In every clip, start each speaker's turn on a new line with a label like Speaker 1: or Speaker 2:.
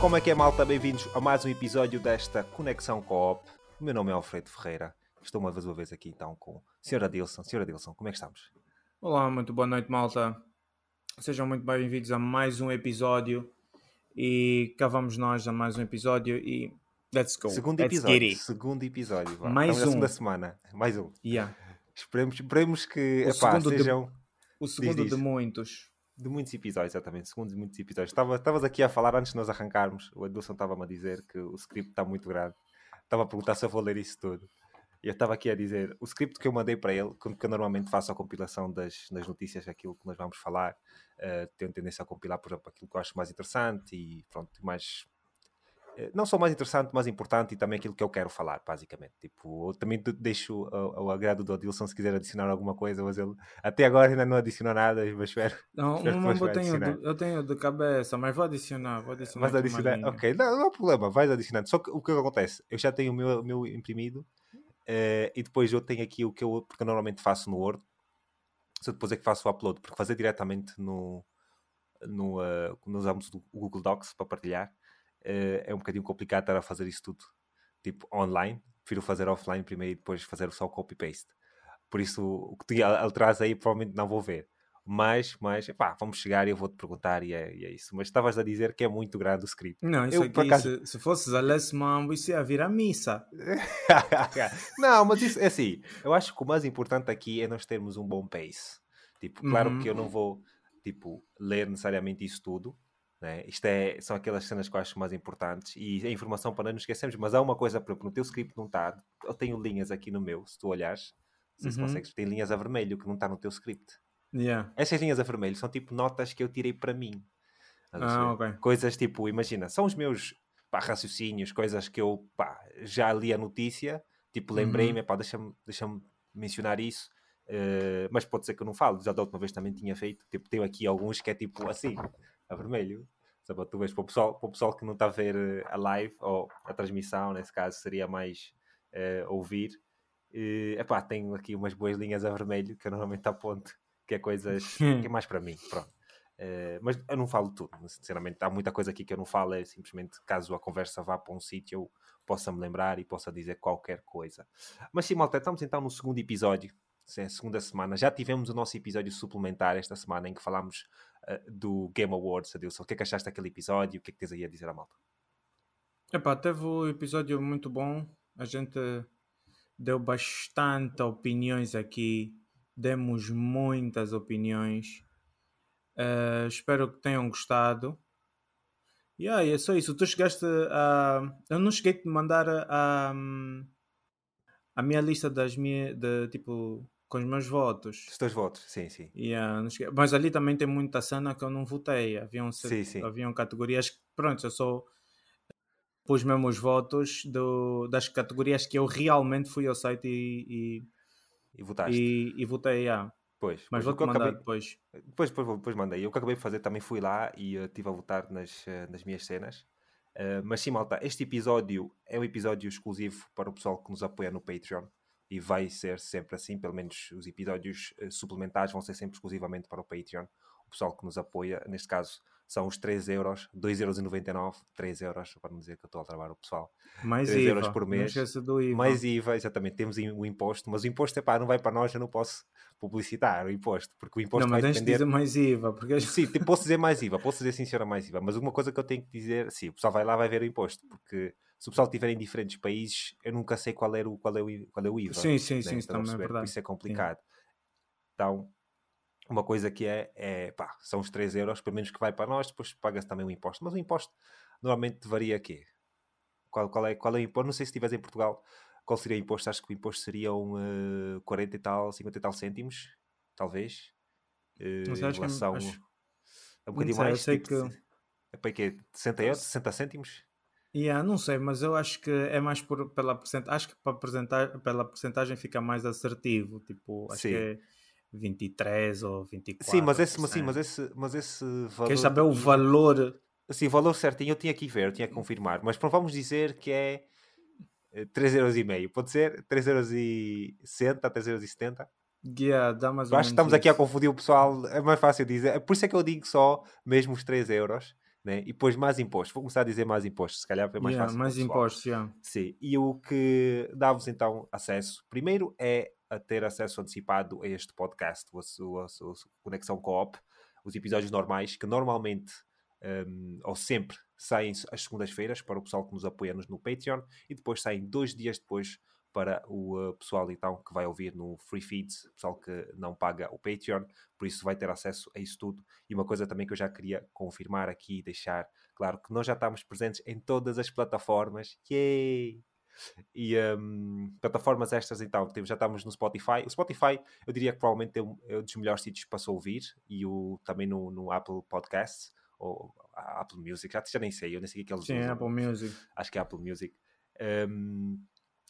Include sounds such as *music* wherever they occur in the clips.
Speaker 1: Como é que é, malta? Bem-vindos a mais um episódio desta Conexão Coop. O meu nome é Alfredo Ferreira. Estou uma vez uma vez aqui então com a Sra. Dilson. Sra. Dilson, como é que estamos?
Speaker 2: Olá, muito boa noite, malta. Sejam muito bem-vindos a mais um episódio. E cá vamos nós a mais um episódio e let's go.
Speaker 1: Segundo
Speaker 2: let's
Speaker 1: episódio. Segundo episódio. Vá.
Speaker 2: Mais
Speaker 1: Estamos
Speaker 2: um.
Speaker 1: segunda semana. Mais um.
Speaker 2: Yeah.
Speaker 1: Esperemos, esperemos que
Speaker 2: O
Speaker 1: epá,
Speaker 2: segundo de-
Speaker 1: sejam
Speaker 2: O segundo
Speaker 1: diz.
Speaker 2: de muitos.
Speaker 1: De muitos episódios, exatamente. Segundo de muitos episódios. Estava- Estavas aqui a falar antes de nós arrancarmos. O Edilson estava-me a dizer que o script está muito grande. Estava a perguntar se eu vou ler isso tudo. E eu estava aqui a dizer, o script que eu mandei para ele, que eu normalmente faço a compilação das, das notícias, aquilo que nós vamos falar, eh, tenho tendência a compilar, por exemplo, aquilo que eu acho mais interessante e pronto, mais... eh, Não só mais interessante, mais importante e também aquilo que eu quero falar, basicamente. Tipo, eu também de- deixo ao, agrado do Adilson se quiser adicionar alguma coisa, mas ele até agora ainda não adicionou nada, mas espero. *laughs*
Speaker 2: Não,
Speaker 1: Espero depois
Speaker 2: eu tenho, eu tenho de cabeça, mas vou adicionar. Vou adicionar. Uma
Speaker 1: adicionar? Ok, não, não há problema, vais adicionando. Só que o que acontece? Eu já tenho o meu, meu imprimido eh, e depois eu tenho aqui o que eu, porque eu normalmente faço no Word, só depois é que faço o upload, porque fazer diretamente no, no, eh, quando usamos o Google Docs para partilhar eh, é um bocadinho complicado estar a fazer isso tudo tipo online. Prefiro fazer offline primeiro e depois fazer só copy-paste. Por isso, o que tu alteras aí provavelmente não vou ver. Mas, mas, epá, vamos chegar e eu vou-te perguntar e é, e é isso. Mas estavas a dizer que é muito grande o script.
Speaker 2: Não, isso
Speaker 1: Eu,
Speaker 2: aqui,
Speaker 1: acaso-
Speaker 2: se, se fosses alemão, isso ia virar missa. *laughs*
Speaker 1: não, mas isso é assim. Eu acho que o mais importante aqui é nós termos um bom pace. Tipo, claro
Speaker 2: Uhum.
Speaker 1: que eu não vou tipo, ler necessariamente isso tudo. Né? Isto é, são aquelas cenas que eu acho mais importantes e a informação para não nos esquecermos. Mas há uma coisa, por exemplo, no teu script não está. Eu tenho linhas aqui no meu, se tu olhares. Não sei se
Speaker 2: Uhum.
Speaker 1: consegues, tem linhas a vermelho que não está no teu script.
Speaker 2: Yeah.
Speaker 1: Essas linhas a vermelho são tipo notas que eu tirei para mim.
Speaker 2: Ah,
Speaker 1: perceber?
Speaker 2: ok.
Speaker 1: Coisas tipo, imagina, são os meus pá, raciocínios, coisas que eu pá, já li a notícia, tipo, lembrei-me, pá, deixa-me deixa mencionar isso, eh, mas pode ser que eu não falo, já da última vez também tinha feito, tipo, tenho aqui alguns que é tipo assim, a vermelho. Sabe, tu vês para o pessoal, para o pessoal que não está a ver eh, a live ou a transmissão, nesse caso seria mais eh, ouvir. Eh, epá, tenho aqui umas boas linhas a vermelho que eu normalmente aponto, que é coisas *laughs* que é mais para mim, pronto. Eh, mas eu não falo tudo, sinceramente. Há muita coisa aqui que eu não falo, é simplesmente caso a conversa vá para um sítio, eu possa me lembrar e possa dizer qualquer coisa. Mas sim, malta, estamos então no segundo episódio, é a segunda semana. Já tivemos o nosso episódio suplementar esta semana em que falámos eh, do Game Awards. Adilson, o que é que achaste daquele episódio? O que é que tens aí a dizer à malta?
Speaker 2: Epá, teve um episódio muito bom. A gente deu bastante opiniões aqui. Demos muitas opiniões. Eh, espero que tenham gostado. E aí, é só isso. Tu chegaste a. Eu não cheguei a te mandar a, a minha lista das minhas. De, tipo, com os meus votos.
Speaker 1: Os teus votos, sim, sim.
Speaker 2: Yeah, Mas ali também tem muita cena que eu não votei. Haviam, cer-
Speaker 1: Sim, sim.
Speaker 2: haviam categorias que, pronto, eu só pus mesmo os votos do, das categorias que eu realmente fui ao site e,
Speaker 1: E
Speaker 2: e,
Speaker 1: votaste.
Speaker 2: e, e votei. Yeah.
Speaker 1: Pois,
Speaker 2: Mas vou-te mandar
Speaker 1: acabei-
Speaker 2: depois.
Speaker 1: Depois, depois, depois mandei. Eu que acabei de fazer também fui lá e eh, estive a votar nas, eh, nas minhas cenas. Eh, mas sim, malta, este episódio é um episódio exclusivo para o pessoal que nos apoia no Patreon e vai ser sempre assim. Pelo menos os episódios eh, suplementares vão ser sempre exclusivamente para o Patreon. O pessoal que nos apoia, neste caso, são os 3 euros, 2,99€, 3 euros, para não dizer que eu estou a trabalhar o pessoal.
Speaker 2: Mais
Speaker 1: 3
Speaker 2: IVA.
Speaker 1: euros por mês.
Speaker 2: IVA.
Speaker 1: Mais IVA, exatamente, temos o imposto, mas o imposto é pá, não vai para nós, eu não posso publicitar o imposto, porque o imposto
Speaker 2: não,
Speaker 1: vai
Speaker 2: mas tens de
Speaker 1: depender.
Speaker 2: dizer mais IVA. Porque...
Speaker 1: Sim, posso dizer mais IVA, posso dizer sim, senhora, mais IVA, mas uma coisa que eu tenho que dizer, sim, o pessoal vai lá, vai ver o imposto, porque se o pessoal estiver em diferentes países, eu nunca sei qual é o, qual é o, qual é o IVA.
Speaker 2: Sim, sim,
Speaker 1: né?
Speaker 2: sim, isso
Speaker 1: a
Speaker 2: também é verdade.
Speaker 1: isso é complicado. Então, uma coisa que é, é pá, são os 3 euros, pelo menos que vai para nós, depois paga-se também o imposto, mas o imposto normalmente varia aqui. Qual, qual, é, qual é o imposto? Não sei se estiveres em Portugal, qual seria o imposto? Acho que o imposto seria um eh, 40 e tal, 50 e tal cêntimos, talvez. Eh,
Speaker 2: Não sei, acho que
Speaker 1: relação
Speaker 2: acho-
Speaker 1: é um bocadinho
Speaker 2: sei, eu
Speaker 1: mais.
Speaker 2: sei
Speaker 1: tipo,
Speaker 2: que-
Speaker 1: É para quê? 60 euros? 60 cêntimos?
Speaker 2: Yeah, não sei, mas eu acho que é mais por, pela porcentagem. Acho que para apresentar, pela porcentagem fica mais assertivo. Tipo, acho
Speaker 1: Sim.
Speaker 2: que é 23 ou 24.
Speaker 1: Sim, mas esse, mas, sim, mas esse, mas esse valor.
Speaker 2: Queres saber o valor?
Speaker 1: Assim, o valor certinho eu tinha que ver, eu tinha que confirmar. Mas vamos dizer que é eh, 3,5€. Pode ser 3,60€, 3,70€.
Speaker 2: Yeah, dá mais
Speaker 1: Eu acho que estamos aqui a
Speaker 2: isso.
Speaker 1: confundir o pessoal. É mais fácil dizer. Por isso é que eu digo só mesmo os 3 euros. Né? e depois mais impostos. Vou começar a dizer mais impostos, se calhar é mais
Speaker 2: Yeah,
Speaker 1: fácil.
Speaker 2: mais impostos, yeah.
Speaker 1: Sim, e o que dá-vos então acesso, primeiro é a ter acesso antecipado a este podcast, o, o, o, o Conexão Co-op, os episódios normais, que normalmente um, ou sempre saem às segundas-feiras para o pessoal que nos apoia nos- no Patreon e depois saem dois dias depois para o uh, pessoal então que vai ouvir no Free Feeds, pessoal que não paga o Patreon, por isso vai ter acesso a isso tudo. E uma coisa também que eu já queria confirmar aqui e deixar claro que nós já estamos presentes em todas as plataformas. Yay! E um, plataformas estas, então, temos- já estamos no Spotify. O Spotify, eu diria que provavelmente é um, é um dos melhores sítios para se ouvir, e o, também no, no Apple Podcasts, ou Apple Music, já, já nem sei, eu nem sei o que é que eles
Speaker 2: Sim,
Speaker 1: usam.
Speaker 2: Apple Music.
Speaker 1: Acho que é Apple Music. Um,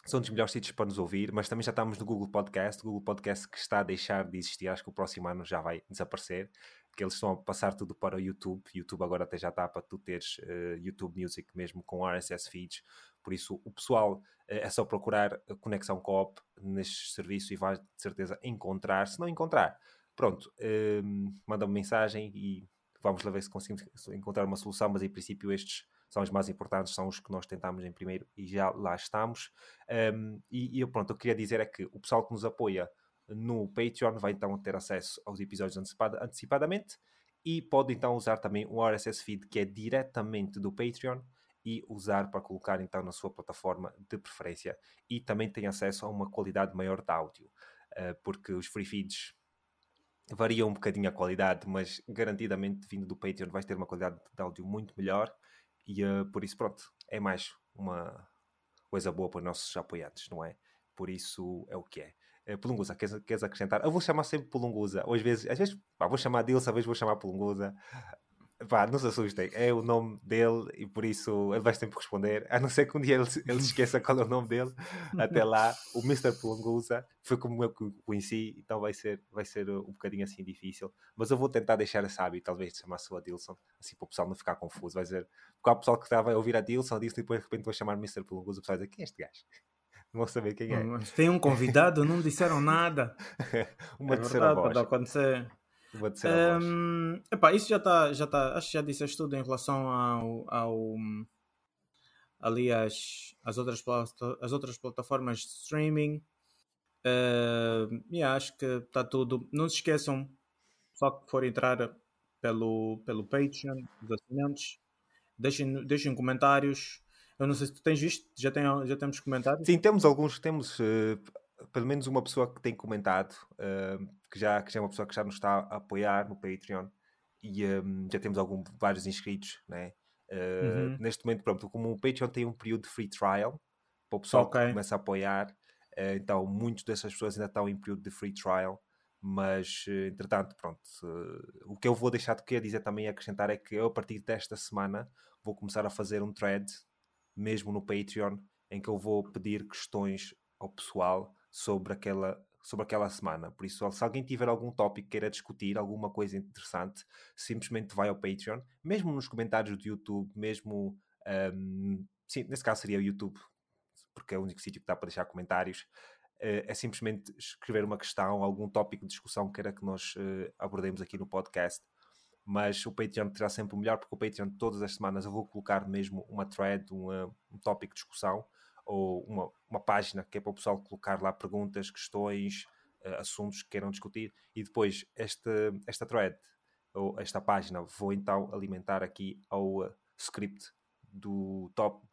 Speaker 1: são dos melhores sítios para nos ouvir, mas também já estamos no Google Podcast, Google Podcast que está a deixar de existir, acho que o próximo ano já vai desaparecer, que eles estão a passar tudo para o YouTube. YouTube agora até já está para tu teres eh, YouTube Music mesmo com RSS feeds. Por isso, o pessoal eh, é só procurar Conexão Coop neste serviço e vai de certeza encontrar. Se não encontrar, pronto, eh, manda-me mensagem e vamos lá ver se conseguimos encontrar uma solução. Mas em princípio, estes são os mais importantes, são os que nós tentamos em primeiro e já lá estamos. Um, e, e pronto, eu queria dizer é que o pessoal que nos apoia no Patreon vai então ter acesso aos episódios antecipada- antecipadamente e pode então usar também o RSS feed que é diretamente do Patreon e usar para colocar então na sua plataforma de preferência e também tem acesso a uma qualidade maior de áudio uh, porque os free feeds variam um bocadinho a qualidade mas garantidamente vindo do Patreon vais ter uma qualidade de áudio muito melhor e uh, por isso pronto é mais uma coisa boa para os nossos apoiantes, não é? Por isso é o que é. Eh, Pelunguza, queres, queres acrescentar? Eu vou chamar sempre Pelunguza. Ou às vezes, às vezes pá, vou chamar Dilson, às vezes vou chamar Pelunguza. Pá, não se assustem, é o nome dele e por isso ele vai sempre responder. A não ser que um dia ele, ele esqueça qual é o nome dele. Até lá, o Mr. Pelunguza foi como eu o conheci, então vai ser, vai ser uh, um bocadinho assim difícil. Mas eu vou tentar deixar esse hábito, talvez, de chamar só a Dilson, assim para o pessoal não ficar confuso. Vai dizer, porque há o pessoal que estava a ouvir a Dilson, Dilson e depois de repente vou chamar Mr. Pelunguza, o pessoal vai dizer, quem é este gajo? *laughs* Não vou saber quem é.
Speaker 2: Mas tem um convidado, não disseram nada. *laughs*
Speaker 1: Uma
Speaker 2: é
Speaker 1: terceira
Speaker 2: verdade,
Speaker 1: voz.
Speaker 2: pode acontecer.
Speaker 1: Uma terceira voz.
Speaker 2: Hum, epá, isso já está, já tá, acho que já disseste tudo em relação ao, ao ali as, as, outras, as outras plataformas de streaming. Uh, yeah, acho que está tudo. Não se esqueçam, só que for entrar pelo, pelo Patreon dos assinantes, deixem, deixem comentários. Eu não sei se tu tens visto, já, tem, já temos comentários.
Speaker 1: Sim, temos alguns, temos eh, pelo menos uma pessoa que tem comentado, eh, que, já, que já é uma pessoa que já nos está a apoiar no Patreon e eh, já temos algum, vários inscritos, né? Eh,
Speaker 2: Uhum.
Speaker 1: Neste momento, pronto, como o Patreon tem um período de free trial para o pessoal
Speaker 2: Ok.
Speaker 1: que começa a apoiar, eh, então muitas dessas pessoas ainda estão em período de free trial, mas eh, entretanto, pronto, o que eu vou deixar de querer dizer também acrescentar é que eu a partir desta semana vou começar a fazer um thread mesmo no Patreon, em que eu vou pedir questões ao pessoal sobre aquela, sobre aquela semana. Por isso, se alguém tiver algum tópico que queira discutir, alguma coisa interessante, simplesmente vai ao Patreon, mesmo nos comentários do YouTube, mesmo. ahm, sim, nesse caso seria o YouTube, porque é o único sítio que dá para deixar comentários. eh, é simplesmente escrever uma questão, algum tópico de discussão que queira que nós eh, abordemos aqui no podcast mas o Patreon terá sempre o melhor, porque o Patreon todas as semanas eu vou colocar mesmo uma thread, um tópico de discussão, ou uma, uma página que é para o pessoal colocar lá perguntas, questões, eh, assuntos que queiram discutir, e depois esta, esta thread, ou esta página, vou então alimentar aqui ao eh, script do top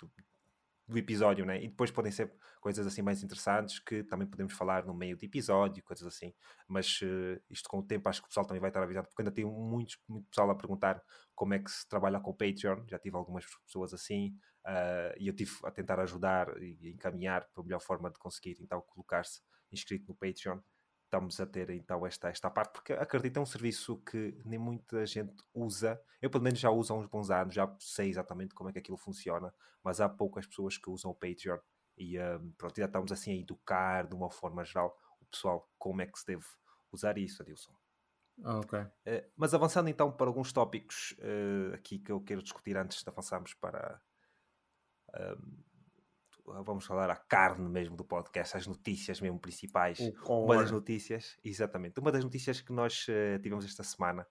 Speaker 1: do episódio, né? E depois podem ser coisas assim mais interessantes que também podemos falar no meio do episódio, coisas assim. Mas eh, isto com o tempo acho que o pessoal também vai estar avisado, porque ainda tem muitos, muito pessoal a perguntar como é que se trabalha com o Patreon. Já tive algumas pessoas assim ah, e eu tive a tentar ajudar e encaminhar para a melhor forma de conseguir então colocar-se inscrito no Patreon. Estamos a ter então esta, esta parte, porque acredito é um serviço que nem muita gente usa. Eu, pelo menos, já uso há uns bons anos, já sei exatamente como é que aquilo funciona, mas há poucas pessoas que usam o Patreon e um, pronto, ainda estamos assim a educar de uma forma geral o pessoal como é que se deve usar isso, Adilson.
Speaker 2: Ah, ok.
Speaker 1: Eh, mas avançando então para alguns tópicos eh, aqui que eu quero discutir antes de avançarmos para. ahm, vamos falar a carne mesmo do podcast, as notícias mesmo principais. Uma das notícias, exatamente, uma das notícias que nós eh, tivemos esta semana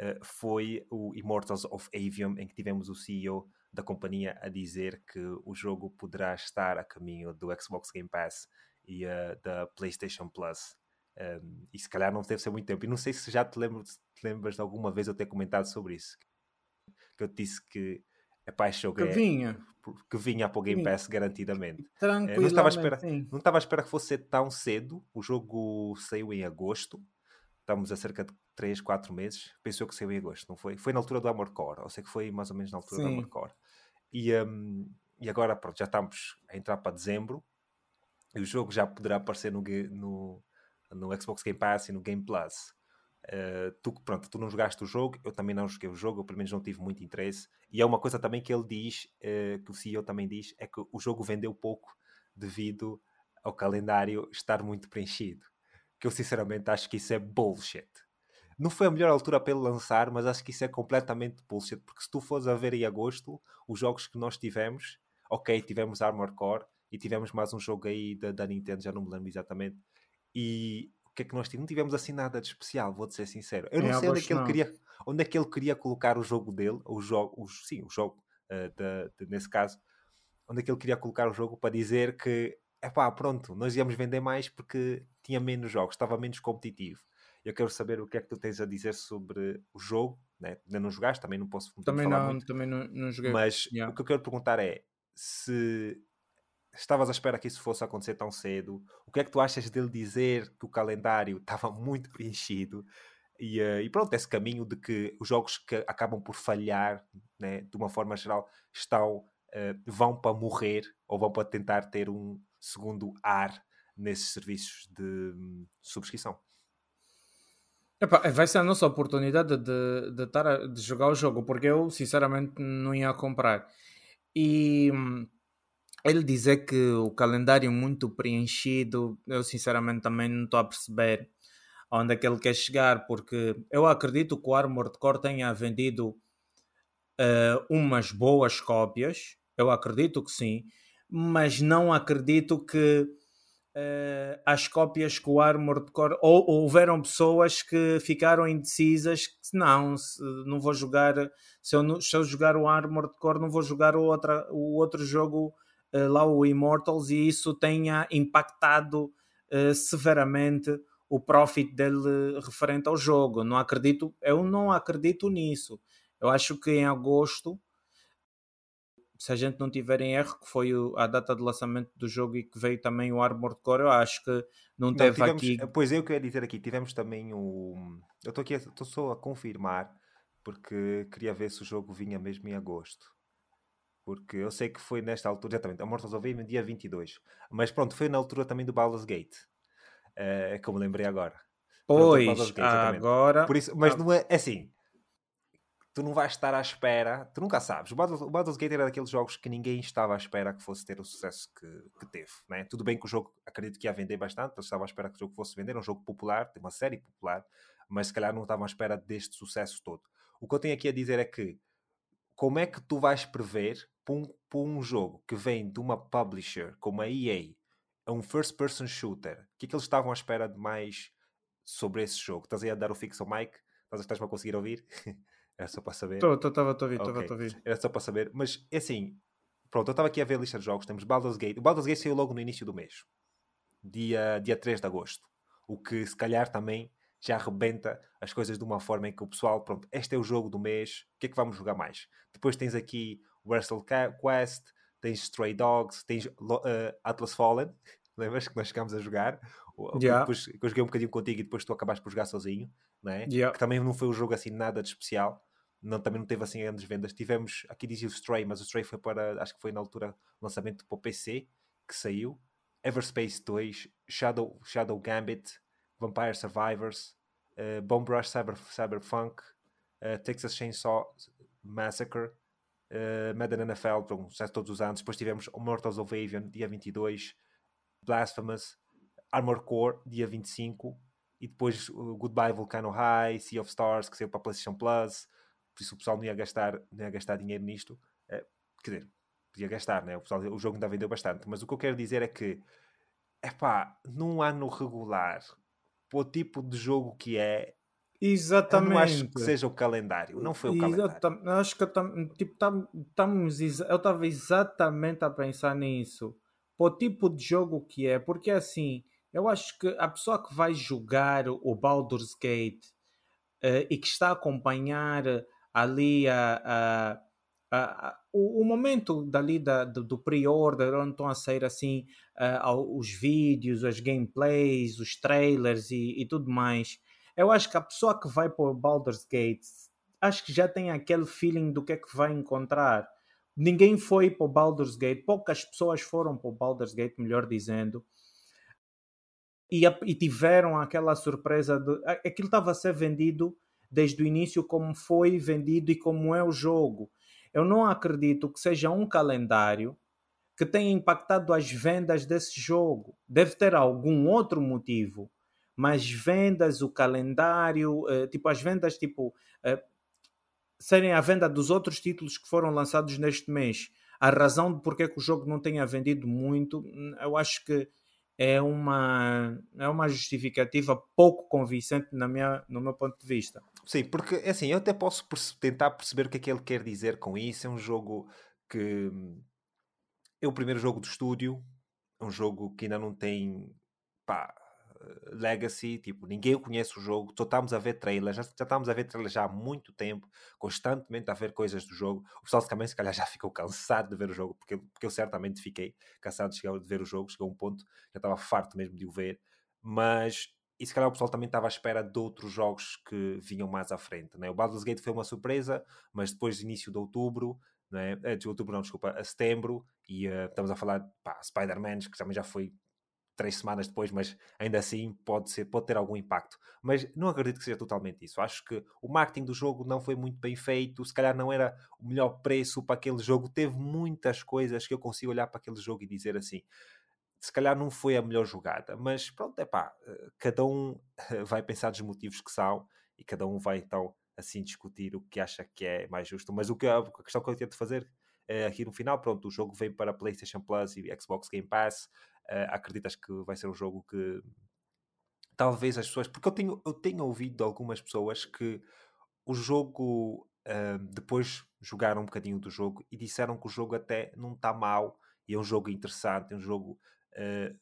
Speaker 1: uh, foi o Immortals of Avium, em que tivemos o CEO da companhia a dizer que o jogo poderá estar a caminho do Xbox Game Pass e uh, da PlayStation Plus. Um, e se calhar não deve ser muito tempo. E não sei se já te, lembro, te lembras de alguma vez eu ter comentado sobre isso. Que eu te disse que epá, esse jogo
Speaker 2: que
Speaker 1: é,
Speaker 2: vinha.
Speaker 1: que vinha para o Game Pass garantidamente.
Speaker 2: Tranquilo.
Speaker 1: Eh, não estava, à espera, não estava à espera que fosse tão cedo. O jogo saiu em agosto. Estamos a cerca de 3, 4 meses. Pensou que saiu em agosto, não foi? Foi na altura do Amor Core. Ou sei que foi mais ou menos na altura Sim. do Amor Core. E, um, e agora pronto, já estamos a entrar para dezembro. E o jogo já poderá aparecer no, no, no Xbox Game Pass e no Game Plus. Uh, tu, pronto, tu não jogaste o jogo, eu também não joguei o jogo, eu pelo menos não tive muito interesse. E é uma coisa também que ele diz, uh, que o CEO também diz, é que o jogo vendeu pouco devido ao calendário estar muito preenchido. Que eu sinceramente acho que isso é bullshit. Não foi a melhor altura para ele lançar, mas acho que isso é completamente bullshit, porque se tu fores a ver em agosto, os jogos que nós tivemos, ok, tivemos Armor Core e tivemos mais um jogo aí da, da Nintendo, já não me lembro exatamente, e o que é que nós tivemos? Não tivemos assim nada de especial, vou-te ser sincero. Eu não é, sei onde é, que ele queria, onde é que ele queria colocar o jogo dele, o jogo, os, sim, o jogo, uh, de, de, nesse caso, onde é que ele queria colocar o jogo para dizer que, é pá, pronto, nós íamos vender mais porque tinha menos jogos, estava menos competitivo. Eu quero saber o que é que tu tens a dizer sobre o jogo, né? ainda não jogaste, também não posso
Speaker 2: também não,
Speaker 1: muito,
Speaker 2: também não, não joguei.
Speaker 1: Mas yeah. o que eu quero perguntar é se estavas à espera que isso fosse acontecer tão cedo? O que é que tu achas dele dizer que o calendário *laughs* estava muito preenchido? E, uh, e, pronto, esse caminho de que os jogos que acabam por falhar, né, de uma forma geral, estão, uh, vão para morrer ou vão para tentar ter um segundo ar nesses serviços de um, subscrição.
Speaker 2: Epá, vai ser a nossa oportunidade de, de, de jogar o jogo, porque eu sinceramente não ia comprar. E hum, ele dizer que o calendário é muito preenchido, eu sinceramente também não estou a perceber onde é que ele quer chegar, porque eu acredito que o Armored Core tenha vendido uh, umas boas cópias, eu acredito que sim, mas não acredito que uh, as cópias que o Armored Core. Ou, ou houveram pessoas que ficaram indecisas que não, se, não vou jogar. Se eu, se eu jogar o Armored Core, não vou jogar o, outra, o outro jogo lá, o Immortals, e isso tenha impactado uh, severamente o profit dele referente ao jogo. Não acredito, eu não acredito nisso. Eu acho que em agosto se a gente não tiver em erro, que foi a data de lançamento do jogo e que veio também o Armored Core, eu acho que não, não teve
Speaker 1: tivemos,
Speaker 2: aqui.
Speaker 1: Pois é, eu queria dizer aqui, tivemos também o. Eu estou aqui, estou só a confirmar, porque queria ver se o jogo vinha mesmo em agosto. Porque eu sei que foi nesta altura, exatamente, a Mortals of Aim, dia 22. Mas pronto, foi na altura também do Baldur's Gate. Uh, como lembrei agora.
Speaker 2: Pois, Gate, agora.
Speaker 1: Por isso, mas ah. não é, é assim tu não vais estar à espera, tu nunca sabes. O Baldur's, o Baldur's Gate era daqueles jogos que ninguém estava à espera que fosse ter o sucesso que, que teve. Né? Tudo bem que o jogo, acredito que ia vender bastante, eu estava à espera que o jogo fosse vender, é um jogo popular, tem uma série popular, mas se calhar não estavam à espera deste sucesso todo. O que eu tenho aqui a dizer é que como é que tu vais prever para um, para um jogo que vem de uma publisher como a EA, é um first person shooter, o que é que eles estavam à espera de mais sobre esse jogo? Estás aí a dar o fixo ao mic? Estás, estás a conseguir ouvir? *laughs* Era só para saber.
Speaker 2: Estava a ouvir, estava okay. a ouvir.
Speaker 1: Era só para saber. Mas, é assim, pronto, eu estava aqui a ver a lista de jogos. Temos Baldur's Gate. O Baldur's Gate saiu logo no início do mês. Dia, dia 3 de agosto. O que, se calhar, também já arrebenta as coisas de uma forma em que o pessoal, pronto, este é o jogo do mês, o que é que vamos jogar mais? Depois tens aqui Wrestle Quest, tens Stray Dogs, tens uh, Atlas Fallen, *laughs* lembras que nós chegámos a jogar? Yeah. Depois eu joguei um bocadinho contigo e depois tu acabaste por jogar sozinho, não é? Yeah. que também não foi um jogo assim nada de especial, não, também não teve assim grandes vendas. Tivemos, aqui dizia o Stray, mas o Stray foi para, acho que foi na altura, lançamento para o PC, que saiu. Everspace 2, Shadow, Shadow Gambit, Vampire Survivors, uh, Bomb Rush Cyber, Cyberpunk, uh, Texas Chainsaw Massacre, uh, Madden NFL, um sucesso todos os anos. Depois tivemos Mortals of Avian, dia 22, Blasphemous, Armor Core, dia 25, e depois o Goodbye Volcano High, Sea of Stars, que saiu para a PlayStation Plus, por isso o pessoal não ia gastar, não ia gastar dinheiro nisto. É, quer dizer, podia gastar, né? o, pessoal, o jogo ainda vendeu bastante, mas o que eu quero dizer é que, é pá, num ano regular, o tipo de jogo que é,
Speaker 2: Exatamente. Eu
Speaker 1: não acho que seja o calendário, não foi o
Speaker 2: Exatam,
Speaker 1: calendário.
Speaker 2: Acho que tipo, estamos, eu estava exatamente a pensar nisso. Para o tipo de jogo que é, porque assim, eu acho que a pessoa que vai jogar o Baldur's Gate uh, e que está a acompanhar ali a, a, a, o, o, momento dali da, do, do pre-order, onde estão a sair assim uh, os vídeos, as gameplays, os trailers e, e, tudo mais. Eu acho que a pessoa que vai para o Baldur's Gate, acho que já tem aquele feeling do que é que vai encontrar. Ninguém foi para o Baldur's Gate, poucas pessoas foram para o Baldur's Gate, melhor dizendo, e, e tiveram aquela surpresa de aquilo estava a ser vendido desde o início como foi vendido e como é o jogo. Eu não acredito que seja um calendário que tenha impactado as vendas desse jogo. Deve ter algum outro motivo, mas vendas, o calendário, eh, tipo as vendas, tipo eh, serem a venda dos outros títulos que foram lançados neste mês. A razão de porque que o jogo não tenha vendido muito, hum, eu acho que é uma, é uma justificativa pouco convincente na minha, no meu ponto de vista.
Speaker 1: Sim, porque assim, eu até posso tentar perceber o que é que ele quer dizer com isso. É um jogo que é o primeiro jogo do estúdio, é um jogo que ainda não tem pá, legacy, tipo, ninguém conhece o jogo, só estamos a ver trailers, já, já estamos a ver trailers já há muito tempo, constantemente a ver coisas do jogo. O pessoal também, se calhar, já ficou cansado de ver o jogo, porque, porque eu certamente fiquei cansado de, de ver o jogo, chegou um ponto, já estava farto mesmo de o ver, mas e se calhar o pessoal também estava à espera de outros jogos que vinham mais à frente. Né? O Baldur's Gate foi uma surpresa, mas depois, início de outubro, né? de outubro não, desculpa, a setembro, e uh, estamos a falar, pá, Spider-Man, que também já foi três semanas depois, mas ainda assim pode, ser, pode ter algum impacto. Mas não acredito que seja totalmente isso. Acho que o marketing do jogo não foi muito bem feito, se calhar não era o melhor preço para aquele jogo. Teve muitas coisas que eu consigo olhar para aquele jogo e dizer assim. Se calhar não foi a melhor jogada, mas pronto, é pá, cada um *laughs* vai pensar dos motivos que são e cada um vai então assim discutir o que acha que é mais justo. Mas o que, a questão que eu tento fazer é aqui no final, pronto, o jogo vem para PlayStation Plus e Xbox Game Pass acreditas que vai ser um jogo que talvez as pessoas. Porque eu tenho, eu tenho ouvido algumas pessoas que o jogo. Uh, depois jogaram um bocadinho do jogo e disseram que o jogo até não está mal e é um jogo interessante, é um jogo uh,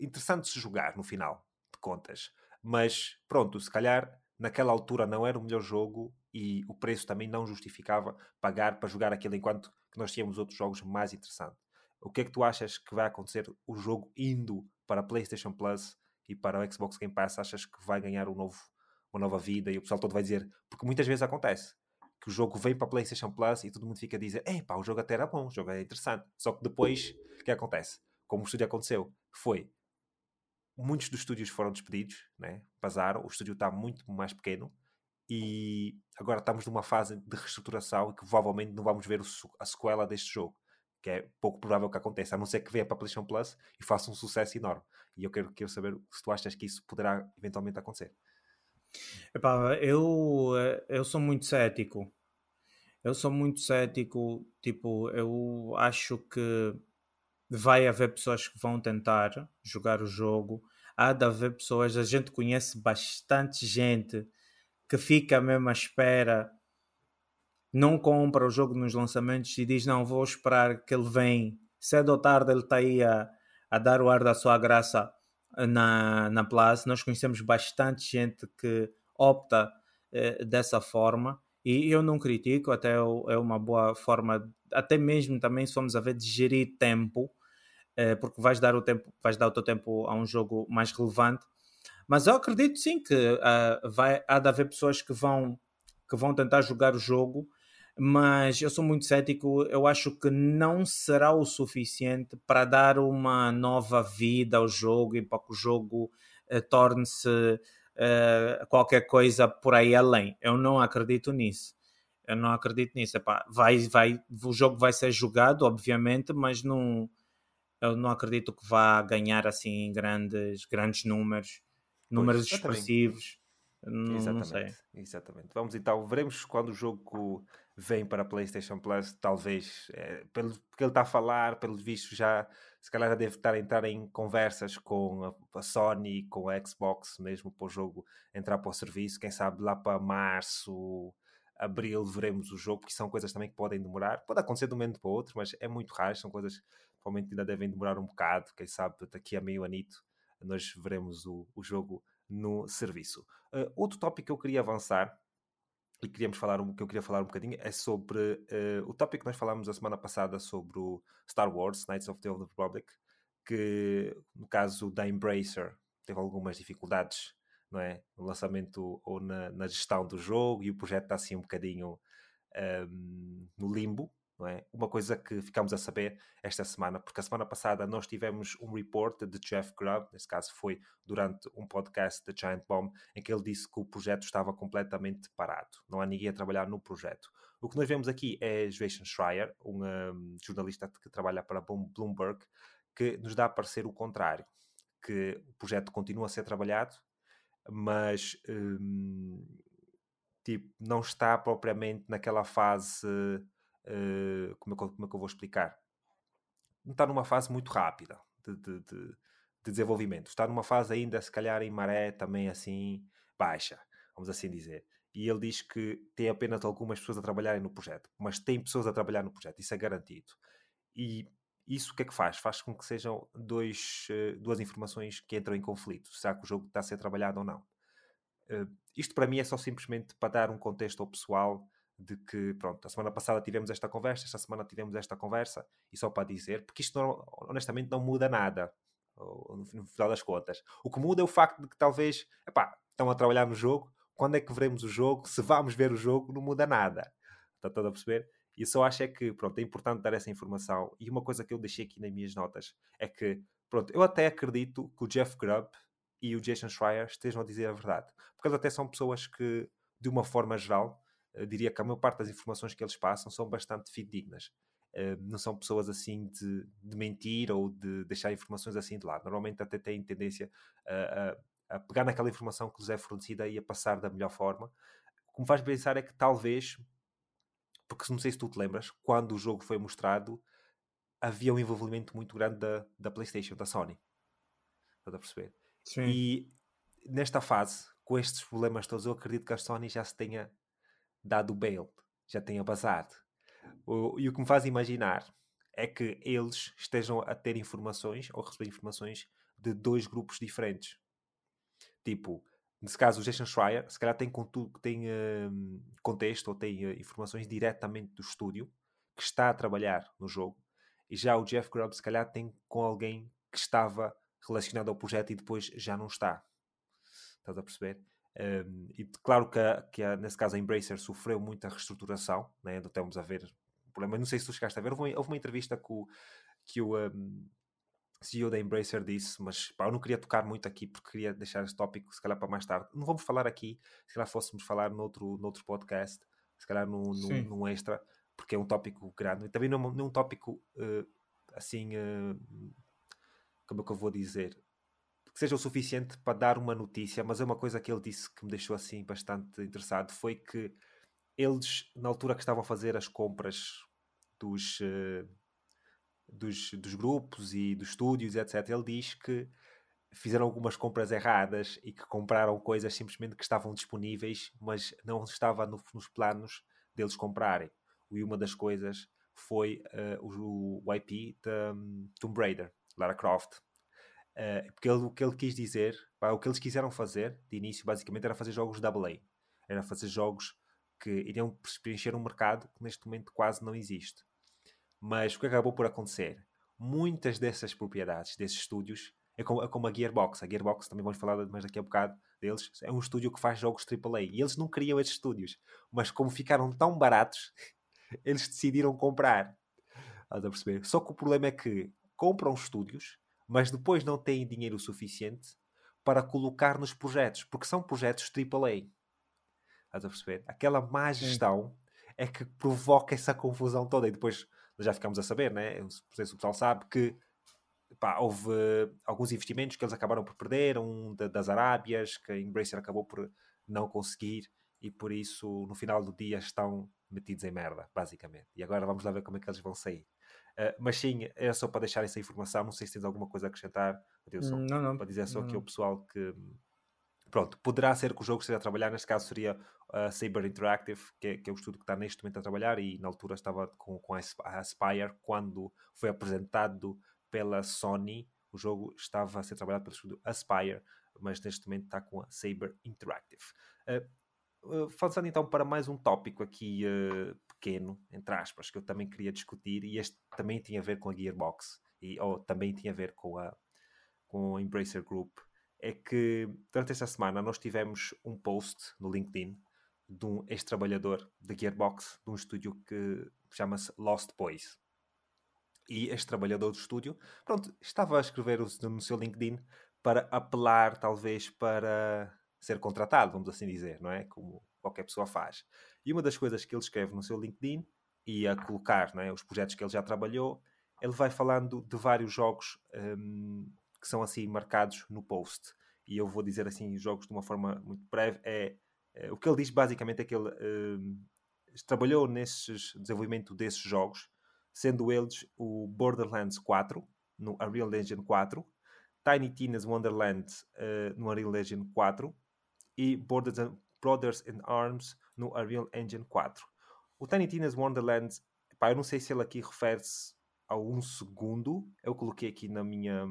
Speaker 1: interessante de se jogar no final de contas. Mas pronto, se calhar naquela altura não era o melhor jogo e o preço também não justificava pagar para jogar aquilo enquanto que nós tínhamos outros jogos mais interessantes. O que é que tu achas que vai acontecer o jogo indo para a PlayStation Plus e para o Xbox Game Pass? Achas que vai ganhar um novo, uma nova vida e o pessoal todo vai dizer, porque muitas vezes acontece que o jogo vem para a PlayStation Plus e todo mundo fica a dizer: Ei pá, o jogo até era bom, o jogo é interessante. Só que depois, o que acontece? Como o estúdio aconteceu, foi muitos dos estúdios foram despedidos, né? o estúdio está muito mais pequeno e agora estamos numa fase de reestruturação e que provavelmente não vamos ver a sequela deste jogo que é pouco provável que aconteça, a não ser que venha para a PlayStation Plus e faça um sucesso enorme. E eu quero, quero saber se tu achas que isso poderá eventualmente acontecer.
Speaker 2: Epá, eu, eh, eu sou muito cético. Eu sou muito cético. Tipo, eu acho que vai haver pessoas que vão tentar jogar o jogo. Há de haver pessoas, a gente conhece bastante gente que fica mesmo à espera não compra o jogo nos lançamentos e diz: Não, vou esperar que ele vem cedo ou tarde, ele está aí a, a dar o ar da sua graça na, na Plus. Nós conhecemos bastante gente que opta eh, dessa forma e eu não critico, até é uma boa forma, até mesmo também se formos a ver de gerir tempo, eh, porque vais dar o tempo, vais dar o teu tempo a um jogo mais relevante. Mas eu acredito sim que uh, vai, há de haver pessoas que vão, que vão tentar jogar o jogo mas eu sou muito cético. Eu acho que não será o suficiente para dar uma nova vida ao jogo e para que o jogo uh, torne-se uh, qualquer coisa por aí além. Eu não acredito nisso. Eu não acredito nisso. Epá, vai, vai, o jogo vai ser jogado, obviamente, mas não, eu não acredito que vá ganhar assim grandes, grandes números, números expressivos. Não,
Speaker 1: exatamente,
Speaker 2: não sei.
Speaker 1: Exatamente. Vamos então, veremos quando o jogo vem para a PlayStation Plus, talvez, é, pelo que ele está a falar, pelos vistos já, se calhar já deve estar a entrar em conversas com a, a, Sony, com a Xbox mesmo para o jogo entrar para o serviço, quem sabe lá para março, abril veremos o jogo, porque são coisas também que podem demorar, pode acontecer de um momento para o outro, mas é muito raro, são coisas que provavelmente ainda devem demorar um bocado, quem sabe daqui a meio anito nós veremos o, o jogo no serviço. Uh, outro tópico que eu queria avançar e queríamos falar um, que eu queria falar um bocadinho é sobre uh, o tópico que nós falámos a semana passada sobre o Star Wars Knights of the Old Republic que no caso da Embracer teve algumas dificuldades não é? No lançamento ou na, na gestão do jogo e o projeto está assim um bocadinho um, ehm, no limbo não é? Uma coisa que ficamos a saber esta semana, porque a semana passada nós tivemos um report de Jeff Grubb, nesse caso foi durante um podcast da Giant Bomb, em que ele disse que o projeto estava completamente parado, não há ninguém a trabalhar no projeto. O que nós vemos aqui é Jason Schreier, um, um jornalista que trabalha para Bloomberg, que nos dá a parecer o contrário, que o projeto continua a ser trabalhado, mas um, tipo, não está propriamente naquela fase eh, como, é que, como é que eu vou explicar? Está numa fase muito rápida de, de, de, de, desenvolvimento. Está numa fase ainda, se calhar, em maré também assim baixa, vamos assim dizer. E ele diz que tem apenas algumas pessoas a trabalharem no projeto, mas tem pessoas a trabalhar no projeto, isso é garantido. E isso o que é que faz? Faz com que sejam dois, eh, duas informações que entram em conflito. Será que o jogo está a ser trabalhado ou não? Uh, isto para mim é só simplesmente para dar um contexto ao pessoal de que, pronto, a semana passada tivemos esta conversa, esta semana tivemos esta conversa, e só para dizer, porque isto não, honestamente não muda nada, no final das contas. O que muda é o facto de que talvez, epá, estão a trabalhar no jogo, quando é que veremos o jogo, se vamos ver o jogo, não muda nada. Está todo a perceber? E só acho é que, pronto, é importante dar essa informação. E uma coisa que eu deixei aqui nas minhas notas é que, pronto, eu até acredito que o Jeff Grubb e o Jason Schreier estejam a dizer a verdade. Porque eles até são pessoas que, de uma forma geral, diria que a maior parte das informações que eles passam são bastante fidedignas. Uh, não são pessoas assim de, de, mentir ou de deixar informações assim de lado. Normalmente até têm tendência a, a, a, pegar naquela informação que lhes é fornecida e a passar da melhor forma. O que me faz pensar é que talvez, porque não sei se tu te lembras, quando o jogo foi mostrado, havia um envolvimento muito grande da, da PlayStation, da Sony. Estás a perceber? Sim. E nesta fase, com estes problemas todos, eu acredito que a Sony já se tenha dado o bail, já tenha basado. O, e o que me faz imaginar é que eles estejam a ter informações ou receber informações de dois grupos diferentes. Tipo, nesse caso, o Jason Schreier, se calhar tem, tem uh, contexto ou tem uh, informações diretamente do estúdio que está a trabalhar no jogo, e já o Jeff Grubb, se calhar, tem com alguém que estava relacionado ao projeto e depois já não está. Estás a perceber? Um, e claro que, a, que a, nesse caso a Embracer sofreu muita reestruturação, né? ainda estamos a ver problema. Não sei se tu chegaste a ver, houve uma, houve uma entrevista que o, que o um, CEO da Embracer disse, mas pá, eu não queria tocar muito aqui porque queria deixar este tópico se calhar para mais tarde. Não vamos falar aqui, se calhar fôssemos falar noutro, noutro podcast, se calhar num, num, num extra, porque é um tópico grande e também não, não é um tópico uh, assim, uh, como é que eu vou dizer? Que seja o suficiente para dar uma notícia, mas é uma coisa que ele disse que me deixou assim bastante interessado, foi que eles, na altura que estavam a fazer as compras dos, uh, dos, dos, grupos e dos estúdios, etc., ele diz que fizeram algumas compras erradas e que compraram coisas simplesmente que estavam disponíveis, mas não estava no, nos planos deles comprarem. E uma das coisas foi uh, o, o IP da um, Tomb Raider, Lara Croft. Uh, porque ele, o que ele quis dizer, pá, o que eles quiseram fazer de início, basicamente, era fazer jogos AA. Era fazer jogos que iriam preencher um mercado que neste momento quase não existe. Mas o que acabou por acontecer? Muitas dessas propriedades, desses estúdios, é como, é como a Gearbox. A Gearbox, também vamos falar mais daqui a bocado deles, é um estúdio que faz jogos AAA. E eles não queriam esses estúdios. Mas como ficaram tão baratos, *laughs* eles decidiram comprar. Estás a perceber? Só que o problema é que compram estúdios mas depois não têm dinheiro suficiente para colocar nos projetos, porque são projetos AAA. Estás a perceber? Aquela má gestão Sim. é que provoca essa confusão toda. E depois já ficamos a saber, né? Não sei se o pessoal sabe que pá, houve alguns investimentos que eles acabaram por perder, um das Arábias, que a Embracer acabou por não conseguir e por isso no final do dia estão metidos em merda, basicamente. E agora vamos lá ver como é que eles vão sair. Uh, mas sim, é só para deixar essa informação. Não sei se tens alguma coisa a acrescentar,
Speaker 2: Adilson, não, não.
Speaker 1: Para dizer só
Speaker 2: não,
Speaker 1: que o pessoal que. Pronto, poderá ser que o jogo esteja a trabalhar, neste caso seria a Saber Interactive, que é, que é o estudo que está neste momento a trabalhar, e na altura estava com, com a Aspire, quando foi apresentado pela Sony, o jogo estava a ser trabalhado pelo estúdio Aspire, mas neste momento está com a Saber Interactive. Uh, uh, falando então para mais um tópico aqui uh, pequeno, entre aspas, que eu também queria discutir, e este também tinha a ver com a Gearbox, e, ou também tinha a ver com a, com a Embracer Group, é que durante esta semana nós tivemos um post no LinkedIn de um ex-trabalhador da Gearbox, de um estúdio que chama-se Lost Boys. E este trabalhador do estúdio, pronto, estava a escrever no seu LinkedIn para apelar, talvez, para ser contratado, vamos assim dizer, não é? Como qualquer pessoa faz. E uma das coisas que ele escreve no seu LinkedIn e a colocar não é, os projetos que ele já trabalhou, ele vai falando de vários jogos um, que são assim marcados no post. E eu vou dizer assim jogos de uma forma muito breve. É, é o que ele diz basicamente é que ele um, trabalhou nesse desenvolvimento desses jogos sendo eles o Borderlands 4 no Unreal Engine 4, Tiny Tina's Wonderland uh, no Unreal Engine 4 e Brothers, Brothers in Arms no Unreal Engine 4. O Tiny Tina's Wonderland, pá, eu não sei se ele aqui refere-se a um segundo, eu coloquei aqui na minha,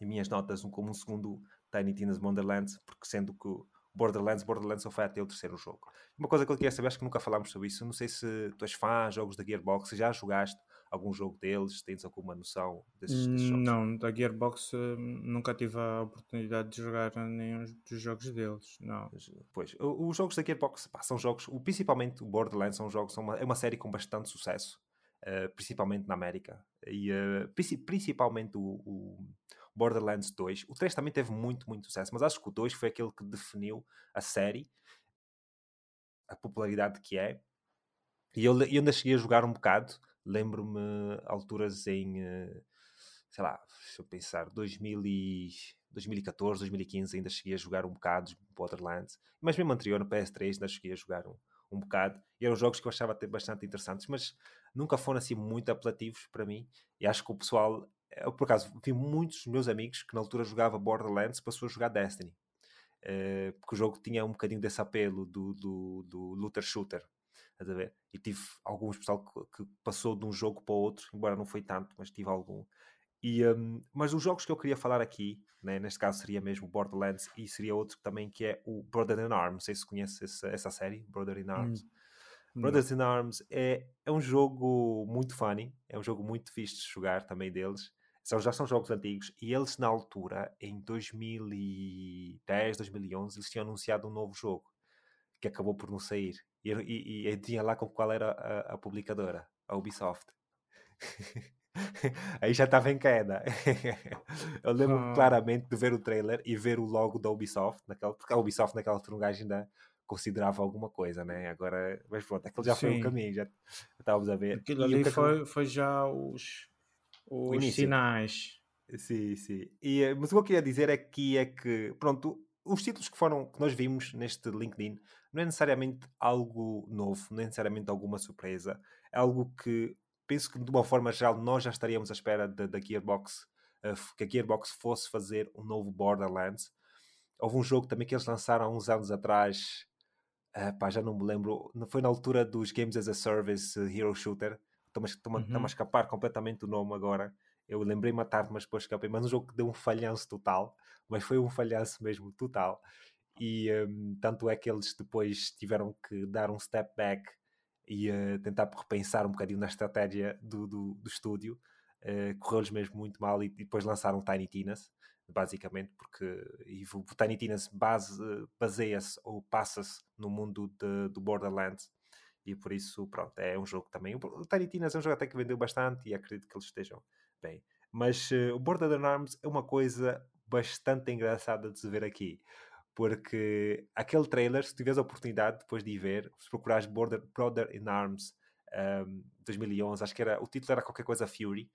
Speaker 1: em minhas notas como um segundo Tiny Tina's Wonderland, porque sendo que Borderlands, Borderlands só foi até o terceiro jogo. Uma coisa que eu queria saber, acho que nunca falámos sobre isso, não sei se tu és fã de jogos da Gearbox, se já jogaste algum jogo deles, tens alguma noção desses, desses jogos?
Speaker 2: Não, da Gearbox nunca tive a oportunidade de jogar nenhum dos jogos deles, não.
Speaker 1: Pois, os jogos da Gearbox pá, são jogos, principalmente o Borderlands são jogos, são uma, é uma série com bastante sucesso, uh, principalmente na América, e uh, principalmente o, o Borderlands 2. O 3 também teve muito, muito sucesso, mas acho que o 2 foi aquele que definiu a série, a popularidade que é. E eu, eu ainda cheguei a jogar um bocado, lembro-me alturas em, eh, sei lá, deixa eu pensar, 2000 e, 2014, 2015, ainda cheguei a jogar um bocado Borderlands, mas mesmo anterior, no PS3, ainda cheguei a jogar um, um bocado. E eram jogos que eu achava até bastante interessantes, mas nunca foram assim muito apelativos para mim. E acho que o pessoal eu por acaso vi muitos meus amigos que na altura jogava Borderlands passou a jogar Destiny uh, porque o jogo tinha um bocadinho desse apelo do, do, do looter shooter a ver? e tive alguns pessoal que, que, passou de um jogo para o outro embora não foi tanto, mas tive algum e, um, mas os jogos que eu queria falar aqui né, neste caso seria mesmo Borderlands e seria outro também que é o Brother in Arms não sei se conhece essa, essa série Brother in Arms hum. Brothers in Arms é, é um jogo muito funny, é um jogo muito fixe de jogar também deles são, já são jogos antigos e eles na altura, em 2010, 2011, eles tinham anunciado um novo jogo que acabou por não sair. E, e, e tinha lá com qual era a, a publicadora, a Ubisoft. *laughs* Aí já estava em queda. *laughs* Eu lembro ah. claramente de ver o trailer e ver o logo da Ubisoft, naquela, porque a Ubisoft naquela altura ainda considerava alguma coisa, né? Agora, mas pronto, aquele já Sim. foi o caminho, já estávamos a ver.
Speaker 2: Aquilo ali foi, foi já os os sinais.
Speaker 1: Sim, sim. E, eh, mas o que eu queria dizer é que é que, pronto, os títulos que foram que nós vimos neste LinkedIn não é necessariamente algo novo, não é necessariamente alguma surpresa. É algo que penso que de uma forma geral nós já estaríamos à espera da Gearbox, uh, que a Gearbox fosse fazer um novo Borderlands. Houve um jogo também que eles lançaram há uns anos atrás, uh, pá, já não me lembro, foi na altura dos Games as a Service uh, Hero Shooter, Estou-me uhum. a escapar completamente do nome agora. Eu lembrei-me à tarde, mas depois escapei. Mas um jogo que deu um falhanço total. Mas foi um falhanço mesmo total. E um, tanto é que eles depois tiveram que dar um step back e uh, tentar repensar um bocadinho na estratégia do, do, do estúdio. Uh, Correu-lhes mesmo muito mal e, e depois lançaram Tiny Tinas, basicamente, porque e o Tiny Tinas base, baseia-se ou passa-se no mundo de, do Borderlands e por isso, pronto, é um jogo também. O Tiny Tinas é um jogo até que vendeu bastante e acredito que eles estejam bem. Mas uh, o Borderlands é uma coisa bastante engraçada de se ver aqui. Porque aquele trailer, se tiveres a oportunidade depois de ir ver, se procurares Border, Brother in Arms um, 2011, acho que era, o título era qualquer coisa Fury.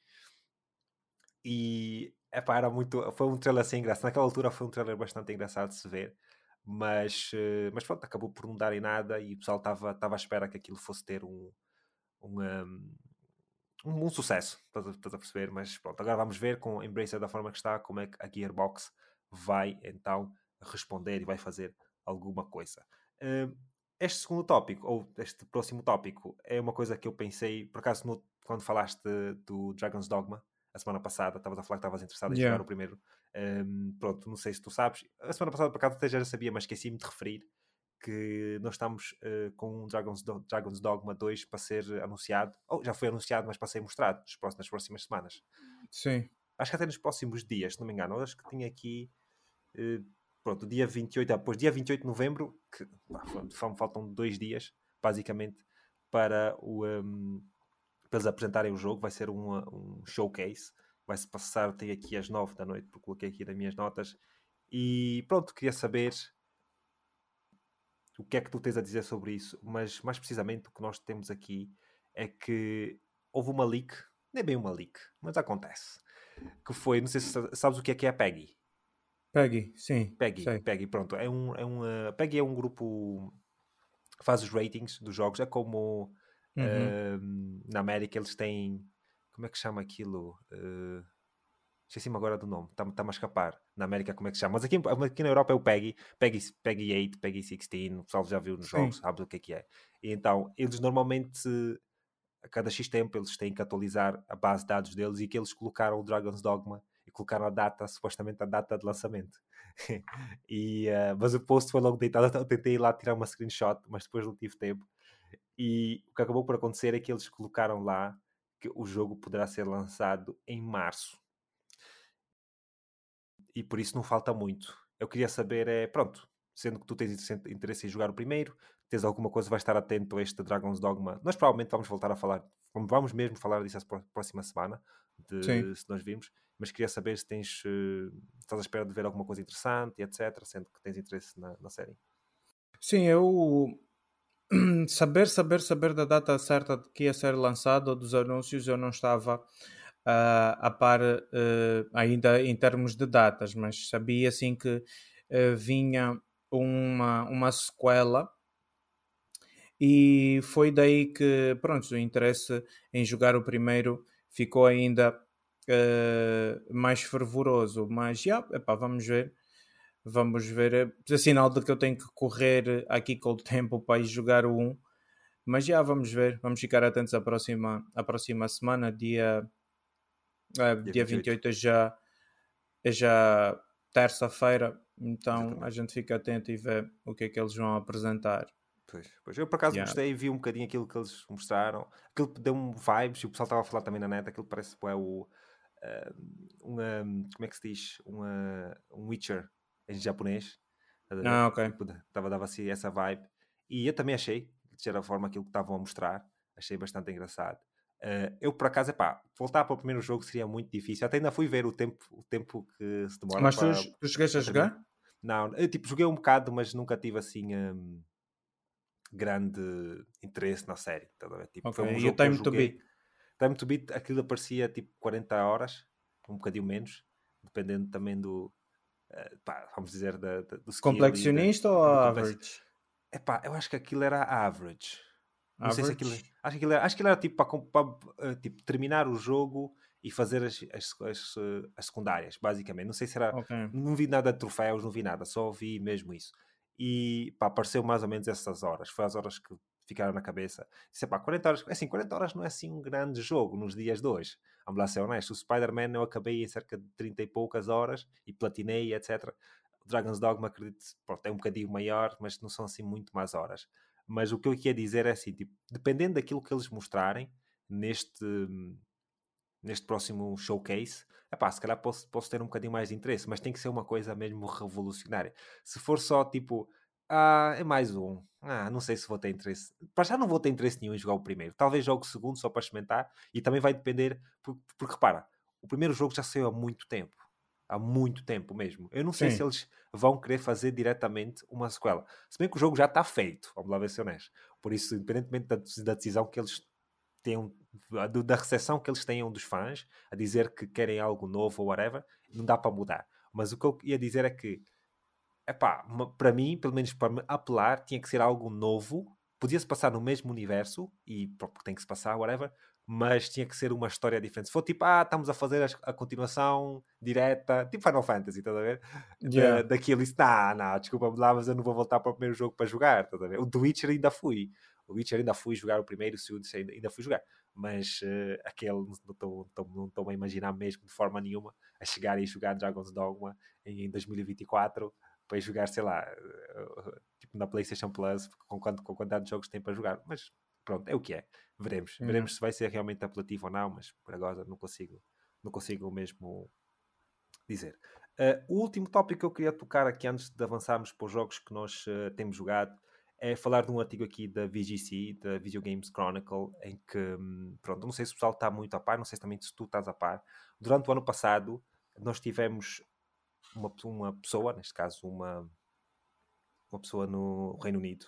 Speaker 1: E epá, era muito, foi um trailer assim engraçado. Naquela altura foi um trailer bastante engraçado de se ver. mas, uh, mas pronto, acabou por não dar em nada e o pessoal estava à espera que aquilo fosse ter um, um, um, um sucesso, estás a, estás a, perceber? Mas pronto, agora vamos ver com Embracer da forma que está, como é que a Gearbox vai então responder e vai fazer alguma coisa. Uh, este segundo tópico, ou este próximo tópico, é uma coisa que eu pensei, por acaso, no, quando falaste do Dragon's Dogma, a semana passada, estavas a falar que estavas interessado em yeah. jogar o primeiro. Um, pronto, não sei se tu sabes. A semana passada, por acaso, até já sabia, mas esqueci-me de referir que nós estamos uh, com um Dragon's, Do Dragon's Dogma 2 para ser anunciado. Ou já foi anunciado, mas para ser mostrado nas próximas semanas.
Speaker 2: Sim.
Speaker 1: Acho que até nos próximos dias, se não me engano. Acho que tinha aqui. Uh, pronto, dia 28, depois dia 28 de novembro, que faltam dois dias, basicamente, para, o, um, para eles apresentarem o jogo. Vai ser um, um showcase. Vai-se passar até aqui às 9 da noite, porque coloquei aqui nas minhas notas. E pronto, queria saber o que é que tu tens a dizer sobre isso, mas mais precisamente o que nós temos aqui é que houve uma leak, nem bem uma leak, mas acontece. Que foi, não sei se sabes o que é que é a Peggy.
Speaker 2: Peggy, sim.
Speaker 1: Peggy, sei. Peggy, pronto. É um, é um, uh, Peggy é um grupo que faz os ratings dos jogos. É como uhum. uh, na América eles têm. Como é que chama aquilo? Uh, Esqueci-me agora do nome, está-me a escapar. Na América, como é que se chama? Mas aqui, aqui na Europa é o PEGI, PEGI, PEGI 8, PEGI 16, o pessoal já viu nos jogos, sabe o que é que é. E então, eles normalmente, a cada X tempo, eles têm que atualizar a base de dados deles e que eles colocaram o Dragon's Dogma colocaram a data, supostamente a data de lançamento. *laughs* e, uh, mas o post foi logo deitado, eu tentei ir lá tirar uma screenshot, mas depois não tive tempo. E o que acabou por acontecer é que eles colocaram lá que o jogo poderá ser lançado em março. E por isso não falta muito. Eu queria saber, é pronto, sendo que tu tens interesse em jogar o primeiro, tens alguma coisa, vai estar atento a este Dragon's Dogma. Nós provavelmente vamos voltar a falar, vamos mesmo falar disso a próxima semana, de, se nós vimos mas queria saber se tens uh, estás à espera de ver alguma coisa interessante, etc., sendo que tens interesse na, na série.
Speaker 2: Sim, eu *clears throat* saber, saber, saber da data certa de que ia ser lançado dos anúncios, eu não estava uh, a par uh, ainda em termos de datas, mas sabia assim que uh, vinha uma, uma sequela e foi daí que pronto, o interesse em jogar o primeiro ficou ainda uh, mais fervoroso, mas já, epá, vamos ver. Vamos ver. É sinal de que eu tenho que correr aqui com o tempo para ir jogar o 1. Mas já vamos ver. Vamos ficar atentos à próxima, à próxima semana, dia, uh, dia, dia 28 é já, é já terça-feira. Então Exatamente. a gente fica atento e vê o que é que eles vão apresentar.
Speaker 1: Pois, pois. Eu por acaso yeah. gostei e vi um bocadinho aquilo que eles mostraram. Aquilo deu-me vibes e o pessoal estava a falar também na net. Aquilo parece é o, uma, como é que se diz? Uma, um Witcher em japonês.
Speaker 2: Ah, ok.
Speaker 1: Tipo, dava assim essa vibe. E eu também achei, de certa forma, aquilo que estavam a mostrar, achei bastante engraçado. Uh, eu, por acaso, epá, voltar para o primeiro jogo seria muito difícil. Até ainda fui ver o tempo, o tempo que se demora.
Speaker 2: Mas para, tu, tu chegaste a jogar?
Speaker 1: Não, eu tipo, joguei um bocado, mas nunca tive assim um, grande interesse na série. Tá tipo,
Speaker 2: okay. foi um jogo e o time to beat?
Speaker 1: Time to Beat, aquilo aparecia tipo 40 horas, um bocadinho menos, dependendo também do, uh, pá, vamos dizer, da, da, do
Speaker 2: Complexionista ou average?
Speaker 1: É pá, eu acho que aquilo era average. Não average? sei se aquilo, acho que aquilo era, acho que era tipo para, para uh, tipo, terminar o jogo e fazer as, as, as, eh, as, secundárias, basicamente. Não sei se era. Okay. Não vi nada de troféus, não vi nada, só vi mesmo isso. E pá, apareceu mais ou menos essas horas. Foi as horas que ficaram na cabeça. Disse, pá, 40 horas, assim, 40 horas não é assim um grande jogo nos dias de hoje. Vamos lá ser honesto. O Spider-Man eu acabei em cerca de 30 e poucas horas e platinei, etc. O Dragon's Dogma, acredito, pronto, é um bocadinho maior, mas não são assim muito mais horas. Mas o que eu queria dizer é assim, tipo, dependendo daquilo que eles mostrarem neste, neste próximo showcase, epá, se calhar posso, posso ter um bocadinho mais de interesse, mas tem que ser uma coisa mesmo revolucionária. Se for só tipo, ah, é mais um. Ah, não sei se vou ter interesse. Para já não vou ter interesse nenhum em jogar o primeiro. Talvez jogue o segundo só para experimentar. E também vai depender. Porque, porque repara, o primeiro jogo já saiu há muito tempo. Há muito tempo mesmo. Eu não sei Sim. se eles vão querer fazer diretamente uma sequela. Se bem que o jogo já está feito. Vamos lá ver se é honesto. Por isso, independentemente da, da decisão que eles tenham, da recepção que eles tenham dos fãs, a dizer que querem algo novo ou whatever, não dá para mudar. Mas o que eu ia dizer é que epá, para mim, pelo menos para me apelar, tinha que ser algo novo. Podia-se passar no mesmo universo, e porque tem que se passar, whatever, mas tinha que ser uma história diferente. Se for tipo, ah, estamos a fazer a, a continuação direta, tipo Final Fantasy, estás a ver? Yeah. Da, daquilo, isso, não, não, desculpa lá, mas eu não vou voltar para o primeiro jogo para jogar, estás a ver? O The Witcher ainda fui. O Witcher ainda fui jogar o primeiro, o segundo ainda, ainda fui jogar. Mas uh, aquele não estou a imaginar mesmo de forma nenhuma a chegar e jogar Dragon's Dogma em, em 2024 para jogar, sei lá, uh, tipo na PlayStation Plus, com, quanto, com quantidade de jogos tem para jogar. Mas pronto, é o que é. Veremos. Uhum. Veremos se vai ser realmente apelativo ou não, mas por agora não consigo, não consigo mesmo dizer. Uh, o último tópico que eu queria tocar aqui antes de avançarmos para os jogos que nós uh, temos jogado é falar de um artigo aqui da VGC, da Video Games Chronicle, em que, hum, pronto, não sei se o pessoal está muito a par, não sei também se tu estás a par. Durante o ano passado, nós tivemos uma, uma pessoa, neste caso, uma, uma pessoa no Reino Unido,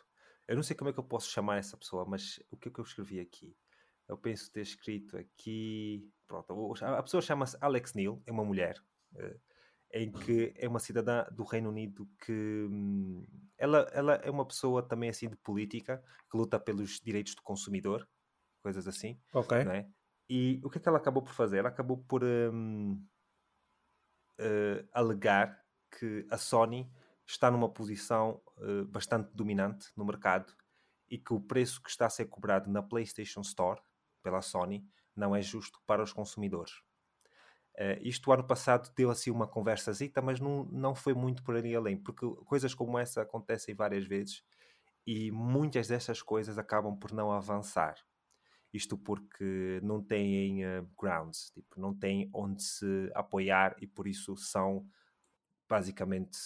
Speaker 1: eu não sei como é que eu posso chamar essa pessoa, mas o que é que eu escrevi aqui? Eu penso ter escrito aqui. Pronto, a pessoa chama-se Alex Neil, é uma mulher, uh, em que é uma cidadã do Reino Unido que. Hum, ela, ela é uma pessoa também assim de política, que luta pelos direitos do consumidor, coisas assim.
Speaker 2: Ok.
Speaker 1: É? E o que é que ela acabou por fazer? Ela acabou por um, uh, alegar que a Sony está numa posição uh, bastante dominante no mercado e que o preço que está a ser cobrado na PlayStation Store pela Sony não é justo para os consumidores. Uh, isto ano passado deu assim uma conversazita, mas não, não foi muito por ali além, porque coisas como essa acontecem várias vezes e muitas dessas coisas acabam por não avançar. Isto porque não têm uh, grounds, tipo, não têm onde se apoiar e por isso são basicamente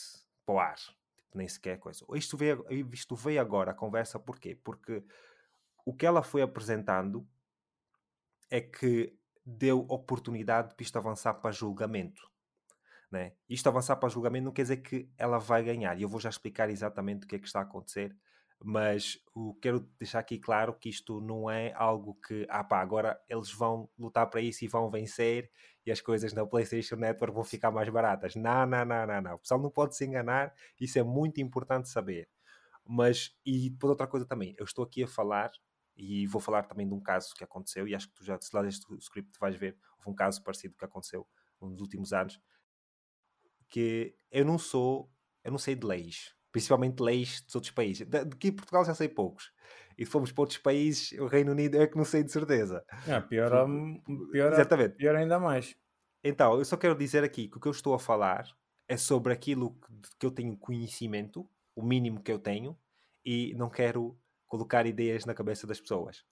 Speaker 1: para o ar. Tipo, nem sequer coisa. Isto veio, isto veio agora a conversa, porquê? Porque o que ela foi apresentando é que deu oportunidade para isto avançar para julgamento. Né? Isto avançar para julgamento não quer dizer que ela vai ganhar. E eu vou já explicar exatamente o que é que está a acontecer mas o quero deixar aqui claro que isto não é algo que, ah pá, agora eles vão lutar para isso e vão vencer e as coisas na PlayStation Network vão ficar mais baratas. Não, não, não, não, não. O pessoal não pode se enganar, isso é muito importante saber. Mas, e depois outra coisa também, eu estou aqui a falar e vou falar também de um caso que aconteceu, e acho que tu já, se lá este script vais ver, houve um caso parecido que aconteceu nos últimos anos, que eu não sou, eu não sei de leis, principalmente leis dos outros países. De, de Portugal já sei poucos. E se formos para outros países, o Reino Unido é que não sei de certeza.
Speaker 2: É, pior, pior, Exatamente. pior ainda mais.
Speaker 1: Então, eu só quero dizer aqui que o que eu estou a falar é sobre aquilo que, que eu tenho conhecimento, o mínimo que eu tenho, e não quero colocar ideias na cabeça das pessoas.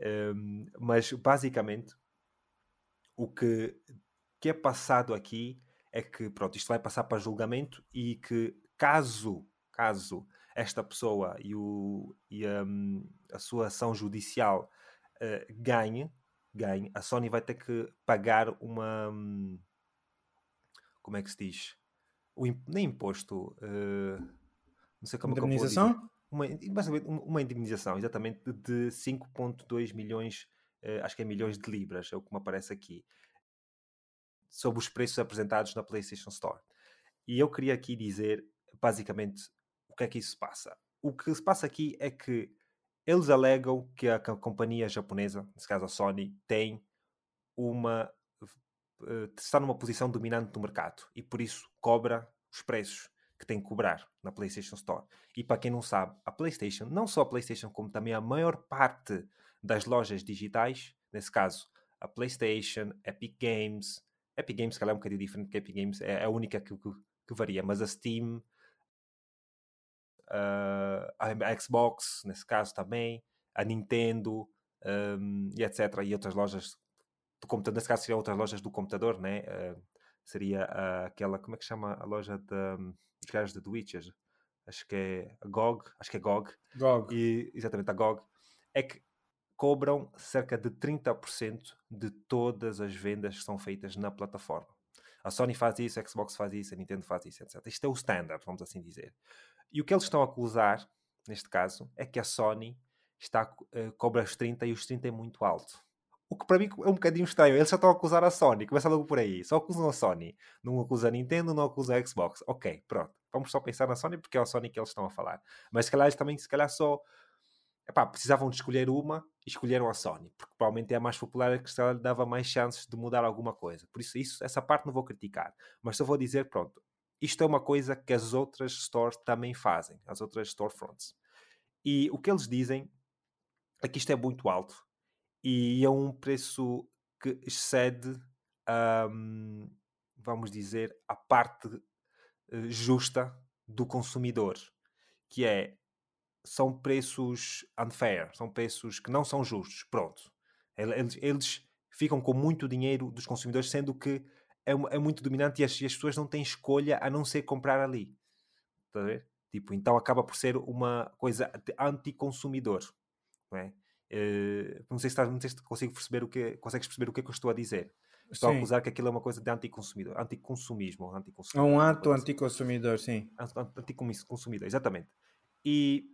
Speaker 1: Um, mas, basicamente, o que, que é passado aqui é que, pronto, isto vai passar para julgamento e que caso caso esta pessoa e, o, e um, a sua ação judicial uh, ganhe, ganhe, a Sony vai ter que pagar uma. Um, como é que se diz? O, nem imposto. Uh, não sei como
Speaker 2: indemnização?
Speaker 1: É que eu uma, uma indemnização, exatamente, de 5,2 milhões, uh, acho que é milhões de libras, é o que me aparece aqui, sobre os preços apresentados na PlayStation Store. E eu queria aqui dizer, basicamente, que é que isso se passa? O que se passa aqui é que eles alegam que a companhia japonesa, nesse caso a Sony, tem uma uh, está numa posição dominante no mercado e por isso cobra os preços que tem que cobrar na PlayStation Store. E para quem não sabe, a PlayStation, não só a PlayStation, como também a maior parte das lojas digitais, nesse caso a PlayStation, Epic Games, Epic Games, que é um bocadinho diferente que Epic Games, é a única que, que, que varia, mas a Steam, uh, a Xbox, nesse caso também, a Nintendo um, e etc. E outras lojas do computador, nesse caso seriam outras lojas do computador, né? Uh, seria uh, aquela, como é que chama a loja de, um, dos gajos de The Witcher? Acho que é a GOG, acho que é GOG.
Speaker 2: GOG.
Speaker 1: E, exatamente, a GOG. É que cobram cerca de 30% de todas as vendas que são feitas na plataforma. A Sony faz isso, a Xbox faz isso, a Nintendo faz isso, etc. Isto é o standard, vamos assim dizer. E o que eles estão a acusar, neste caso, é que a Sony está, uh, cobra os 30 e os 30 é muito alto. O que para mim é um bocadinho estranho. Eles só estão a acusar a Sony. Começa logo por aí. Só acusam a Sony. Não acusam a Nintendo, não acusam a Xbox. Ok, pronto. Vamos só pensar na Sony porque é a Sony que eles estão a falar. Mas se calhar eles também, se calhar só... Epá, precisavam de escolher uma e escolheram a Sony. Porque provavelmente é a mais popular e que se dava mais chances de mudar alguma coisa. Por isso, isso, essa parte não vou criticar. Mas só vou dizer, pronto. Isto é uma coisa que as outras stores também fazem. As outras storefronts. E o que eles dizem é que isto é muito alto e é um preço que excede, um, vamos dizer, a parte uh, justa do consumidor, que é são preços unfair, são preços que não são justos. Pronto, eles, eles ficam com muito dinheiro dos consumidores, sendo que é, é muito dominante e as, e as, pessoas não têm escolha a não ser comprar ali. Está a ver? Tipo, então acaba por ser uma coisa anti-consumidor. Não é? Uh, não, sei se estás, não sei se consigo perceber o que, consegues perceber o que é que eu estou a dizer. Estou sim. a acusar que aquilo é uma coisa de anticonsumidor, anticonsumismo.
Speaker 2: É um ato anticonsumidor, sim.
Speaker 1: Anticonsumidor, exatamente. E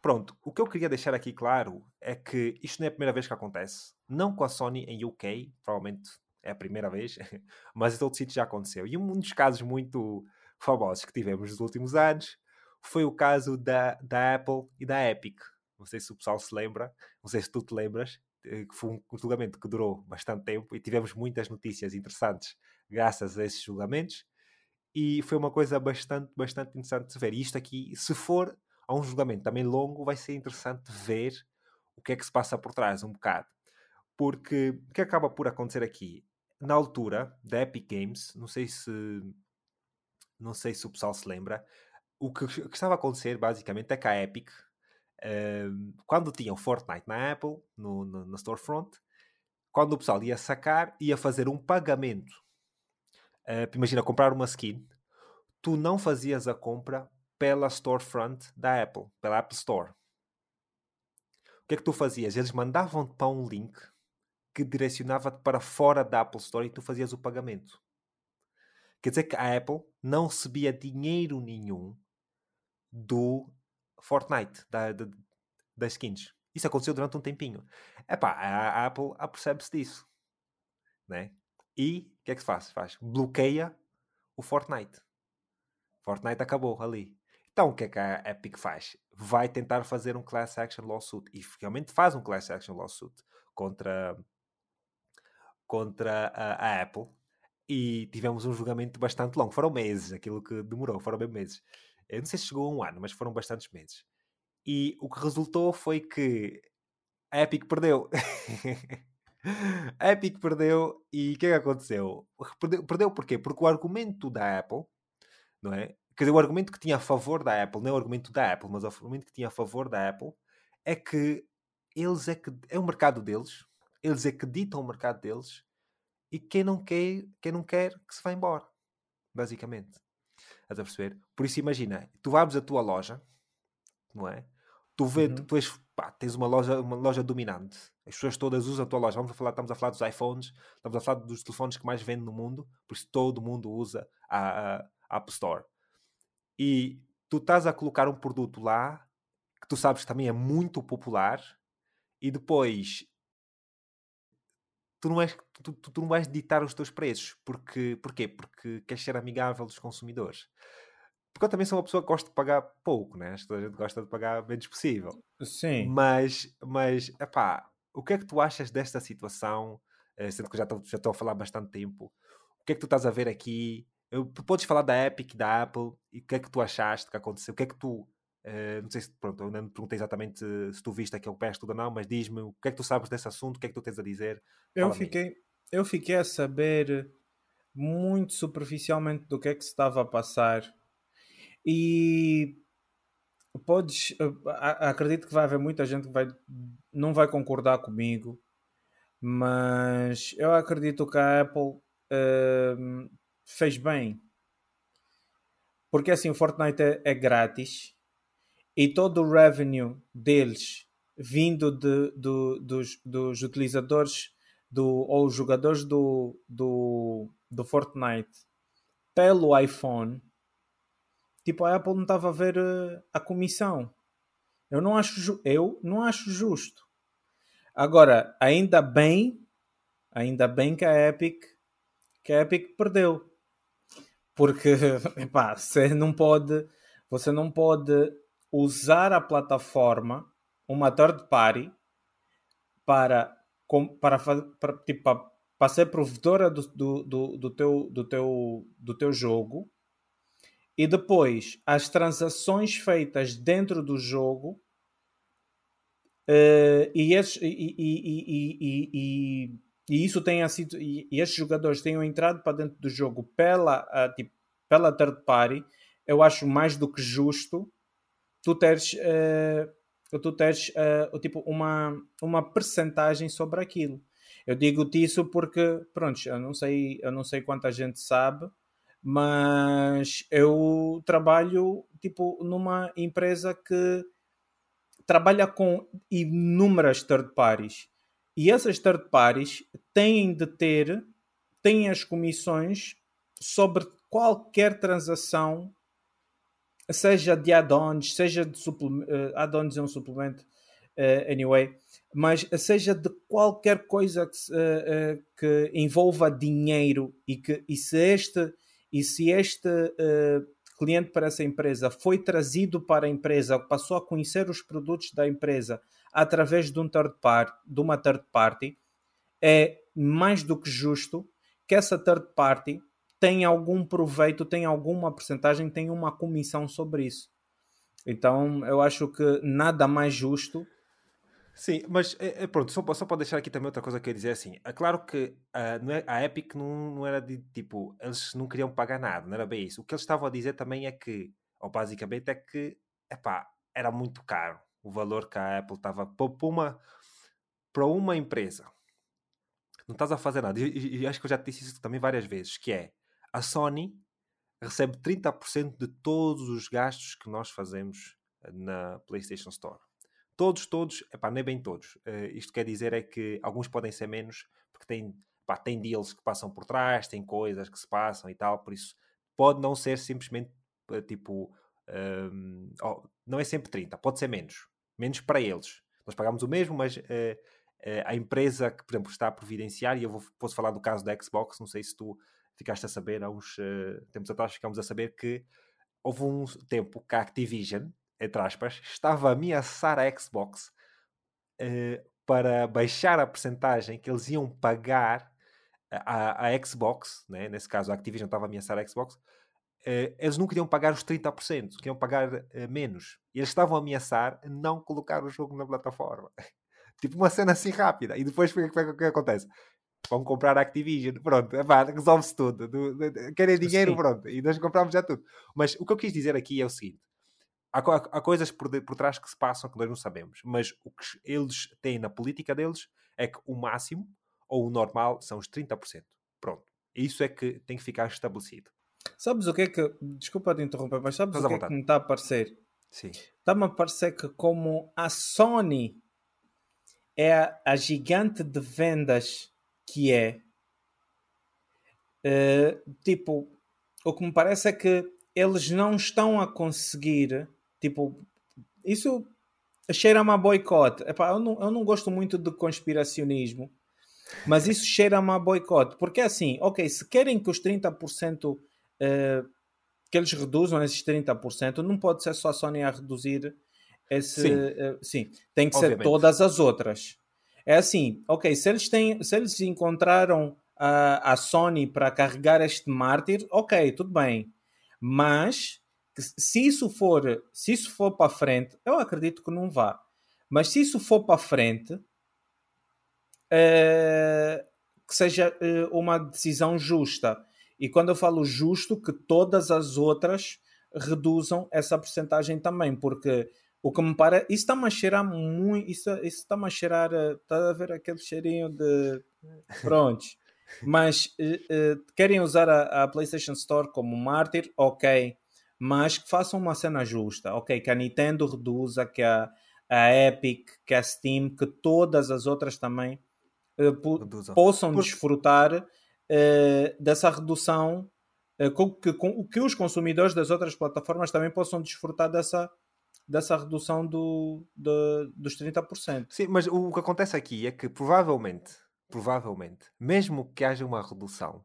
Speaker 1: pronto, o que eu queria deixar aqui claro é que isto não é a primeira vez que acontece. Não com a Sony em UK, provavelmente é a primeira vez, *laughs* mas em outros sítios já aconteceu. E um dos casos muito famosos que tivemos nos últimos anos foi o caso da, da Apple e da Epic não sei se o pessoal se lembra, não sei se tu te lembras, eh, que foi um julgamento que durou bastante tempo e tivemos muitas notícias interessantes graças a esses julgamentos e foi uma coisa bastante, bastante interessante de ver. E isto aqui, se for a um julgamento também longo, vai ser interessante ver o que é que se passa por trás um bocado. Porque o que acaba por acontecer aqui? Na altura da Epic Games, não sei se não sei se o pessoal se lembra, o que, o que estava a acontecer basicamente é que a Epic quando tinham Fortnite na Apple, no, no, na storefront, quando o pessoal ia sacar, ia fazer um pagamento. Uh, imagina, comprar uma skin, tu não fazias a compra pela storefront da Apple, pela Apple Store. O que é que tu fazias? Eles mandavam-te para um link que direcionava-te para fora da Apple Store e tu fazias o pagamento. Quer dizer que a Apple não recebia dinheiro nenhum do Fortnite, da, da, das skins. Isso aconteceu durante um tempinho. Epá, a, a Apple apercebe-se disso. Né? E o que é que se faz? faz? Bloqueia o Fortnite. Fortnite acabou ali. Então o que é que a Epic faz? Vai tentar fazer um class action lawsuit. E realmente faz um class action lawsuit contra, contra a, a Apple. E tivemos um julgamento bastante longo. Foram meses, aquilo que demorou, foram bem meses. Eu não sei se chegou a um ano, mas foram bastantes meses. E o que resultou foi que a Epic perdeu. *laughs* a Epic perdeu e o que é que aconteceu? Perdeu, perdeu porquê? Porque o argumento da Apple, não é? Quer dizer, o argumento que tinha a favor da Apple, não é o argumento da Apple, mas o argumento que tinha a favor da Apple é que eles é que é o mercado deles, eles é que ditam o mercado deles e quem não quer, quem não quer que se vá embora, basicamente. Estás a perceber? Por isso, imagina, tu vais à tua loja, não é? Tu, vê, uhum. tu és, pá, tens uma loja, uma loja dominante. As pessoas todas usam a tua loja. Vamos a falar, estamos a falar dos iPhones, estamos a falar dos telefones que mais vendem no mundo, por isso todo mundo usa a, a App Store. E tu estás a colocar um produto lá que tu sabes que também é muito popular e depois tu não, és, tu, tu, tu, não vais ditar os teus preços. Porque, porquê? Porque queres ser amigável dos consumidores. Porque eu também sou uma pessoa que gosta de pagar pouco, né? Toda a gente gosta de pagar menos possível.
Speaker 2: Sim.
Speaker 1: Mas, mas, epá, o que é que tu achas desta situação? Uh, sendo que eu já estou, já estou a falar bastante tempo. O que é que tu estás a ver aqui? Eu, podes falar da Epic, da Apple, e o que é que tu achaste que aconteceu? O que é que tu Uh, não sei se, pronto, eu não perguntei exatamente se tu viste aquele pé tudo ou não, mas diz-me o que é que tu sabes desse assunto, o que é que tu tens a dizer?
Speaker 2: Eu fiquei, eu fiquei a saber muito superficialmente do que é que se estava a passar e podes, acredito que vai haver muita gente que vai, não vai concordar comigo, mas eu acredito que a Apple uh, fez bem. Porque assim, o Fortnite é, é grátis e todo o revenue deles vindo de, do, dos, dos utilizadores do, ou jogadores do, do, do Fortnite pelo iPhone, tipo, a Apple não estava a ver uh, a comissão. Eu não acho, eu não acho justo. Agora, ainda bem Ainda bem que a Epic, que a Epic perdeu. Porque, *laughs* epá, você não pode, você não pode usar a plataforma, uma third party, para, para, para, tipo, para, para ser provedora do, do, do, do, teu, do, teu, do teu jogo e depois as transações feitas dentro do jogo uh, e, esses, e, e, e, isso tenha sido e, esses jogadores tenham entrado para dentro do jogo pela, uh, tipo, pela third party eu acho mais do que justo tu teres uh, tu teres uh, tipo uma uma percentagem sobre aquilo. Eu digo-te isso porque pronto eu não sei eu não sei quanta gente sabe mas eu trabalho tipo numa empresa que trabalha com inúmeras third parties. E essas third parties têm de ter têm as comissões sobre qualquer transação seja de add-ons, seja de suplemento, uh, add-ons é um suplemento uh, anyway, mas seja de qualquer coisa que, uh, que envolva dinheiro e que e se este e se este cliente para essa empresa foi trazido para a empresa, passou a conhecer os produtos da empresa através de, um third party, de uma third party, é mais do que justo que essa third party tenha algum proveito, tenha alguma porcentagem, tenha uma comissão sobre isso. Então eu acho que nada mais justo
Speaker 1: Sim, mas é, pronto, só, só para deixar aqui também outra coisa que eu ia dizer assim. É claro que uh, a Epic não, não era de tipo, eles não queriam pagar nada, não era bem isso. O que eles estavam a dizer também é que, ou basicamente, é que epá, era muito caro o valor que a Apple estava para uma, para uma empresa. Não estás a fazer nada. E, acho que eu já te disse isso também várias vezes, que é a Sony recebe 30% de todos os gastos que nós fazemos na PlayStation Store. Todos, todos, epá, nem bem todos. Uh, isto quer dizer é que alguns podem ser menos, porque tem, epá, tem deals que passam por trás, tem coisas que se passam e tal, por isso pode não ser simplesmente uh, tipo. Um, oh, não é sempre 30, pode ser menos. Menos para eles. Nós pagamos o mesmo, mas uh, a empresa que, por exemplo, está a providenciar, e eu vou, posso falar do caso da Xbox, não sei se tu ficaste a saber, há uns tempos atrás ficámos a saber que houve um tempo que a Activision entre aspas, estava a ameaçar a Xbox uh, para baixar a porcentagem que eles iam pagar à, Xbox, né? nesse caso a Activision estava a ameaçar a Xbox, uh, eles não queriam pagar os 30%, queriam pagar uh, menos. E eles estavam a ameaçar não colocar o jogo na plataforma. *laughs* tipo uma cena assim rápida. E depois o que, que, acontece? Vão comprar a Activision, pronto, resolve-se tudo. querem dinheiro, Sim. pronto. E nós compramos já tudo. Mas o que eu quis dizer aqui é o seguinte: há, há, coisas por, por trás que se passam que nós não sabemos, mas o que eles têm na política deles é que o máximo ou o normal são os 30%. Pronto. Isso é que tem que ficar estabelecido.
Speaker 2: Sabes o que é que. Desculpa te interromper, mas sabes Estás o que é que me está a parecer?
Speaker 1: Sim.
Speaker 2: Está-me a parecer que, como a Sony é a gigante de vendas que é, uh, tipo, o que me parece é que eles não estão a conseguir Tipo, isso cheira-me a boicote. Epá, eu, não, eu não gosto muito de conspiracionismo, mas isso *laughs* cheira-me a boicote. Porque é assim, ok, se querem que os 30% uh, eh, que eles reduzam esses 30%, não pode ser só a Sony a reduzir esse. Sim, uh, sim tem que Obviamente. ser todas as outras. É assim, ok, se eles, têm, se eles encontraram a, a Sony para carregar este mártir, ok, tudo bem. Mas se isso for, se isso for para frente, eu acredito que não vá. Mas se isso for para frente, uh, que seja uh, uma decisão justa. E quando eu falo justo, que todas as outras reduzam essa porcentagem também, porque o que me parece, isso está-me a cheirar muito, isso, está-me a cheirar, está a ver aquele cheirinho de prontos. *laughs* Mas uh, querem usar a, a PlayStation Store como mártir, ok mas que façam uma cena justa, ok? Que a Nintendo reduza, que a, a Epic, que a Steam, que todas as outras também uh, possam Por... desfrutar uh, dessa redução, uh, que, com, que os consumidores das outras plataformas também possam desfrutar dessa, dessa redução do, do, dos 30%.
Speaker 1: Sim, mas o que acontece aqui é que provavelmente, provavelmente, mesmo que haja uma redução,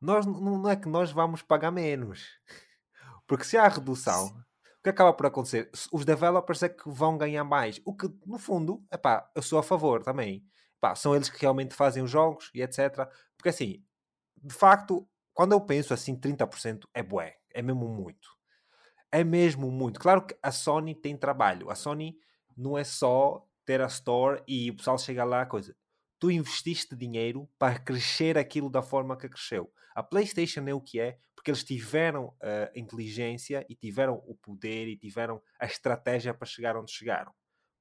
Speaker 1: nós, não é que nós vamos pagar menos. Porque se há redução, o que acaba por acontecer? Os developers é que vão ganhar mais. O que, no fundo, epá, eu sou a favor também. Epá, são eles que realmente fazem os jogos e etc. Porque assim, de facto, quando eu penso assim, 30% é bué. É mesmo muito. É mesmo muito. Claro que a Sony tem trabalho. A Sony não é só ter a store e o pessoal chega lá, coisa. Tu investiste dinheiro para crescer aquilo da forma que cresceu. A PlayStation é o que é porque eles tiveram a inteligência e tiveram o poder e tiveram a estratégia para chegar onde chegaram.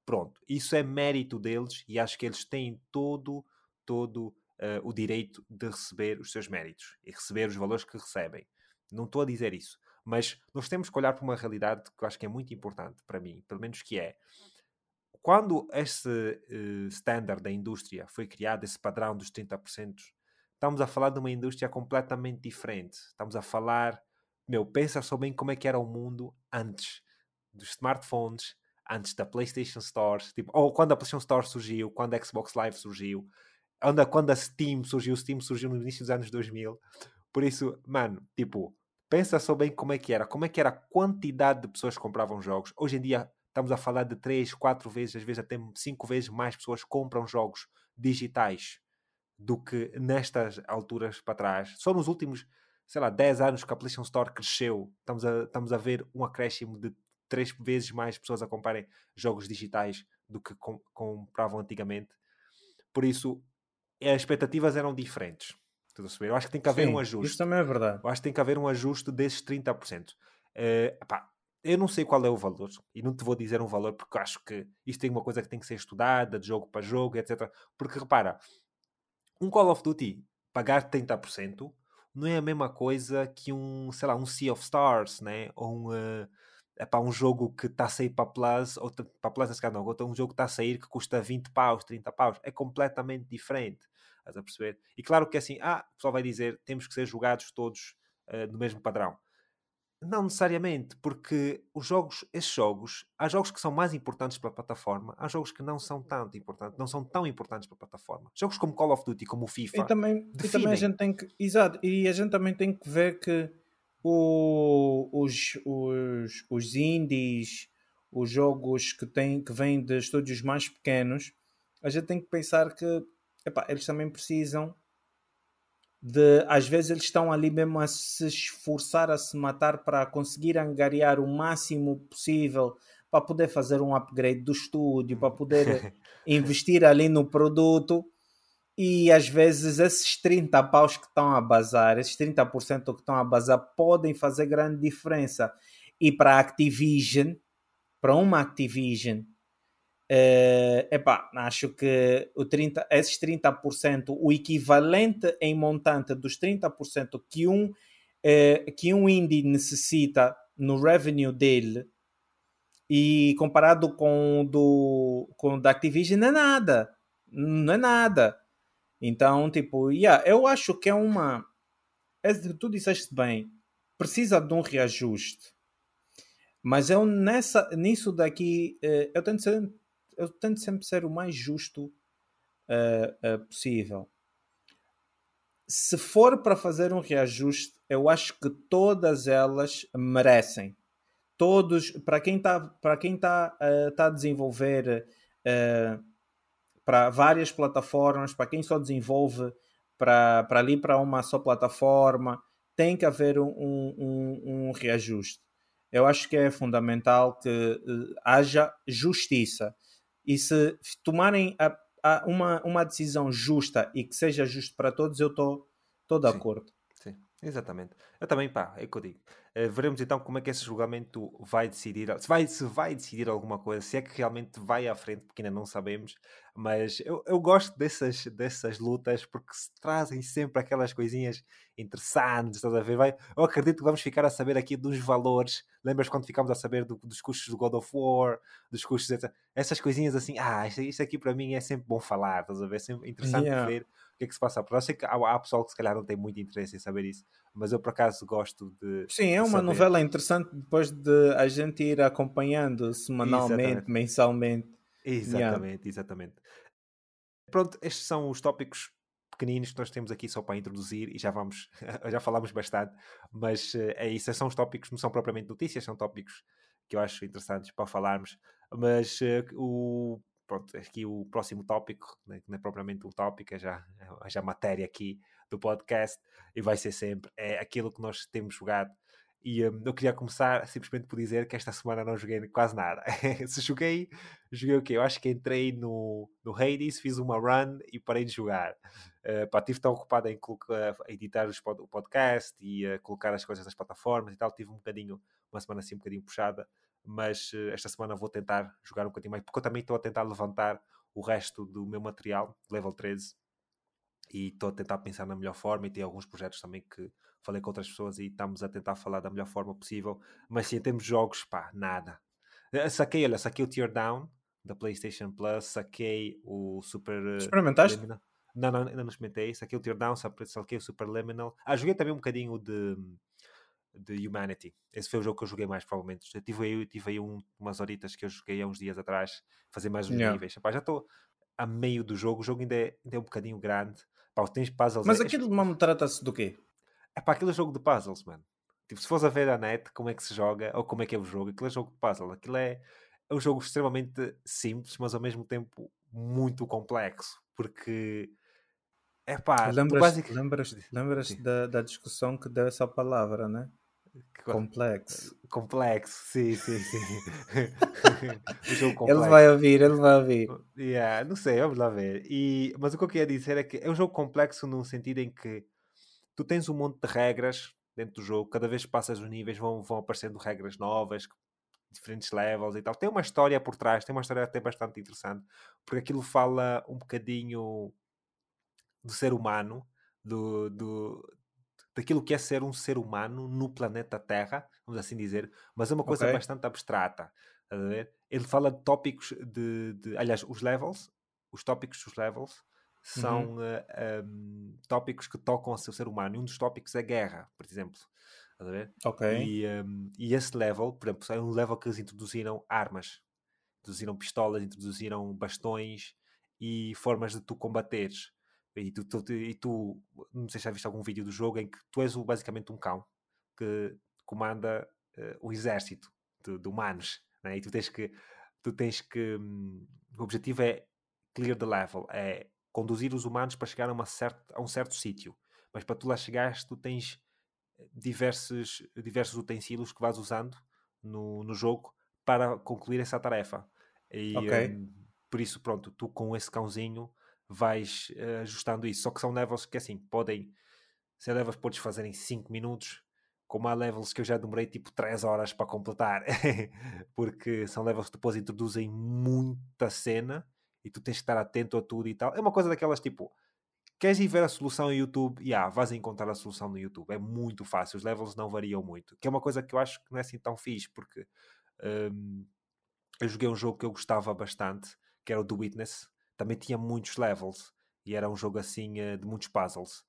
Speaker 1: Pronto, isso é mérito deles e acho que eles têm todo, todo uh, o direito de receber os seus méritos e receber os valores que recebem. Não estou a dizer isso, mas nós temos que olhar para uma realidade que eu acho que é muito importante para mim, pelo menos que é quando esse uh, standard da indústria foi criado, esse padrão dos 30%, estamos a falar de uma indústria completamente diferente. Estamos a falar, meu, pensa só bem como é que era o mundo antes dos smartphones, antes da PlayStation Store, tipo, ou quando a PlayStation Store surgiu, quando a Xbox Live surgiu, quando a, quando a Steam surgiu, o Steam surgiu no início dos anos 2000. Por isso, mano, tipo, pensa só bem como é que era, como é que era a quantidade de pessoas que compravam jogos. Hoje em dia estamos a falar de 3, 4 vezes, às vezes até 5 vezes mais pessoas compram jogos digitais do que nestas alturas para trás. Só nos últimos, sei lá, 10 anos que a PlayStation Store cresceu, estamos a, estamos a ver um acréscimo de 3 vezes mais pessoas a comprarem jogos digitais do que com, compravam antigamente. Por isso, as expectativas eram diferentes. Eu acho que tem que haver
Speaker 2: Sim,
Speaker 1: um ajuste.
Speaker 2: Isso também é verdade.
Speaker 1: Eu acho que tem que haver um ajuste desses 30%. Uh, epá, eu não sei qual é o valor e não te vou dizer um valor porque acho que isto tem uma coisa que tem que ser estudada de jogo para jogo, etc. Porque repara, um Call of Duty pagar 30% não é a mesma coisa que um, sei lá, um Sea of Stars, né? Ou um, uh, epá, um jogo que está a sair para Plus, ou para Plus nesse caso não, ou um jogo que está a sair que custa 20 paus, 30 paus. É completamente diferente. Estás a perceber? E claro que é assim, ah, o pessoal vai dizer, temos que ser jogados todos uh, no mesmo padrão. Não necessariamente, porque os jogos, esses jogos, há jogos que são mais importantes para a plataforma, há jogos que não são tanto importantes, não são tão importantes para a plataforma. Jogos como Call of Duty, como o FIFA.
Speaker 2: E também, e também a gente tem que. Exato, e a gente também tem que ver que o, os, os, os indies, os jogos que, têm, que vêm de estúdios mais pequenos, a gente tem que pensar que epá, eles também precisam de às vezes eles estão ali mesmo a se esforçar a se matar para conseguir angariar o máximo possível para poder fazer um upgrade do estúdio, para poder *laughs* investir ali no produto e às vezes esses 30 paus que estão a bazar, esses 30% que estão a bazar podem fazer grande diferença. E para a Activision, para uma Activision, Uh, epá, acho que o 30, esses 30%, o equivalente em montante dos 30% que um, uh, que um indie necessita no revenue dele e comparado com o do, com o da Activision não é nada. Não é nada. Então, tipo, yeah, eu acho que é uma. É, tu disseste bem, precisa de um reajuste. Mas eu nessa, nisso daqui, uh, eu tento ser eu tento sempre ser o mais justo uh, uh, possível. Se for para fazer um reajuste, eu acho que todas elas merecem. Todos, para quem está para quem tá, uh, tá a desenvolver para várias plataformas, para quem só desenvolve para, para ali para uma só plataforma, tem que haver um, um, um reajuste. Eu acho que é fundamental que uh, haja justiça. E se tomarem a, a uma, uma decisão justa e que seja justo para todos, eu estou de acordo.
Speaker 1: Exatamente. Eu também, pá, é o que eu digo. Uh, veremos então como é que esse julgamento vai decidir, se vai, se vai decidir alguma coisa, se é que realmente vai à frente, porque ainda não sabemos. Mas eu, eu gosto dessas, dessas lutas porque se trazem sempre aquelas coisinhas interessantes, estás a ver? Vai, eu acredito que vamos ficar a saber aqui dos valores. Lembras quando ficámos a saber do, dos custos do God of War, dos custos, etc. essas coisinhas assim, ah, isto, isto, aqui para mim é sempre bom falar, estás a ver? É sempre interessante yeah. ver o que é que se passa. Eu sei que há, há pessoal que se calhar não tem muito interesse em saber isso, mas eu por acaso gosto de.
Speaker 2: Sim, é uma saber. novela interessante depois de a gente ir acompanhando semanalmente, exatamente. mensalmente.
Speaker 1: Exatamente, yeah. exatamente. Pronto, estes são os tópicos pequeninos que nós temos aqui só para introduzir e já vamos, *laughs* já falámos bastante, mas uh, é isso, são os tópicos, não são propriamente notícias, são tópicos que eu acho interessantes para falarmos, mas uh, o, pronto, aqui o próximo tópico, né, não é propriamente um tópico, é já, é já matéria aqui do podcast, e vai ser sempre, é aquilo que nós temos jogado e um, eu queria começar simplesmente por dizer que esta semana não joguei quase nada. *laughs* Se joguei, joguei o quê? Eu acho que entrei no, no Hades, fiz uma run e parei de jogar. Uh, pá, estive tão ocupado em colocar, editar os, o podcast e uh, colocar as coisas nas plataformas e tal. Tive um bocadinho, uma semana assim um bocadinho puxada. Mas uh, esta semana vou tentar jogar um bocadinho mais, porque eu também estou a tentar levantar o resto do meu material, level 13. E estou a tentar pensar na melhor forma e tem alguns projetos também que falei com outras pessoas e estamos a tentar falar da melhor forma possível. Mas sim, em termos de jogos, pá, nada. Eh, saquei, olha, saquei o Teardown da PlayStation Plus, saquei o Super.
Speaker 2: Eh, Experimentaste?
Speaker 1: Liminal. Não, não, ainda não experimentei. Saquei o Teardown, saquei o Super Liminal. Ah, joguei também um bocadinho de, de Humanity. Esse foi o jogo que eu joguei mais, provavelmente. Já tive aí, tive aí um, umas horitas que eu joguei há uns dias atrás, fazer mais uns yeah. níveis. Epá, já estou a meio do jogo. O jogo ainda é, ainda é um bocadinho grande. Pá, tens puzzles.
Speaker 2: Mas
Speaker 1: é,
Speaker 2: aquilo é... trata-se do quê?
Speaker 1: É para aquele jogo de puzzles, mano. Tipo, se fores a ver a net como é que se joga ou como é que é o jogo, aquele é jogo de puzzle. Aquilo é, é um jogo extremamente simples, mas ao mesmo tempo muito complexo. Porque é pá,
Speaker 2: lembras, basic... lembras, lembras da, da discussão que deu essa palavra, né? Complexo. *laughs*
Speaker 1: Complexo, sim, sim, sim. *laughs*
Speaker 2: ele vai ouvir, ele vai ouvir.
Speaker 1: Yeah, não sei, vamos lá ver. E, mas o que eu queria dizer é que é um jogo complexo num sentido em que tu tens um monte de regras dentro do jogo, cada vez que passas os níveis vão, vão aparecendo regras novas, diferentes levels e tal. Tem uma história por trás, tem uma história até bastante interessante, porque aquilo fala um bocadinho do ser humano, do, do, daquilo que é ser um ser humano no planeta Terra, vamos assim dizer, mas é uma coisa okay. bastante abstrata. Ele fala de tópicos de, de, Aliás, os levels, os tópicos dos levels são uhum. uh, eh, um, ehm, tópicos que tocam ao seu ser humano. E um dos tópicos é guerra, por exemplo.
Speaker 2: Ok.
Speaker 1: E, um, ehm, e esse level, por exemplo, é um level que eles introduziram armas. Introduziram pistolas, introduziram bastões e formas de tu combateres. E tu, tu, e tu, não sei se já viste algum vídeo do jogo em que tu és basicamente um cão que comanda uh, o exército de, de humanos. Né? E tu tens que. Tu tens que um, o objetivo é clear the level, é conduzir os humanos para chegar a, certa, a um certo sítio. Mas para tu lá chegares, tu tens eh, diversos, diversos utensílios que vais usando no, no jogo para concluir essa tarefa. E okay. um, por isso, pronto, tu com esse cãozinho vais uh, ajustando isso. Só que são levels que assim podem ser levels que podes fazer em 5 minutos, como há levels que eu já demorei tipo 3 horas para completar, *laughs* porque são levels que depois introduzem muita cena e tu tens que estar atento a tudo e tal. É uma coisa daquelas tipo, queres ir ver a solução no YouTube? E yeah, vais encontrar a solução no YouTube. É muito fácil, os levels não variam muito. Que é uma coisa que eu acho que não é assim tão fixe, porque um, eu joguei um jogo que eu gostava bastante, que era o The Witness. Também tinha muitos levels e era um jogo assim eh, de muitos puzzles.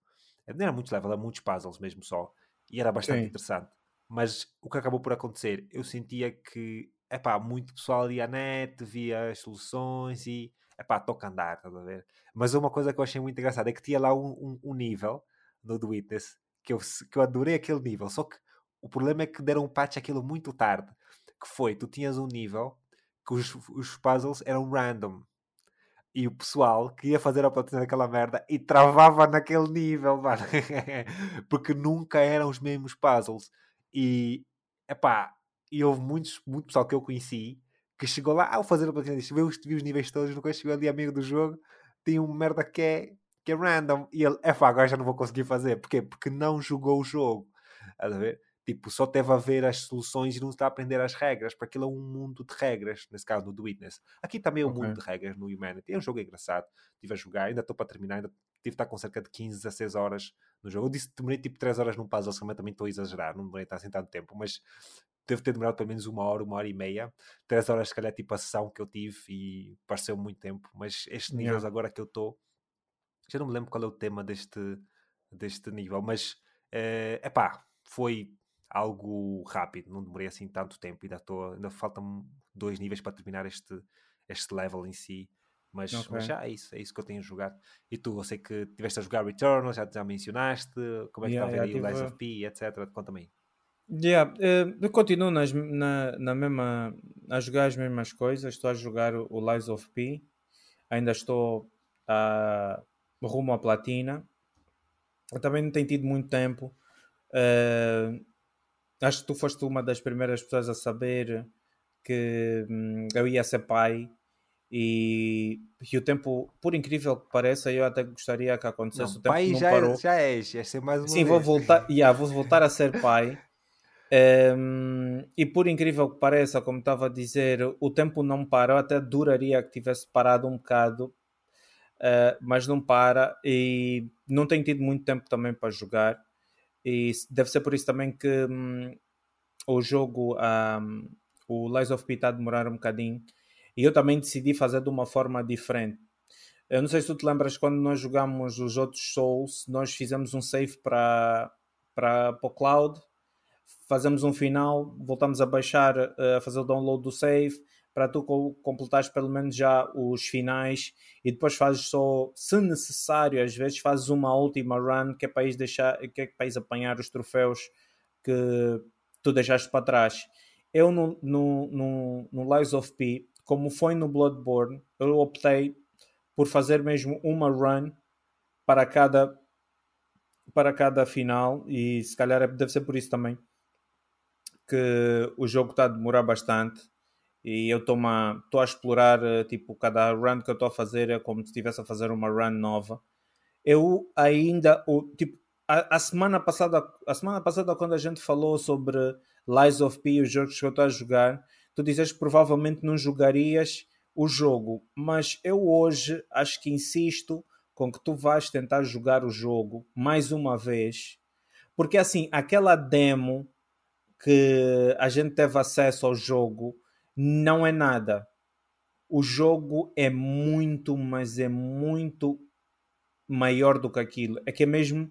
Speaker 1: Eh, não era muitos levels, era muitos puzzles mesmo só. E era bastante Sim. interessante. Mas o que acabou por acontecer, eu sentia que epá, muito pessoal ali à net, via as soluções e é pá, toca andar, estás a ver? Mas uma coisa que eu achei muito engraçada é que tinha lá um, um, um nível no The Witness que eu, que eu adorei aquele nível, só que o problema é que deram um patch aquilo muito tarde. Que foi, tu tinhas um nível que os, os puzzles eram random. E o pessoal que ia fazer a platina daquela merda e travava naquele nível, *laughs* mano. Porque nunca eram os mesmos puzzles. E, epá, e houve muitos, muito pessoal que eu conheci que chegou lá ao fazer a platina disto, viu, viu os níveis todos, nunca chegou ali amigo do jogo, tem uma merda que é, que é random, e ele, é pá, agora já não vou conseguir fazer, porquê? Porque não jogou o jogo, a ver? Tipo, só teve a ver as soluções e não está a aprender as regras, porque aquilo é um mundo de regras, nesse caso no The Witness. Aqui também é um okay. mundo de regras no Humanity. É um jogo engraçado. Estive a jogar, ainda estou para terminar, ainda tive de estar com cerca de 15, 16 horas no jogo. Eu disse que demorei tipo 3 horas num puzzle, também estou a exagerar, não demorei assim tanto tempo, mas deve ter demorado pelo menos uma hora, uma hora e meia. Três horas, se calhar, tipo a sessão que eu tive e pareceu muito tempo. Mas este nível yeah. agora que eu estou, já não me lembro qual é o tema deste, deste nível, mas é uh, pá, foi algo rápido, não demorei assim tanto tempo. Ainda, tô, ainda faltam dois níveis para terminar este, este level em si. Mas,
Speaker 2: Ok.
Speaker 1: mas já é isso, é isso que eu tenho jogado. E tu, eu sei que tiveste a jogar Returnal, já, já mencionaste, como é que
Speaker 2: Yeah,
Speaker 1: está a ver
Speaker 2: yeah,
Speaker 1: aí o Lies of P, etc. Conta-me aí.
Speaker 2: Yeah, eh, eu continuo nas, na, na mesma, a jogar as mesmas coisas. Estou a jogar o Lies of P. Ainda estou a, rumo à platina. Eu também não tenho tido muito tempo. Eh, acho que tu foste uma das primeiras pessoas a saber que hum, eu ia ser pai. E, e o tempo, por incrível que pareça, eu até gostaria que acontecesse.
Speaker 1: Não,
Speaker 2: o tempo
Speaker 1: pai
Speaker 2: não
Speaker 1: já,
Speaker 2: parou.
Speaker 1: é, já és, és ser mais uma
Speaker 2: Sim, vou
Speaker 1: vez.
Speaker 2: voltar, *laughs* yeah, vou voltar a ser pai. Ehm, e por incrível que pareça, como estava a dizer, o tempo não para. Eu até duraria que tivesse parado um bocado, eh, mas não para. E não tenho tido muito tempo também para jogar. E deve ser por isso também que hum, o jogo, ahm, o Lies of P, a demorar um bocadinho. E eu também decidi fazer de uma forma diferente. Eu não sei se tu te lembras quando nós jogamos os outros Souls, nós fizemos um save para, para, para o cloud, fazemos um final, voltamos a baixar, eh, a fazer o download do save, para tu co- completares pelo menos já os finais e depois fazes só, se necessário, às vezes fazes uma última run que é para ires, deixar, que é para apanhar os troféus que tu deixaste para trás. Eu no, no, no, no Lies of P, como foi no Bloodborne, eu optei por fazer mesmo uma run para cada para cada final e se calhar é- deve ser por isso também que o jogo está a demorar bastante e eu estou a, explorar eh, tipo cada run que eu estou a fazer é como se estivesse a fazer uma run nova. Eu ainda o, tipo a, a semana passada a semana passada quando a gente falou sobre Lies of P os jogos que eu estou a jogar tu dizes que provavelmente não jogarias o jogo mas eu hoje acho que insisto com que tu vais tentar jogar o jogo mais uma vez porque assim aquela demo que a gente teve acesso ao jogo não é nada. O jogo é muito, mas é muito maior do que aquilo. É que é mesmo.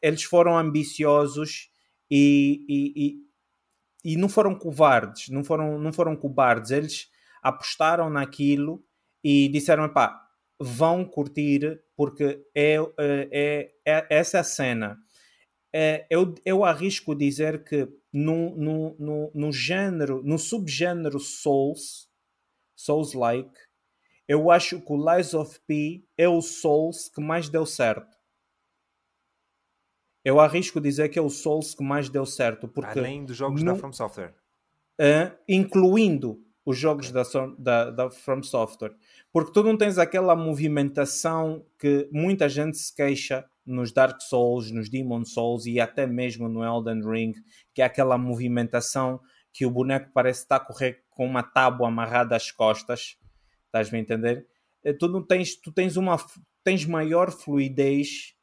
Speaker 2: Eles foram ambiciosos e, e, e, e não foram covardes. Não foram, não foram cobardes. Eles apostaram naquilo e disseram: pá, vão curtir porque é, é, é, essa é a cena. É, eu, eu arrisco dizer que no, no, no, no género, no subgénero Souls, Souls-like, eu acho que o Lies of P é o Souls que mais deu certo. Eu arrisco dizer que é o Souls que mais deu certo. Porque
Speaker 1: Além dos jogos
Speaker 2: no-
Speaker 1: da From Software.
Speaker 2: uh, incluindo os jogos da, da, da From Software. Porque tu não tens aquela movimentação que muita gente se queixa nos Dark Souls, nos Demon Souls e até mesmo no Elden Ring, que é aquela movimentação que o boneco parece estar a correr com uma tábua amarrada às costas. Estás a entender? Eh, Tu não tens, tu tens uma tens maior fluidez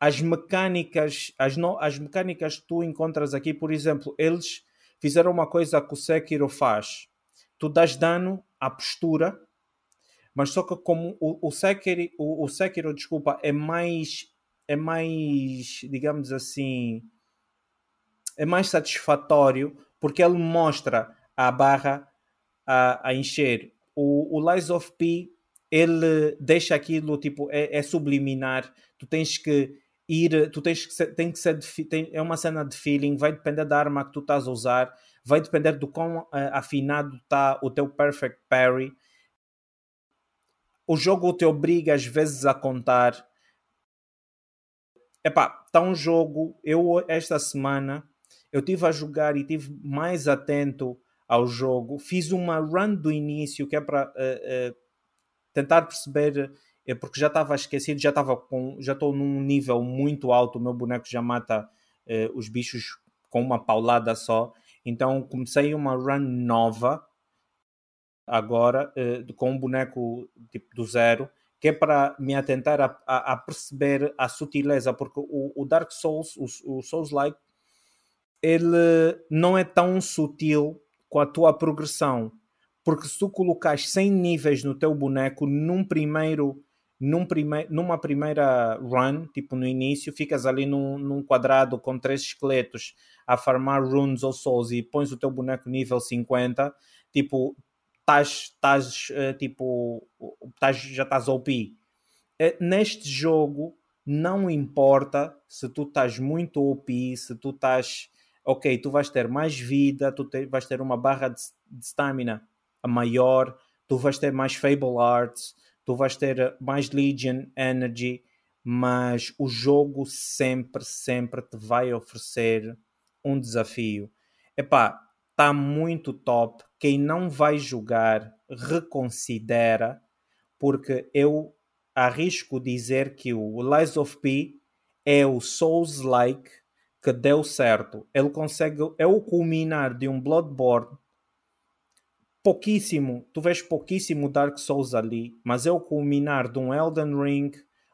Speaker 2: as mecânicas, as, no, as mecânicas que tu encontras aqui, por exemplo, eles fizeram uma coisa que o Sekiro faz. Tu dás dano à postura, mas só que como o, o, Sekiro, o, o Sekiro, desculpa, é mais, é mais, digamos assim, é mais satisfatório porque ele mostra a barra a, a encher. O, o Lies of P, ele deixa aquilo, tipo, é, é subliminar. Tu tens que ir, tu tens que ser, tem que ser, tem, é uma cena de feeling, vai depender da arma que tu estás a usar, vai depender do quão uh, afinado está o teu perfect parry. O jogo te obriga às vezes a contar. Epá, está um jogo, eu esta semana, eu tive a jogar e tive mais atento ao jogo, fiz uma run do início que é para uh, uh, tentar perceber é porque já estava esquecido, já estava com, já estou num nível muito alto, o meu boneco já mata os bichos com uma paulada só. Então comecei uma run nova agora uh, com um boneco tipo do zero, que é para me atentar a, a, a perceber a sutileza, porque o, o Dark Souls, o, o Souls Like, ele não é tão sutil com a tua progressão. Porque se tu colocares 100 níveis no teu boneco num primeiro num prime numa primeira run, tipo no início, ficas ali num, num, quadrado com três esqueletos a farmar runes ou souls e pões o teu boneco nível 50, tipo, estás, estás uh, tipo, estás, já estás OP. Uh, neste jogo, não importa se tu estás muito OP, se tu estás, ok, tu vais ter mais vida, tu te, vais ter uma barra de stamina maior, tu vais ter mais Fable Arts, tu vais ter mais Legion Energy, mas o jogo sempre, sempre te vai oferecer um desafio. Epá, está muito top. Quem não vai jogar, reconsidera, porque eu arrisco dizer que o Lies of P é o Souls-like que deu certo. Ele consegue, é o culminar de um Bloodborne pouquíssimo, tu vês pouquíssimo Dark Souls ali, mas é o culminar de um Elden Ring,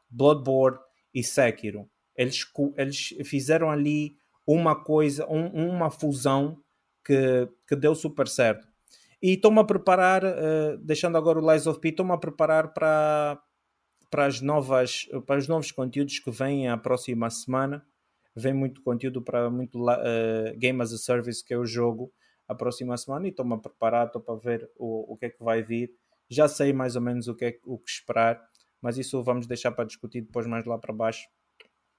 Speaker 2: Bloodborne e Sekiro. Eles, eles fizeram ali uma coisa, um, uma fusão que, que deu super certo. E estou-me a preparar, uh, deixando agora o Lies of P, estou-me a preparar para, para, as novas, para os novos conteúdos que vêm a próxima semana. Vem muito conteúdo para muito uh, Game as a Service, que é o jogo, a próxima semana. E estou-me a preparar, estou para ver o, o que é que vai vir. Já sei mais ou menos o que, é, o que esperar, mas isso vamos deixar para discutir depois mais lá para baixo.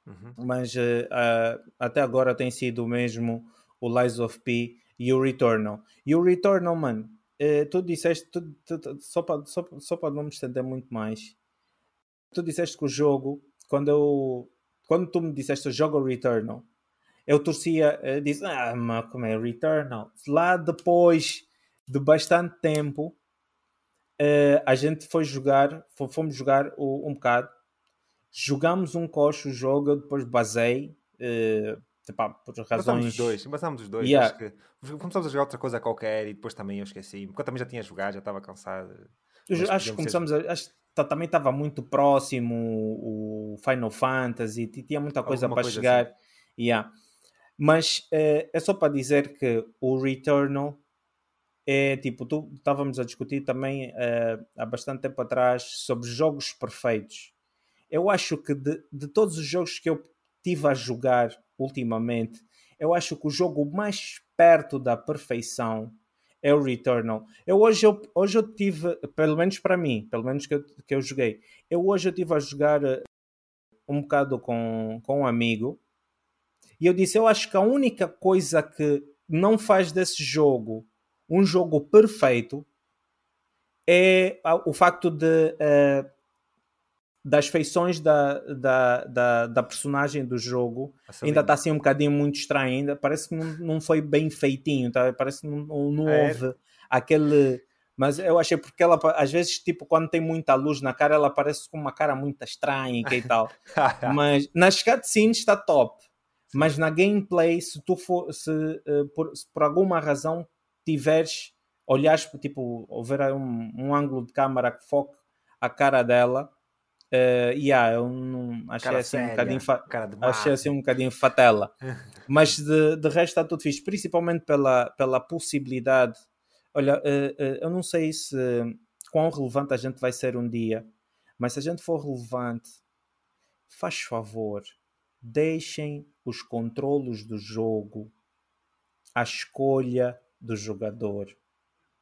Speaker 2: Uhum. Mas uh, até agora tem sido mesmo o Lies of P e o Returnal. E o Returnal, mano, uh, tu disseste, tu, tu, tu, só para só, só não me estender muito mais, tu disseste que o jogo, quando eu quando tu me disseste jogo Returnal, eu torcia, uh, disse, ah, mas como é Returnal? Lá depois de bastante tempo, uh, a gente foi jogar, fomos jogar um bocado, jogamos um coxo o jogo, eu depois basei, uh, Epá, por razões... Passámos
Speaker 1: os dois, passámos os dois. Yeah. Que começámos a jogar outra coisa qualquer e depois também eu esqueci. Porque eu também já tinha jogado, já estava cansado.
Speaker 2: Eu, acho que começamos ser... a. Acho, também estava muito próximo o Final Fantasy, tinha muita coisa Alguma para coisa chegar. Assim. Yeah. Mas é, é só para dizer que o Returnal é tipo, tu estávamos a discutir também uh, há bastante tempo atrás sobre jogos perfeitos. Eu acho que de, de todos os jogos que eu tive a jogar ultimamente, eu acho que o jogo mais perto da perfeição é o Returnal. Eu hoje eu, hoje eu tive, pelo menos para mim, pelo menos que eu, que eu joguei, eu hoje eu tive a jogar eh, um bocado com, com um amigo e eu disse, eu acho que a única coisa que não faz desse jogo um jogo perfeito é o facto de uh, das feições da, da, da, da personagem do jogo. Ainda está assim um bocadinho muito estranho ainda. Parece que não, não foi bem feitinho tá? parece que não, não é. houve aquele mas eu achei porque ela às vezes tipo quando tem muita luz na cara ela parece com uma cara muito estranha e tal. *laughs* Mas nas cutscenes está top. Mas na gameplay se tu for se, uh, por, se por alguma razão tiveres olhares tipo houver um, um ângulo de câmera que foque a cara dela Uh, yeah, eu não achei cara assim séria, um bocadinho fa... achei assim um bocadinho fatela. *laughs* Mas de, de resto está tudo fixe, principalmente pela, pela possibilidade. Olha, uh, uh, eu não sei se quão relevante a gente vai ser um dia, mas se a gente for relevante, faz favor, deixem os controlos do jogo à escolha do jogador.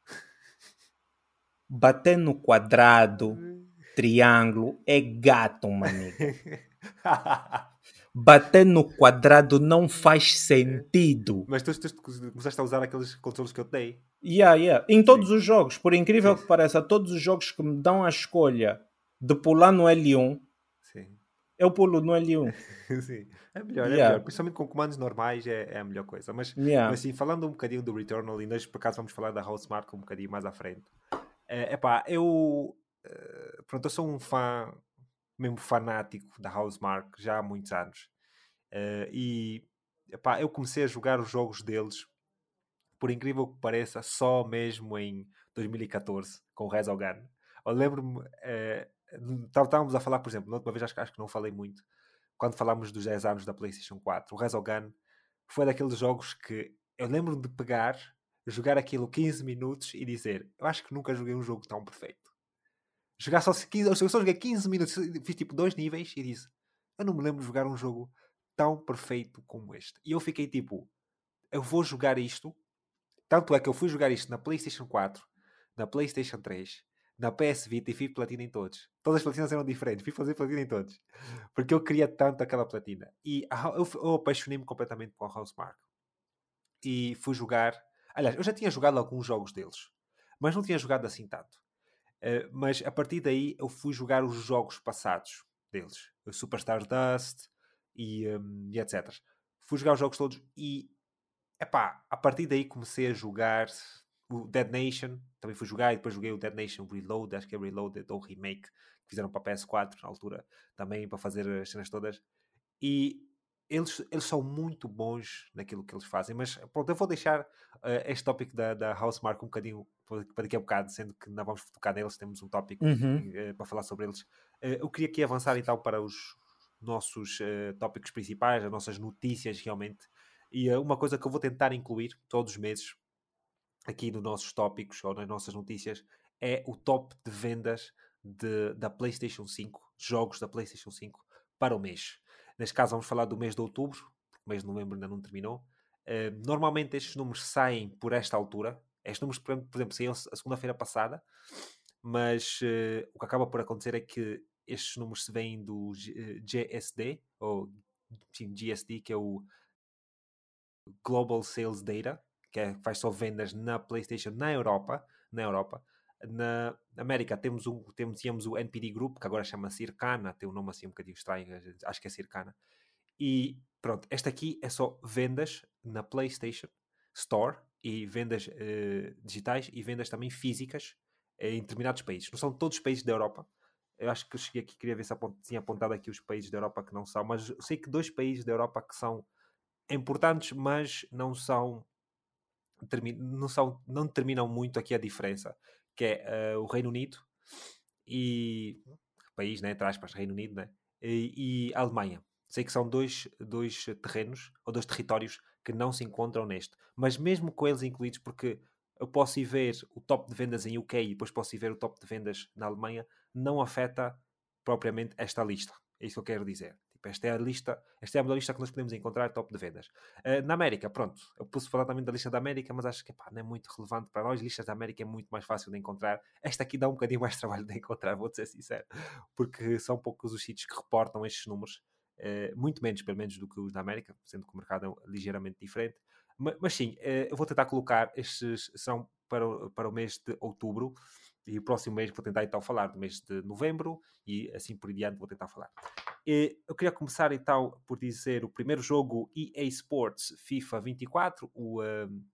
Speaker 2: *laughs* Bater no quadrado hum triângulo é gato, maninho. *laughs* Bater no quadrado não faz sentido.
Speaker 1: Mas tu, tu, tu começaste a usar aqueles controles que eu dei.
Speaker 2: Yeah, yeah. Em todos Sim. os jogos, por incrível Sim. que pareça, todos os jogos que me dão a escolha de pular no L1, Sim. eu pulo no L1. *laughs*
Speaker 1: Sim, é melhor, é yeah. melhor. Principalmente com comandos normais é, é a melhor coisa. Mas, yeah. mas assim, falando um bocadinho do Returnal, e nós por acaso vamos falar da Housemark um bocadinho mais à frente. É, epá, eu eh, pronto, eu sou um fã, mesmo fanático da Housemark já há muitos anos. Uh, e epá, eu comecei a jogar os jogos deles, por incrível que pareça, só mesmo em 2014, com o Resogun. Eu lembro-me, uh, estávamos a falar, por exemplo, na última vez acho, acho que não falei muito, quando falámos dos 10 anos da PlayStation 4, o Resogun foi daqueles jogos que eu lembro-me de pegar, jogar aquilo 15 minutos e dizer: Eu acho que nunca joguei um jogo tão perfeito. Jogar só 15, eu só joguei 15 minutos, fiz tipo dois níveis e disse: Eu não me lembro de jogar um jogo tão perfeito como este. E eu fiquei tipo: Eu vou jogar isto. Tanto é que eu fui jogar isto na PlayStation 4, na PlayStation 3, na PS Vita e fui platina em todos. Todas as platinas eram diferentes, fui fazer platina em todos. Porque eu queria tanto aquela platina. E eu, eu apaixonei-me completamente por Housemark. E fui jogar. Aliás, eu já tinha jogado alguns jogos deles, mas não tinha jogado assim tanto. Uh, mas a partir daí eu fui jogar os jogos passados deles, o Superstar Dust e, um, e etc. Fui jogar os jogos todos e epá, a partir daí comecei a jogar o Dead Nation, também fui jogar e depois joguei o Dead Nation Reload, acho que é Reloaded ou Remake, que fizeram para a PS4 na altura, também para fazer as cenas todas. E eles, eles são muito bons naquilo que eles fazem, mas pronto, eu vou deixar uh, este tópico da, da Housemark um bocadinho para daqui a bocado, sendo que não vamos tocar neles, temos um tópico uhum. uh, para falar sobre eles. Uh, eu queria aqui avançar então para os nossos tópicos principais, as nossas notícias realmente. E uma coisa que eu vou tentar incluir todos os meses aqui nos nossos tópicos ou nas nossas notícias é o top de vendas de, da PlayStation 5, jogos da PlayStation 5 para o mês. Neste caso, vamos falar do mês de outubro, porque o mês de novembro ainda não terminou. Uh, normalmente, estes números saem por esta altura. Estes números, por exemplo, saíram a segunda-feira passada, mas uh, o que acaba por acontecer é que estes números se vêm do GSD, ou sim, GSD, que é o Global Sales Data, que é, faz só vendas na PlayStation na Europa, na Europa. Na América temos, um, temos, tínhamos o NPD Group, que agora chama-se Ircana, tem um nome assim um bocadinho estranho, acho que é Circana. E pronto, esta aqui é só vendas na PlayStation Store e vendas uh, digitais e vendas também físicas em determinados países. Não são todos os países da Europa. Eu acho que eu cheguei aqui, queria ver se apont tinha apontado aqui os países da Europa que não são, mas sei que dois países da Europa que são importantes, mas não são não, são, não determinam muito aqui a diferença, que é uh, o Reino Unido e país, né, para aspas, Reino Unido, né, e, e a Alemanha. Sei que são dois, dois terrenos ou dois territórios que não se encontram neste, mas mesmo com eles incluídos, porque eu posso ir ver o top de vendas em UK e depois posso ir ver o top de vendas na Alemanha, não afeta propriamente esta lista. É isso que eu quero dizer. Tipo, esta é a lista, esta é a melhor lista que nós podemos encontrar top de vendas. Uh, na América, pronto, eu posso falar também da lista da América, mas acho que não é muito relevante para nós. Listas da América é muito mais fácil de encontrar. Esta aqui dá um bocadinho mais *laughs* trabalho de encontrar, vou ser sincero, porque são poucos os sítios que reportam estes números, uh, muito menos, pelo menos, do que os da América, sendo que o mercado é ligeiramente diferente. Mas, mas sim, uh, eu vou tentar colocar estes, são para o, para o mês de outubro. E o próximo mês vou tentar então falar do mês de novembro e assim por diante vou tentar falar. Eu queria começar então por dizer o primeiro jogo EA Sports FIFA 24, o, um,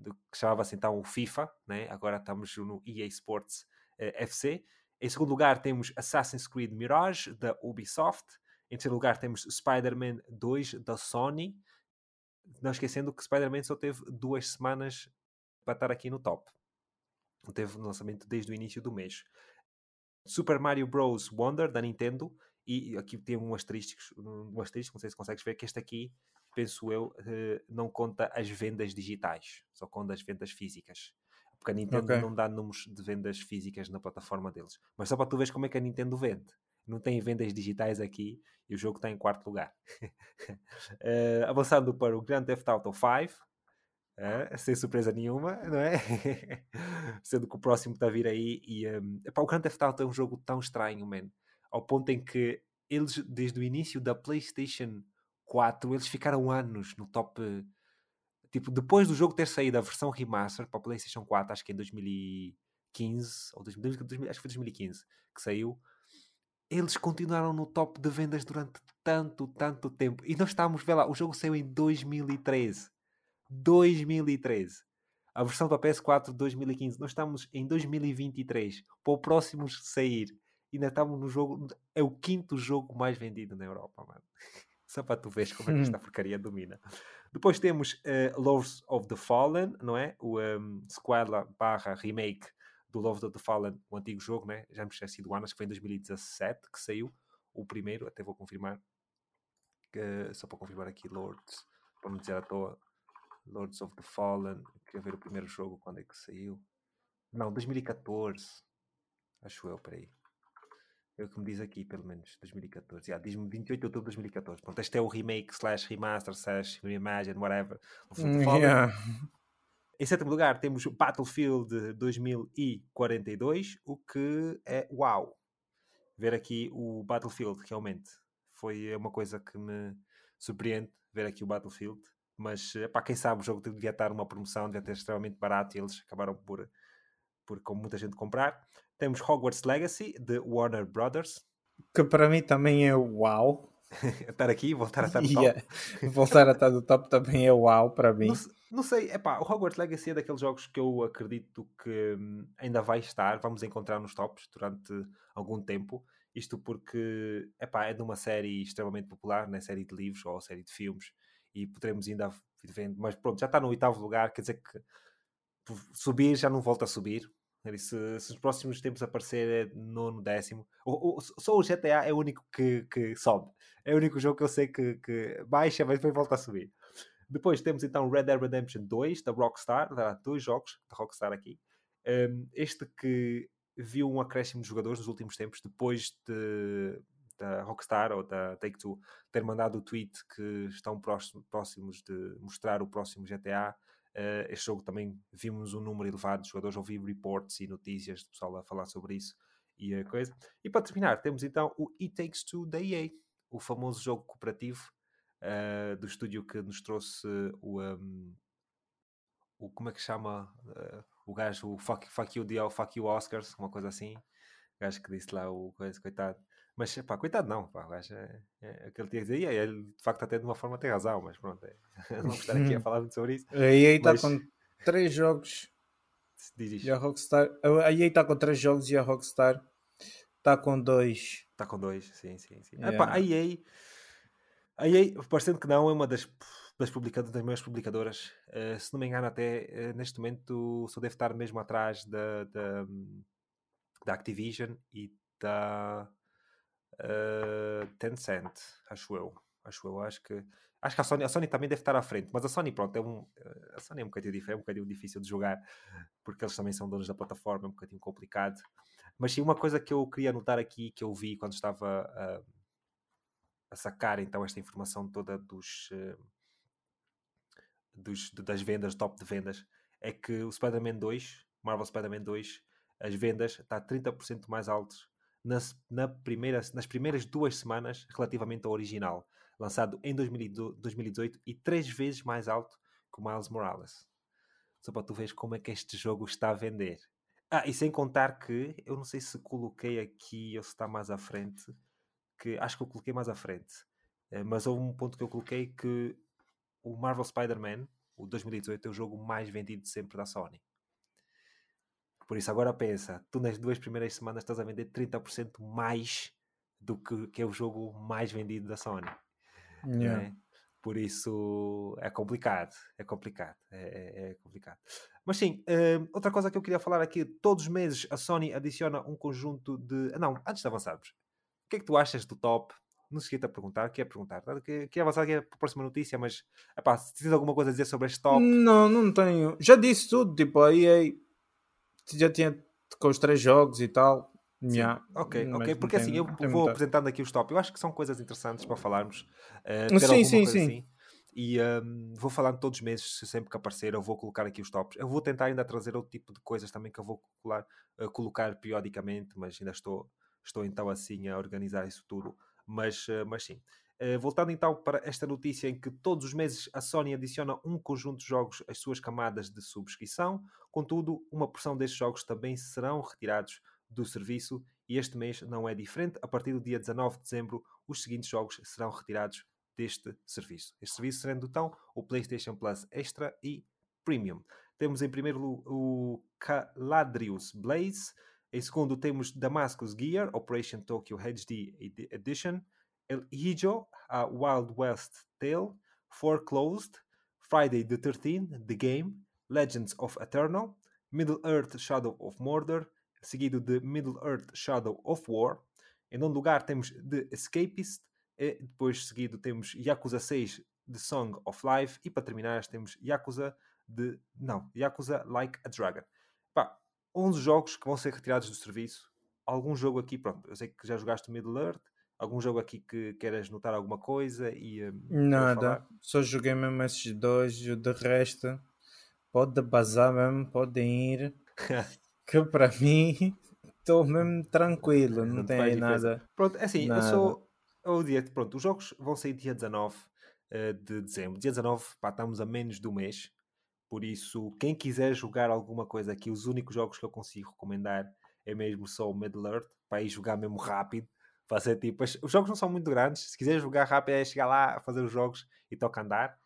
Speaker 1: que chamava-se então o FIFA, né? agora estamos no EA Sports uh, eh, FC. Em segundo lugar temos Assassin's Creed Mirage, da Ubisoft. Em terceiro lugar temos Spider-Man 2, da Sony. Não esquecendo que Spider-Man só teve duas semanas para estar aqui no top. Teve lançamento desde o início do mês. Super Mario Bros. Wonder, da Nintendo, e aqui tem um asterisco, um asterisco, não sei se consegues ver, que este aqui, penso eu, eh, não conta as vendas digitais, só conta as vendas físicas. Porque a Nintendo okay. não dá números de vendas físicas na plataforma deles. Mas só para tu veres como é que a Nintendo vende. Não tem vendas digitais aqui e o jogo está em quarto lugar. uh, *laughs* avançando para o Grand Theft Auto 5, uh, sem surpresa nenhuma, não é? *laughs* Sendo que o próximo está a vir aí. E um, epá, o Grand Theft Auto é um jogo tão estranho, man ao ponto em que eles, desde o início da PlayStation 4, eles ficaram anos no top. Tipo, depois do jogo ter saído a versão remaster para a PlayStation 4, acho que em 2015, ou 2000, acho que foi 2015 que saiu, eles continuaram no top de vendas durante tanto, tanto tempo. E nós estávamos, vê lá, o jogo saiu em 2013. 2013. A versão para PS4 2015. Nós estamos em 2023. Para o próximo sair ainda estamos no jogo. É o quinto jogo mais vendido na Europa, mano. *laughs* Só para tu veres como é que *laughs* esta porcaria domina. Depois temos uh, Lords of the Fallen, não é? O um, sequela barra remake do Lords of the Fallen, o antigo jogo, né? Já me esqueci do ano, acho que foi em 2017 que saiu o primeiro, até vou confirmar. Uh, só para confirmar aqui, Lords, para não dizer à toa. Lords of the Fallen, queria ver o primeiro jogo, quando é que saiu. Não, 2014. Acho eu, peraí. É o que me diz aqui, pelo menos, 2014. Yeah, Diz-me 28 de outubro de 2014. Pronto, este é o remake, slash remaster, slash reimagine, whatever.
Speaker 2: Yeah.
Speaker 1: Em sétimo lugar temos Battlefield 2042, o que é uau. Ver aqui o Battlefield, realmente. Foi uma coisa que me surpreende, ver aqui o Battlefield. Mas, para quem sabe, o jogo devia estar uma promoção, devia ter extremamente barato e eles acabaram por, por com muita gente comprar. Temos Hogwarts Legacy, de Warner Brothers.
Speaker 2: Que para mim também é uau. *laughs*
Speaker 1: estar aqui, voltar a estar no
Speaker 2: top. voltar a estar no top também é uau para mim.
Speaker 1: Não, não sei, epá, o Hogwarts Legacy é daqueles jogos que eu acredito que hum, ainda vai estar, vamos encontrar nos tops durante algum tempo. Isto porque epá, é de uma série extremamente popular, né? série de livros ou série de filmes, e poderemos ainda ir vendo, mas pronto, já está no oitavo lugar, quer dizer que subir já não volta a subir. Se, se nos próximos tempos aparecer é nono, décimo, o, o, só o GTA é o único que, que sobe. É o único jogo que eu sei que, que baixa, mas depois volta a subir. Depois temos então Red Dead Redemption 2 da Rockstar, há dois jogos da Rockstar aqui. Um, este que viu um acréscimo de jogadores nos últimos tempos, depois de, da Rockstar ou da Take-Two ter mandado o tweet que estão próximos de mostrar o próximo GTA. Uh, este jogo também vimos um número elevado de jogadores, ouvi reports e notícias de pessoal a falar sobre isso e a coisa. E para terminar, temos então o It Takes Two da EA, o famoso jogo cooperativo uh, do estúdio que nos trouxe o, um, o como é que chama uh, o gajo, o fuck, fuck, you, the, fuck You Oscars, uma coisa assim. O gajo que disse lá o coisa, coitado. Mas, pá, coitado não, pá, o gajo é, é aquele tinha que dizer, e ele de facto até de uma forma tem razão, mas pronto, é, *laughs* não vou estar aqui a *laughs* falar muito sobre isso. *laughs*
Speaker 2: A EA está mas... com três jogos e a Rockstar, a EA está com três jogos e a Rockstar está com dois.
Speaker 1: Está com dois, sim, sim, sim. Yeah. Epá, a EA a EA, parecendo que não, é uma das, das, publicadoras, das maiores publicadoras. Uh, se não me engano, até uh, neste momento só deve estar mesmo atrás da, da, da Activision e da uh, Tencent, acho eu. Acho eu, acho que. Acho que a Sony, a Sony também deve estar à frente, mas a Sony, pronto, é um, a Sony é um bocadinho diferente, é um bocadinho difícil de jogar, porque eles também são donos da plataforma, é um bocadinho complicado. Mas sim, uma coisa que eu queria anotar aqui, que eu vi quando estava a sacar então esta informação toda dos, uh, dos das vendas, top de vendas, é que o Spider-Man 2, Marvel Spider-Man 2, as vendas está 30% mais altas nas, na primeira, nas primeiras duas semanas relativamente ao original, lançado em 2018 e três vezes mais alto que o Miles Morales. Só para tu veres como é que este jogo está a vender. Ah, e sem contar que, eu não sei se coloquei aqui ou se está mais à frente, que acho que eu coloquei mais à frente, uh, mas houve um ponto que eu coloquei que o Marvel Spider-Man, o 2018, é o jogo mais vendido sempre da Sony. Por isso, agora pensa, tu nas duas primeiras semanas estás a vender 30% mais do que, que é o jogo mais vendido da Sony. Yeah. É? Por isso é complicado, é complicado, é, é, é complicado. Mas sim, uh, outra coisa que eu queria falar aqui, todos os meses a Sony adiciona um conjunto de... Não, antes de avançarmos, o que é que tu achas do top? Não se a perguntar, quer perguntar. Quer avançar aqui para a próxima notícia, mas epá, se tens alguma coisa a dizer sobre este top?
Speaker 2: Não, não tenho. Já disse tudo, tipo, a EA já tinha com os três jogos e tal. Yeah.
Speaker 1: Ok, ok, porque assim eu vou muita... apresentando aqui os top. Eu acho que são coisas interessantes para falarmos.
Speaker 2: Uh, sim, sim, sim. Assim.
Speaker 1: E um, vou falando todos os meses, sempre que aparecer, eu vou colocar aqui os tops. Eu vou tentar ainda trazer outro tipo de coisas também que eu vou colocar, uh, colocar periodicamente, mas ainda estou estou então assim a organizar isso tudo. Mas, eh, mas sim. Uh, voltando então para esta notícia em que todos os meses a Sony adiciona um conjunto de jogos às suas camadas de subscrição, contudo, uma porção destes jogos também serão retirados do serviço e este mês não é diferente. A partir do dia 19 de dezembro, os seguintes jogos serão retirados deste serviço. Este serviço sendo então o PlayStation Plus Extra e Premium. Temos em primeiro o Caladrius Blaze, em segundo, temos Damascus Gear, Operation Tokyo HD Edition, El Hijo, a Wild West Tale, Foreclosed, Friday the 13th, The Game, Legends of Eternal, Middle Earth Shadow of Murder, seguido de Middle Earth Shadow of War. Em nono lugar temos The Escapist, e depois seguido temos Yakuza 6, The Song of Life, e para terminar temos Yakuza de... não, Yakuza Like a Dragon. Pá, 11 jogos que vão ser retirados do serviço. Algum jogo aqui, pronto, eu sei que já jogaste Middle Earth. Algum jogo aqui que queiras notar alguma coisa? e
Speaker 2: um, Nada, só joguei mesmo esses dois. De resto, pode bazar mesmo, podem ir. *laughs* que para mim estou mesmo tranquilo, não, não tem nada.
Speaker 1: Pronto, é assim, nada. eu sou. Eu dia, pronto, os jogos vão sair dia 19 uh, eh, de dezembro. Dia 19, pá, estamos a menos do mês. Por isso, quem quiser jogar alguma coisa aqui, os únicos jogos que eu consigo recomendar é mesmo só o Middle Earth, para ir jogar mesmo rápido. Fazer tipo, os jogos não são muito grandes. Se quiser jogar rápido, é chegar lá, fazer os jogos e toca andar.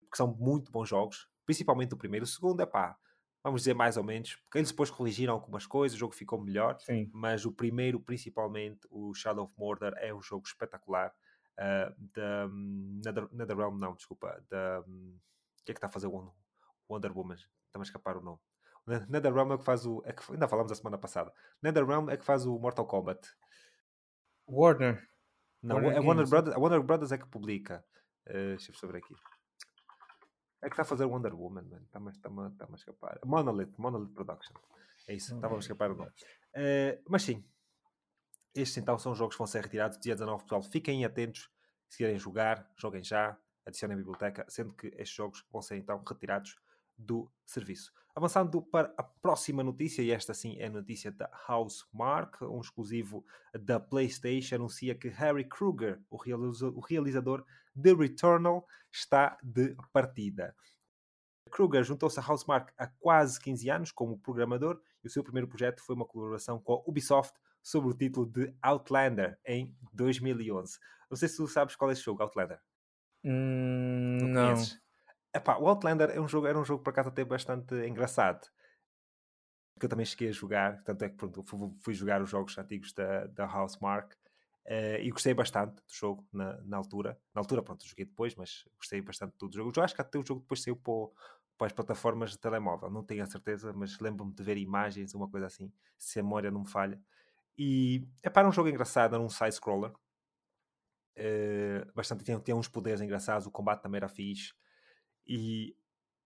Speaker 1: Porque são muito bons jogos, principalmente o primeiro. O segundo é pá, vamos dizer mais ou menos, porque eles depois corrigiram algumas coisas, o jogo ficou melhor.
Speaker 2: Sim.
Speaker 1: Mas o primeiro, principalmente, o Shadow of Mordor, é um jogo espetacular. Uh, da um, Nether, NetherRealm, não, desculpa. Da, um, que é que está a fazer o Wonder Woman? Está-me a escapar o nome. NetherRealm é que faz o. É que, ainda falamos a semana passada. NetherRealm é que faz o Mortal Kombat.
Speaker 2: Warner.
Speaker 1: Não, Warner, é Warner Brothers, a Warner Brothers é que publica. Uh, deixa eu saber aqui. É que está a fazer Wonder Woman, mano. Está-me tá tá a escapar. Monolith, Monolith Production. É isso, estava a escapar o nome. Uh, mas sim, estes então são jogos que vão ser retirados dia 19, pessoal. Fiquem atentos. Se querem jogar, joguem já. Adicionem a biblioteca, sendo que estes jogos vão ser então retirados do serviço. Avançando para a próxima notícia, e esta sim é a notícia da Housemark, um exclusivo da PlayStation, anuncia que Harry Kruger, o realizador de Returnal, está de partida. Kruger juntou-se à Housemark há quase 15 anos como programador e o seu primeiro projeto foi uma colaboração com a Ubisoft sobre o título de Outlander em 2011. Não sei se tu sabes qual é esse jogo, Outlander.
Speaker 2: Hum, não. não.
Speaker 1: Epá, o Outlander é um jogo, era um jogo, por acaso, até bastante engraçado. Que eu também cheguei a jogar, tanto é que pronto, fui, jogar os jogos antigos da, da Housemark uh, e gostei bastante do jogo na, na altura. Na altura, pronto, joguei depois, mas gostei bastante do jogo. Eu acho que até o jogo depois saiu para, para as plataformas de telemóvel, não tenho a certeza, mas lembro-me de ver imagens, uma coisa assim, se a memória não me falha. E é para um jogo engraçado, era um side-scroller. Uh, bastante, tinha, tinha uns poderes engraçados, o combate também era fixe. E,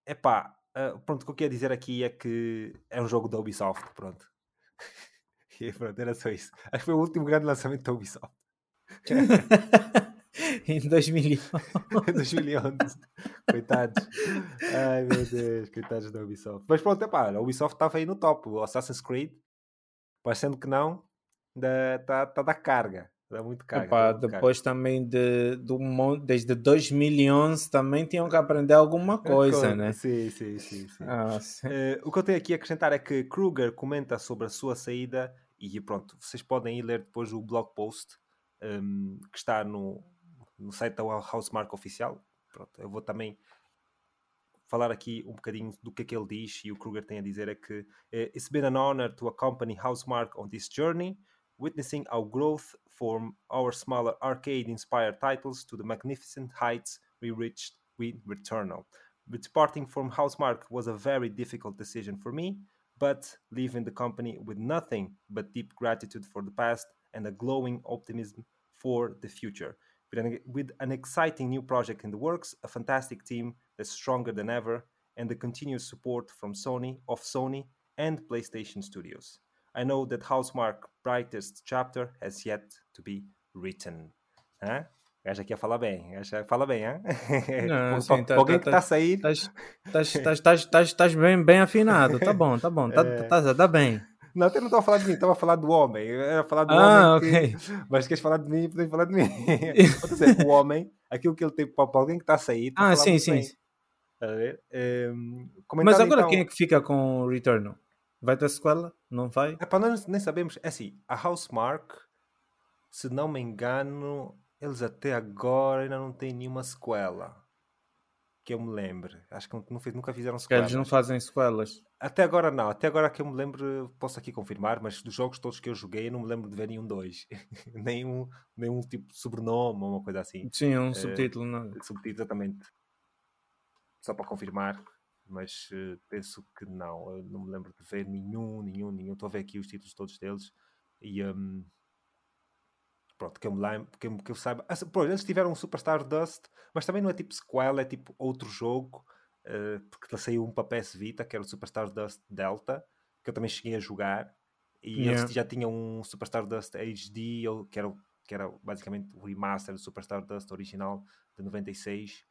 Speaker 1: epá, uh, pronto, o que eu queria dizer aqui é que é um jogo da Ubisoft, pronto. *laughs* e pronto, era só isso. Acho que foi o último grande lançamento da Ubisoft. *laughs*
Speaker 2: em 2011.
Speaker 1: 2011. *laughs* Coitados. Ai meu Deus, coitados da Ubisoft. Mas pronto, epá, a Ubisoft estava aí no top. O Assassin's Creed, parecendo que não, está tá da carga. Dá muito caro.
Speaker 2: Epá, depois também de, do, desde 2011 também tinham que aprender alguma *laughs* coisa, né?
Speaker 1: Sim, sim, sim. sim. *laughs*
Speaker 2: Ah, sim. Uh,
Speaker 1: o que eu tenho aqui a acrescentar é que Kruger comenta sobre a sua saída e pronto, vocês podem ir ler depois o blog post um, que está no, no site da Housemark oficial. Pronto, eu vou também falar aqui um bocadinho do que é que ele diz e o Kruger tem a dizer é que uh, It's been an honor to accompany Housemark on this journey witnessing our growth from our smaller arcade-inspired titles to the magnificent heights we reached with Returnal. Departing from Housemark was a very difficult decision for me, but leaving the company with nothing but deep gratitude for the past and a glowing optimism for the future. With an, with an exciting new project in the works, a fantastic team that's stronger than ever, and the continuous support from Sony of Sony and PlayStation Studios. I know that Housemark brightest chapter has yet to be written. Hã? Gajo aqui a falar bem. O fala bem, hã? Não, *laughs* sim, tá, alguém tá, que está a sair.
Speaker 2: Estás bem, bem afinado. Tá bom, tá bom. Tá, é... tá, tá bem.
Speaker 1: Não, eu não estava a falar de mim, estava a falar do homem. Eu ia falar do ah, homem. Okay. Que... Mas queres falar de mim, podes falar de mim. *laughs* dizer, o homem, aquilo que ele tem para alguém que está a sair.
Speaker 2: Ah, sim, sim. Bem.
Speaker 1: A ver? Um,
Speaker 2: Mas agora então... quem é que fica com o Returnal? Vai ter sequela? Não vai?
Speaker 1: É para nós nem sabemos. É assim, a Housemark, se não me engano, eles até agora ainda não têm nenhuma sequela. Que eu me lembre. Acho que não, nunca fizeram sequelas.
Speaker 2: Eles não fazem sequelas.
Speaker 1: Até agora não. Até agora que eu me lembro, posso aqui confirmar, mas dos jogos todos que eu joguei, eu não me lembro de ver nenhum dois. *laughs* nenhum, nenhum tipo de sobrenome ou uma coisa assim.
Speaker 2: Sim, um uh, subtítulo. Não.
Speaker 1: Subtítulo, exatamente. Só para confirmar mas uh, penso que não. Eu não me lembro de ver nenhum, nenhum, nenhum. Estou a ver aqui os títulos todos deles e um, pronto, que eu me lembro, que eu, que eu saiba. Ah, pronto, eles tiveram um Superstar Dust, mas também não é tipo sequel, é tipo outro jogo, uh, porque saiu um para PS Vita que era o Superstar Dust Delta, que eu também cheguei a jogar. E yeah. eles já tinham um Superstar Dust HD, que era, que era basicamente o remaster do Superstar Dust original de 96.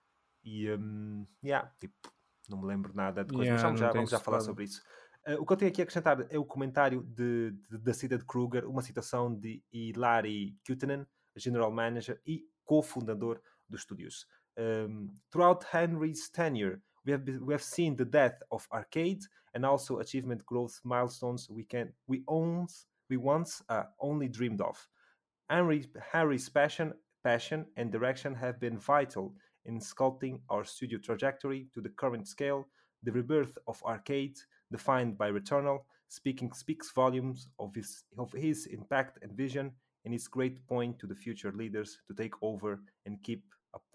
Speaker 1: E, um, yeah, tipo, não me lembro nada de coisa,
Speaker 2: Yeah,
Speaker 1: mas já, vamos já falar sobre isso. Uh, o que eu tenho aqui a acrescentar é o comentário de, de- da Cida de Kruger, uma citação de Hilary Kutanen, General Manager e cofundador dos estúdios. Um, throughout Henry's tenure, we have, been- we have seen the death of arcade and also achievement growth milestones we can we owns we once uh, only dreamed of. Henry, Harry's passion, passion and direction have been vital in sculpting our studio trajectory to the current scale. The rebirth of arcade, defined by Returnal, speaking speaks volumes of his of his impact and vision, and his great point to the future leaders to take over and keep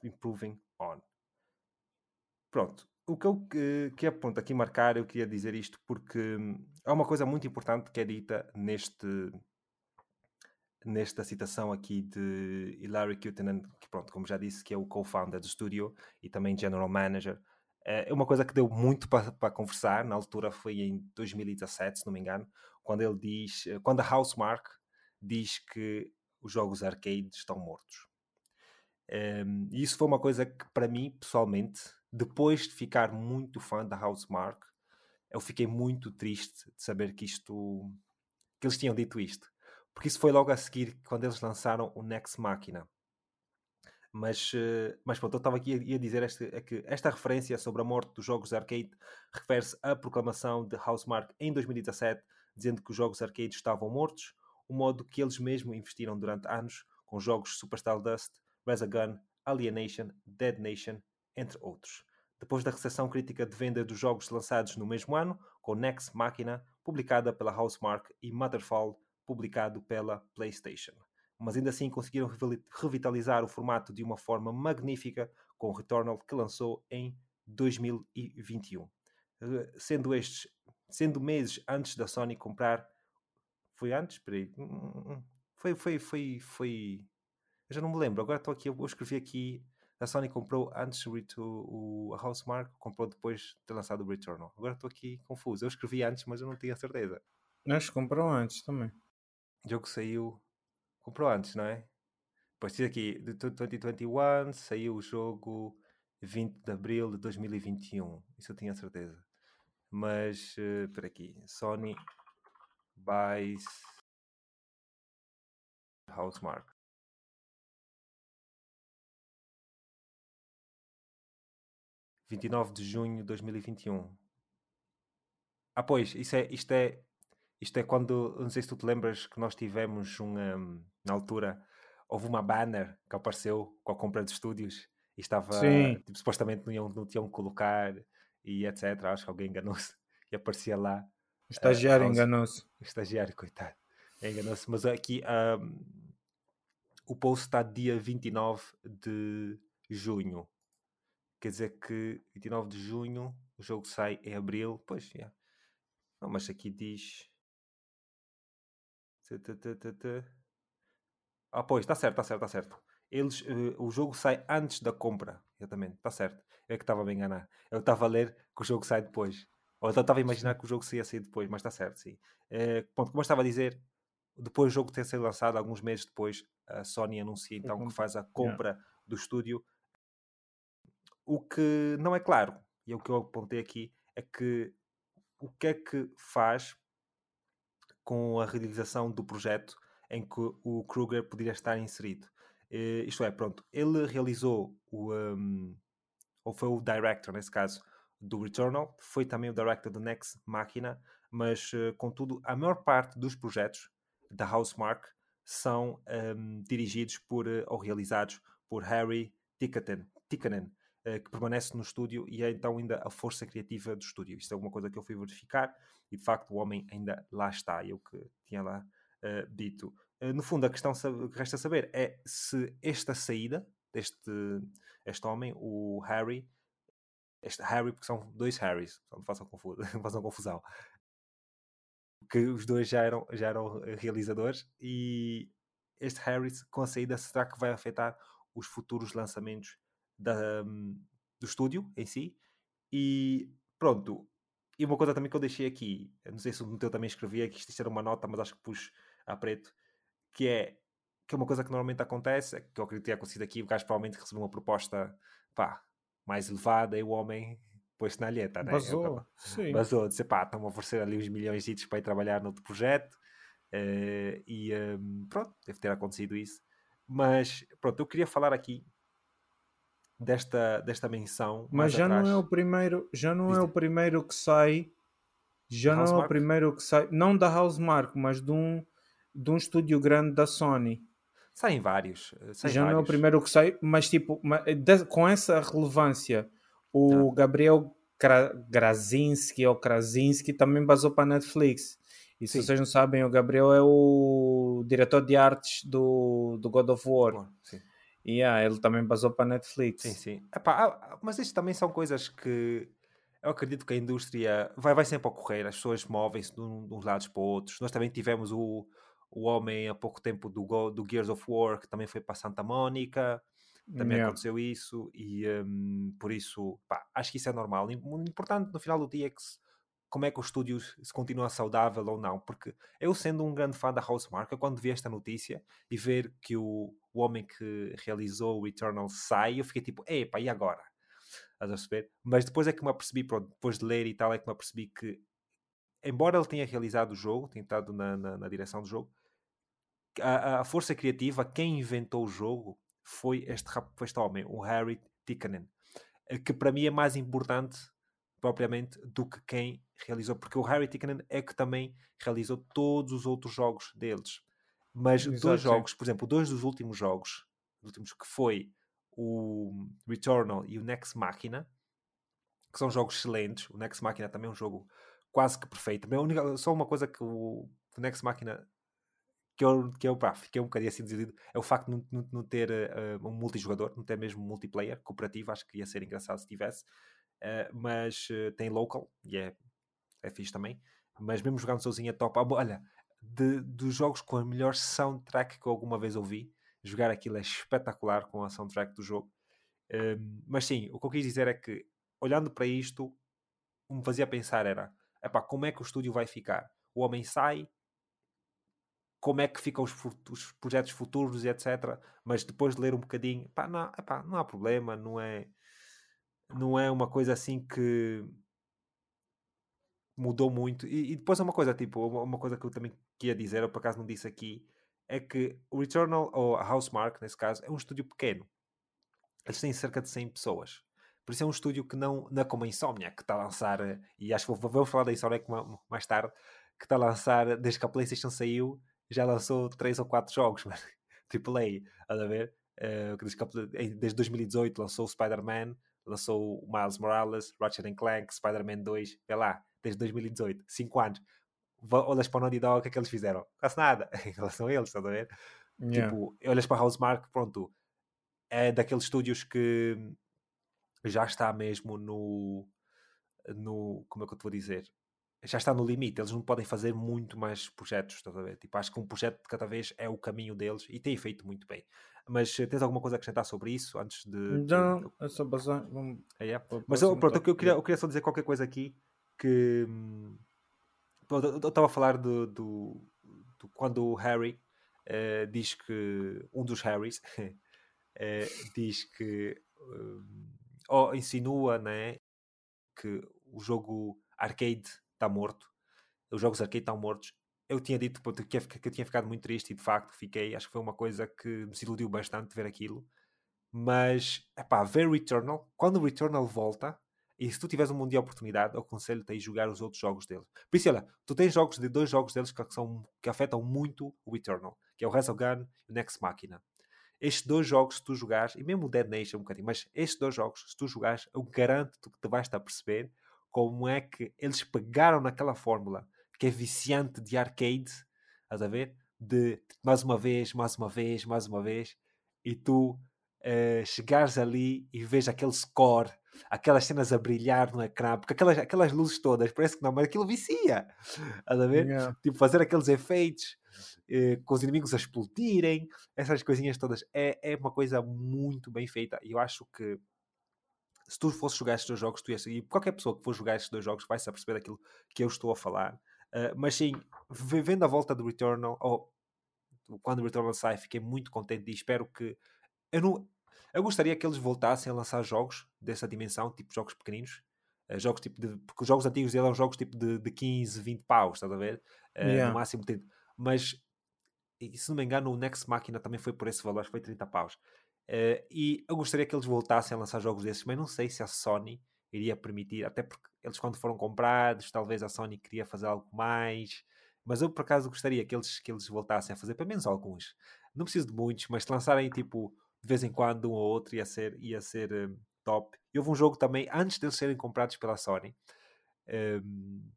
Speaker 1: improving on. Pronto. O que eu quero pronto, aqui marcar, eu queria dizer isto porque há uma coisa muito importante que é dita neste, nesta citação aqui de Hilary Kutanen, que pronto, como já disse, que é o co-founder do estúdio e também general manager. Eh, É uma coisa que deu muito para conversar, na altura foi em 2017, se não me engano, quando ele diz, eh, quando a Housemark diz que os jogos arcade estão mortos. Um, e isso foi uma coisa que, para mim, pessoalmente, depois de ficar muito fã da Housemark, eu fiquei muito triste de saber que isto que eles tinham dito isto. Porque isso foi logo a seguir quando eles lançaram o Next Machina. Mas, eh, mas pronto, eu estava aqui a, dizer este, é que esta referência sobre a morte dos jogos arcade refere-se à proclamação de Housemark em 2017, dizendo que os jogos arcade estavam mortos, o modo que eles mesmos investiram durante anos com jogos Super Stardust, Resogun, Alienation, Dead Nation, entre outros. Depois da recepção crítica de venda dos jogos lançados no mesmo ano, com Next Machina, publicada pela Housemark, e Motherfall, publicado pela PlayStation. Mas ainda assim conseguiram revitalizar o formato de uma forma magnífica com o Returnal que lançou em 2021. Eh, Sendo estes, sendo meses antes da Sony comprar. Foi antes? Peraí. Hum, hum, hum. Foi, foi, foi, foi. Eu já não me lembro. Agora estou aqui, eu escrevi aqui. A Sony comprou antes o, o a Housemark, comprou depois de ter lançado o Returnal. Agora estou aqui confuso. Eu escrevi antes, mas eu não tinha certeza.
Speaker 2: Acho que comprou antes também.
Speaker 1: Jogo saiu. Comprou antes, não é? Pois diz aqui, de 2021 saiu o jogo 20 de abril de 2021. Isso eu tinha certeza. Mas, eh, espera aqui. Sony buys Housemark. vinte e nove de junho de 2021. Ah, pois, isso é, isto é isto é quando, não sei se tu te lembras que nós tivemos um, um, na altura, houve uma banner que apareceu com a compra de estúdios e estava, tipo, supostamente não, iam, não tinham que colocar e etc. Acho que alguém enganou-se *laughs* e aparecia lá.
Speaker 2: O estagiário
Speaker 1: House-
Speaker 2: enganou-se.
Speaker 1: O estagiário, coitado. Enganou-se. Mas aqui um, o post está dia 29 de junho. Quer dizer que 29 de junho o jogo sai em abril. Pois, é. Não, mas aqui diz. Ah, pois, está certo, está certo, está certo. Eles, eh, o jogo sai antes da compra, exatamente, está certo. Eu é que estava a me enganar. Eu estava a ler que o jogo sai depois. Ou então estava a imaginar que o jogo ia sair depois, mas está certo, sim. Pronto, como eu estava a dizer, depois do jogo ter sido lançado, alguns meses depois, a Sony anuncia então que faz a compra do estúdio. O que não é claro, e é o que eu apontei aqui, é que o que é que faz com a realização do projeto em que o Kruger poderia estar inserido. Eh, isto é, pronto, ele realizou o, um, ou foi o director nesse caso, do Returnal, foi também o director do Next Machina, mas eh, contudo, a maior parte dos projetos da Housemark são um, dirigidos por, eh, ou realizados por Harry Tikkanen, que permanece no estúdio e é então ainda a força criativa do estúdio. Isto é uma coisa que eu fui verificar e de facto o homem ainda lá está, eu que tinha lá eh, dito. Eh, no fundo, a questão que resta saber é se esta saída deste este homem, o Harry, este Harry, porque são dois Harrys, não façam, *laughs* façam confusão, que os dois já eram, já eram eh, realizadores e este Harry, com a saída, será que vai afetar os futuros lançamentos da, hum, do estúdio em si? E pronto, e uma coisa também que eu deixei aqui, não sei se no teu também escrevia, que isto era uma nota, mas acho que pus a preto, que é que é uma coisa que normalmente acontece, é que eu acredito que tenha acontecido aqui, o gajo provavelmente recebeu uma proposta pá, mais elevada e o homem pôs na alheta, né?
Speaker 2: Basou, sim.
Speaker 1: Basou, disse, pá, estão a oferecer ali uns milhões de para ir trabalhar noutro projeto. Uh, e um, pronto, deve ter acontecido isso. Mas pronto, eu queria falar aqui desta, desta menção.
Speaker 2: Mas já atrás. não é o primeiro, já não é o primeiro que sai. Já não é o primeiro que sai, não da Housemark, mas de um, de um estúdio grande da Sony.
Speaker 1: Saem vários.
Speaker 2: Eh,
Speaker 1: saem
Speaker 2: já
Speaker 1: vários.
Speaker 2: não é o primeiro que sai, mas tipo, com essa relevância, o ah. Gabriel Krasinski ou Krasinski também basou para a Netflix. E se Sim. vocês não sabem, o Gabriel é o diretor de artes do, do God of War. Sim. E yeah, ele também basou para a Netflix.
Speaker 1: Sim, sim. Epá, mas isto também são coisas que eu acredito que a indústria vai, vai sempre ocorrer. As pessoas movem-se de, uns lados para outros. Nós também tivemos o, o homem há pouco tempo do, do Gears of War, que também foi para Santa Mónica. Também yeah. aconteceu isso. E um, por isso, pá, acho que isso é normal. O importante no final do dia é que se, como é que o estúdio se continua saudável ou não. Porque eu, sendo um grande fã da Housemark, quando vi esta notícia e ver que o, o homem que realizou o Eternal sai, eu fiquei tipo, epá, e agora? A perceber? Mas depois é que me apercebi, pronto, depois de ler e tal, é que me apercebi que, embora ele tenha realizado o jogo, tenha estado na, na, na direção do jogo, a, a, força criativa, quem inventou o jogo foi este, foi este homem, o Harry Tikkanen, eh, que para mim é mais importante propriamente do que quem realizou, porque o Harry Tikkanen é que também realizou todos os outros jogos deles. Mas Exato, dois jogos, sim. por exemplo, dois dos últimos jogos, últimos que foi o Returnal e o Next Machina, que são jogos excelentes. O Next Machina também é um jogo quase que perfeito. Mas única, só uma coisa que o, o Next Machina que eu, que eu pá, fiquei um bocadinho assim desiludido é o facto de não, não, não ter uh, um multijogador, não ter mesmo multiplayer cooperativo. Acho que ia ser engraçado se tivesse. Uh, mas uh, tem local e é, é fixe também. Mas mesmo jogando sozinho é top. Ah, olha, de, dos jogos com a melhor soundtrack que eu alguma vez ouvi, jogar aquilo é espetacular com a soundtrack do jogo. Um, mas sim, o que eu quis dizer é que, olhando para isto, o que me fazia pensar era: epá, como é que o estúdio vai ficar? O homem sai, como é que ficam os, os projetos futuros e etc. Mas depois de ler um bocadinho, epá, não, epá, não há problema, não é não é uma coisa assim que mudou muito. E, e depois é uma coisa, tipo, uma, uma, coisa que eu também queria dizer, eu por acaso não disse aqui, é que o Returnal, ou a Housemark, nesse caso, é um estúdio pequeno. Eles têm cerca de 100 pessoas. Por isso é um estúdio que não, não é como a Insomnia, que está a lançar, e acho que vamos falar da Insomnia mais tarde, que está a lançar, desde que a PlayStation saiu, já lançou 3 ou 4 jogos, *laughs* mas AAA, a ver? Uh, desde 2018 lançou o Spider-Man, lançou o Miles Morales, Ratchet Clank, Spider-Man 2, vê lá, desde 2018, 5 anos. Olhas para o Naughty Dog, o que é que eles fizeram? Quase nada *laughs* em relação a eles, estás a ver? Yeah. Tipo, olhas para a Housemark, pronto, é daqueles estúdios que já está mesmo no, no como é que eu te vou dizer? Já está no limite, eles não podem fazer muito mais projetos, estás a ver? Tipo, acho que um projeto de cada vez é o caminho deles e tem feito muito bem. Mas eh, tens alguma coisa a acrescentar sobre isso antes de.
Speaker 2: Não, é só basar. Vamos...
Speaker 1: É, é. Mas eu, pronto, eu queria, eu queria só dizer qualquer coisa aqui que. Hum, eu estava a falar do, do, do, quando o Harry uh, diz que. Um dos Harrys uh, *laughs* diz que. Uh, ou insinua né, que o jogo arcade está morto. Os jogos arcade estão mortos eu tinha dito que, eu tinha ficado muito triste e de facto fiquei. Acho que foi uma coisa que me desiludiu bastante ver aquilo. Mas, é pá, ver Returnal, quando o Returnal volta, e se tu tiveres um mundo de oportunidade, aconselho-te a jogar os outros jogos dele. Por isso, olha, tu tens jogos de dois jogos deles que, são, que afetam muito o Returnal, que é o Resogun e o Next Machina. Estes dois jogos, se tu jogares, e mesmo o Dead Nation um bocadinho, mas estes dois jogos, se tu jogares, eu garanto-te que te vais estar a perceber como é que eles pegaram naquela fórmula que é viciante de arcade, estás a ver? De mais uma vez, mais uma vez, mais uma vez, e tu uh, chegares ali e vês aquele score, aquelas cenas a brilhar no ecrã, porque aquelas, aquelas luzes todas, parece que não, mas aquilo vicia, estás a ver? Yeah. Tipo, fazer aqueles efeitos. Uh, com os inimigos a explodirem, essas coisinhas todas, é, é uma coisa muito bem feita. E eu acho que se tu fosses jogar estes dois jogos, tu ias, e qualquer pessoa que for jogar estes dois jogos vai se aperceber daquilo que eu estou a falar. Uh, mas sim, vendo a volta do Returnal, ou quando o Returnal sai, fiquei muito contente e espero que. Eu, não, eu gostaria que eles voltassem a lançar jogos dessa dimensão, tipo jogos pequeninos, Uh, jogos tipo de, porque os jogos antigos eram jogos tipo de, de 15, 20 paus, estás a ver? Uh, yeah. No máximo 30. Mas, se não me engano, o Next Machina também foi por esse valor, acho que foi 30 paus. Uh, e eu gostaria que eles voltassem a lançar jogos desses, mas não sei se a Sony iria permitir, até porque eles quando foram comprados, talvez a Sony queria fazer algo mais. Mas eu por acaso gostaria que eles, que eles voltassem a fazer pelo menos alguns. Não preciso de muitos, mas lançarem tipo de vez em quando um ou outro ia ser, ia ser um, top. E houve um jogo também, antes de eles serem comprados pela Sony, um,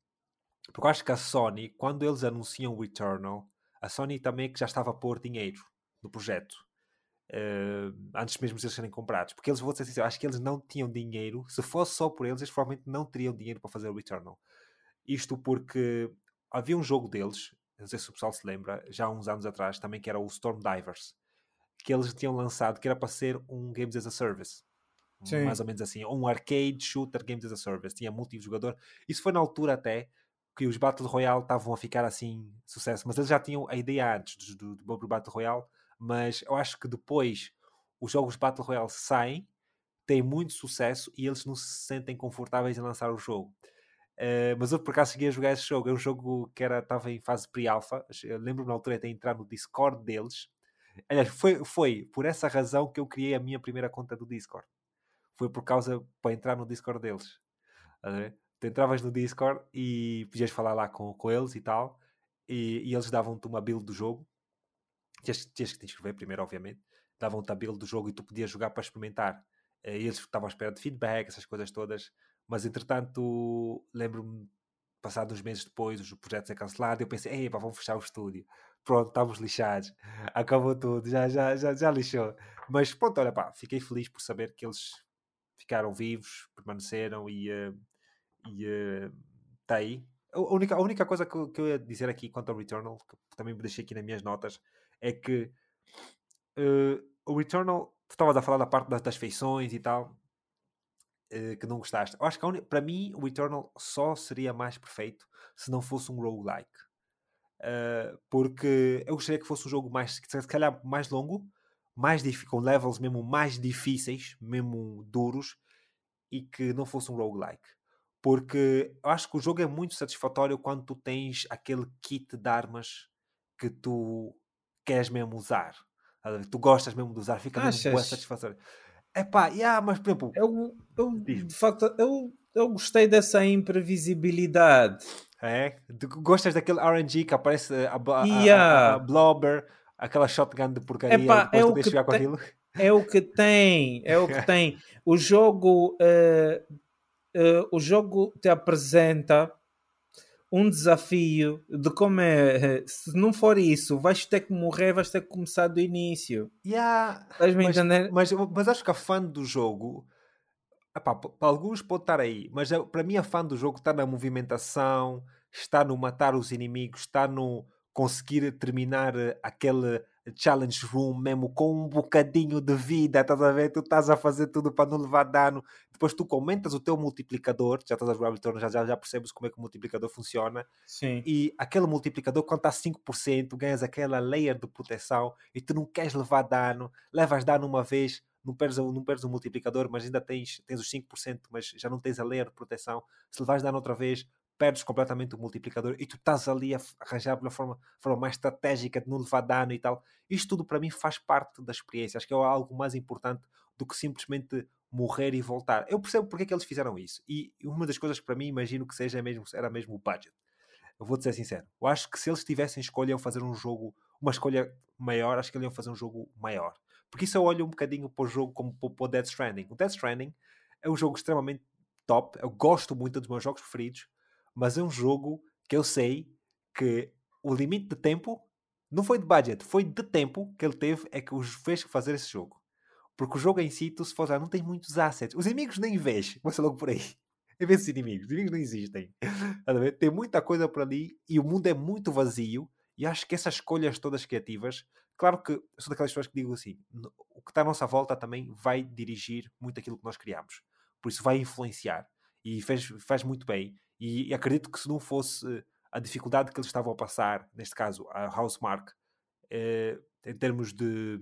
Speaker 1: porque eu acho que a Sony, quando eles anunciam o Eternal, a Sony também é que já estava a pôr dinheiro no projeto. Uh, antes mesmo de eles serem comprados, porque eles, vou ser sincero, acho que eles não tinham dinheiro. Se fosse só por eles, eles provavelmente não teriam dinheiro para fazer o Eternal. Isto porque havia um jogo deles, não sei se o pessoal se lembra, já há uns anos atrás, também que era o Storm Divers, que eles tinham lançado, que era para ser um Games as a Service. Sim. Mais ou menos assim, um arcade shooter Games as a Service, tinha multijogador. Isso foi na altura até que os Battle Royale estavam a ficar assim sucesso, mas eles já tinham a ideia antes do, do, do Battle Royale, mas eu acho que depois os jogos Battle Royale saem, têm muito sucesso e eles não se sentem confortáveis em lançar o jogo. Uh, mas eu por acaso cheguei a jogar esse jogo. É um jogo que era, estava em fase pre-alpha. Lembro-me na altura de entrar no Discord deles. Aliás, foi, foi por essa razão que eu criei a minha primeira conta do Discord. Foi por causa para entrar no Discord deles. Tu entravas no Discord e podias falar lá com, com eles e tal. E, e eles davam-te uma build do jogo. Tinhas, tinhas que te inscrever primeiro, obviamente. Davam-te a build do jogo e tu podias jogar para experimentar. Uh, eles estavam à espera de feedback, essas coisas todas. Mas entretanto, lembro-me, passados uns meses depois, o projeto ser cancelado, eu pensei, ei, vamos fechar o estúdio. Pronto, estávamos lixados. Acabou tudo, já, já, já, já lixou. Mas pronto, olha pá, fiquei feliz por saber que eles ficaram vivos, permaneceram e está uh, aí. A única, a única coisa que, que eu ia dizer aqui quanto ao Returnal, que também me deixei aqui nas minhas notas, é que uh, o Returnal, tu estavas a falar da parte das, das feições e tal, uh, que não gostaste. Eu acho que para mim o Eternal só seria mais perfeito se não fosse um roguelike. Uh, porque eu gostaria que fosse um jogo mais, se calhar mais longo, mais com levels mesmo mais difíceis, mesmo duros, e que não fosse um roguelike. Porque eu acho que o jogo é muito satisfatório quando tu tens aquele kit de armas que tu queres mesmo usar. Tu gostas mesmo de usar, fica Achas? mesmo satisfatório. É pá, yeah, mas por exemplo.
Speaker 2: Eu, eu, de facto, eu, eu gostei dessa imprevisibilidade.
Speaker 1: É? Gostas daquele RNG que aparece a, a, yeah. a, a, Blobber, aquela shotgun de porcaria Epá,
Speaker 2: é o que jogar com aquilo? É o que tem, é o que *laughs* tem. O jogo, uh, uh, o jogo te apresenta um desafio de como é. Se não for isso, vais ter que morrer, vais ter que começar do início.
Speaker 1: Yeah, mas? Mas, mas acho que a fã do jogo. Epá, para alguns pode estar aí, mas para mim a fã do jogo está na movimentação, está no matar os inimigos, está no conseguir terminar eh, aquele challenge room mesmo com um bocadinho de vida, estás a ver? Tu estás a fazer tudo para não levar dano. Depois tu comentas o teu multiplicador, já estás a jogar Return, já, já, já percebes como é que o multiplicador funciona.
Speaker 2: Sim.
Speaker 1: E aquele multiplicador, quando está 5%, ganhas aquela layer de proteção e tu não queres levar dano, levas dano uma vez, não perdes, não perdes o multiplicador, mas ainda tens, tens os 5%, mas já não tens a layer de proteção. Se levares dano outra vez, perdes completamente o multiplicador e tu estás ali a arranjar pela forma, forma mais estratégica de não levar dano e tal. Isto tudo para mim faz parte da experiência. Acho que é algo mais importante do que simplesmente morrer e voltar. Eu percebo porque é que eles fizeram isso. E uma das coisas que para mim imagino que seja mesmo, era mesmo o budget. Eu vou-te ser sincero. Eu acho que se eles tivessem escolha de fazer um jogo, uma escolha maior, acho que eles iam fazer um jogo maior. Porque isso eu olho um bocadinho para o jogo como para o Dead Stranding. O Dead Stranding é um jogo extremamente top. Eu gosto muito dos meus jogos preferidos mas é um jogo que eu sei que o limite de tempo não foi de budget, foi de tempo que ele teve é que os fez fazer esse jogo. Porque o jogo em si, tu se for não tem muitos assets. Os inimigos nem vês, *laughs* começa logo por aí. É ver os inimigos, os inimigos não existem. Tem muita coisa por ali e o mundo é muito vazio. E acho que essas escolhas todas criativas, claro que sou daquelas pessoas que digo assim: o que está à nossa volta também vai dirigir muito aquilo que nós criamos. Por isso vai influenciar. E faz, faz muito bem. E, e, acredito que se não fosse a dificuldade que eles estavam a passar, neste caso a Housemark, eh, em termos de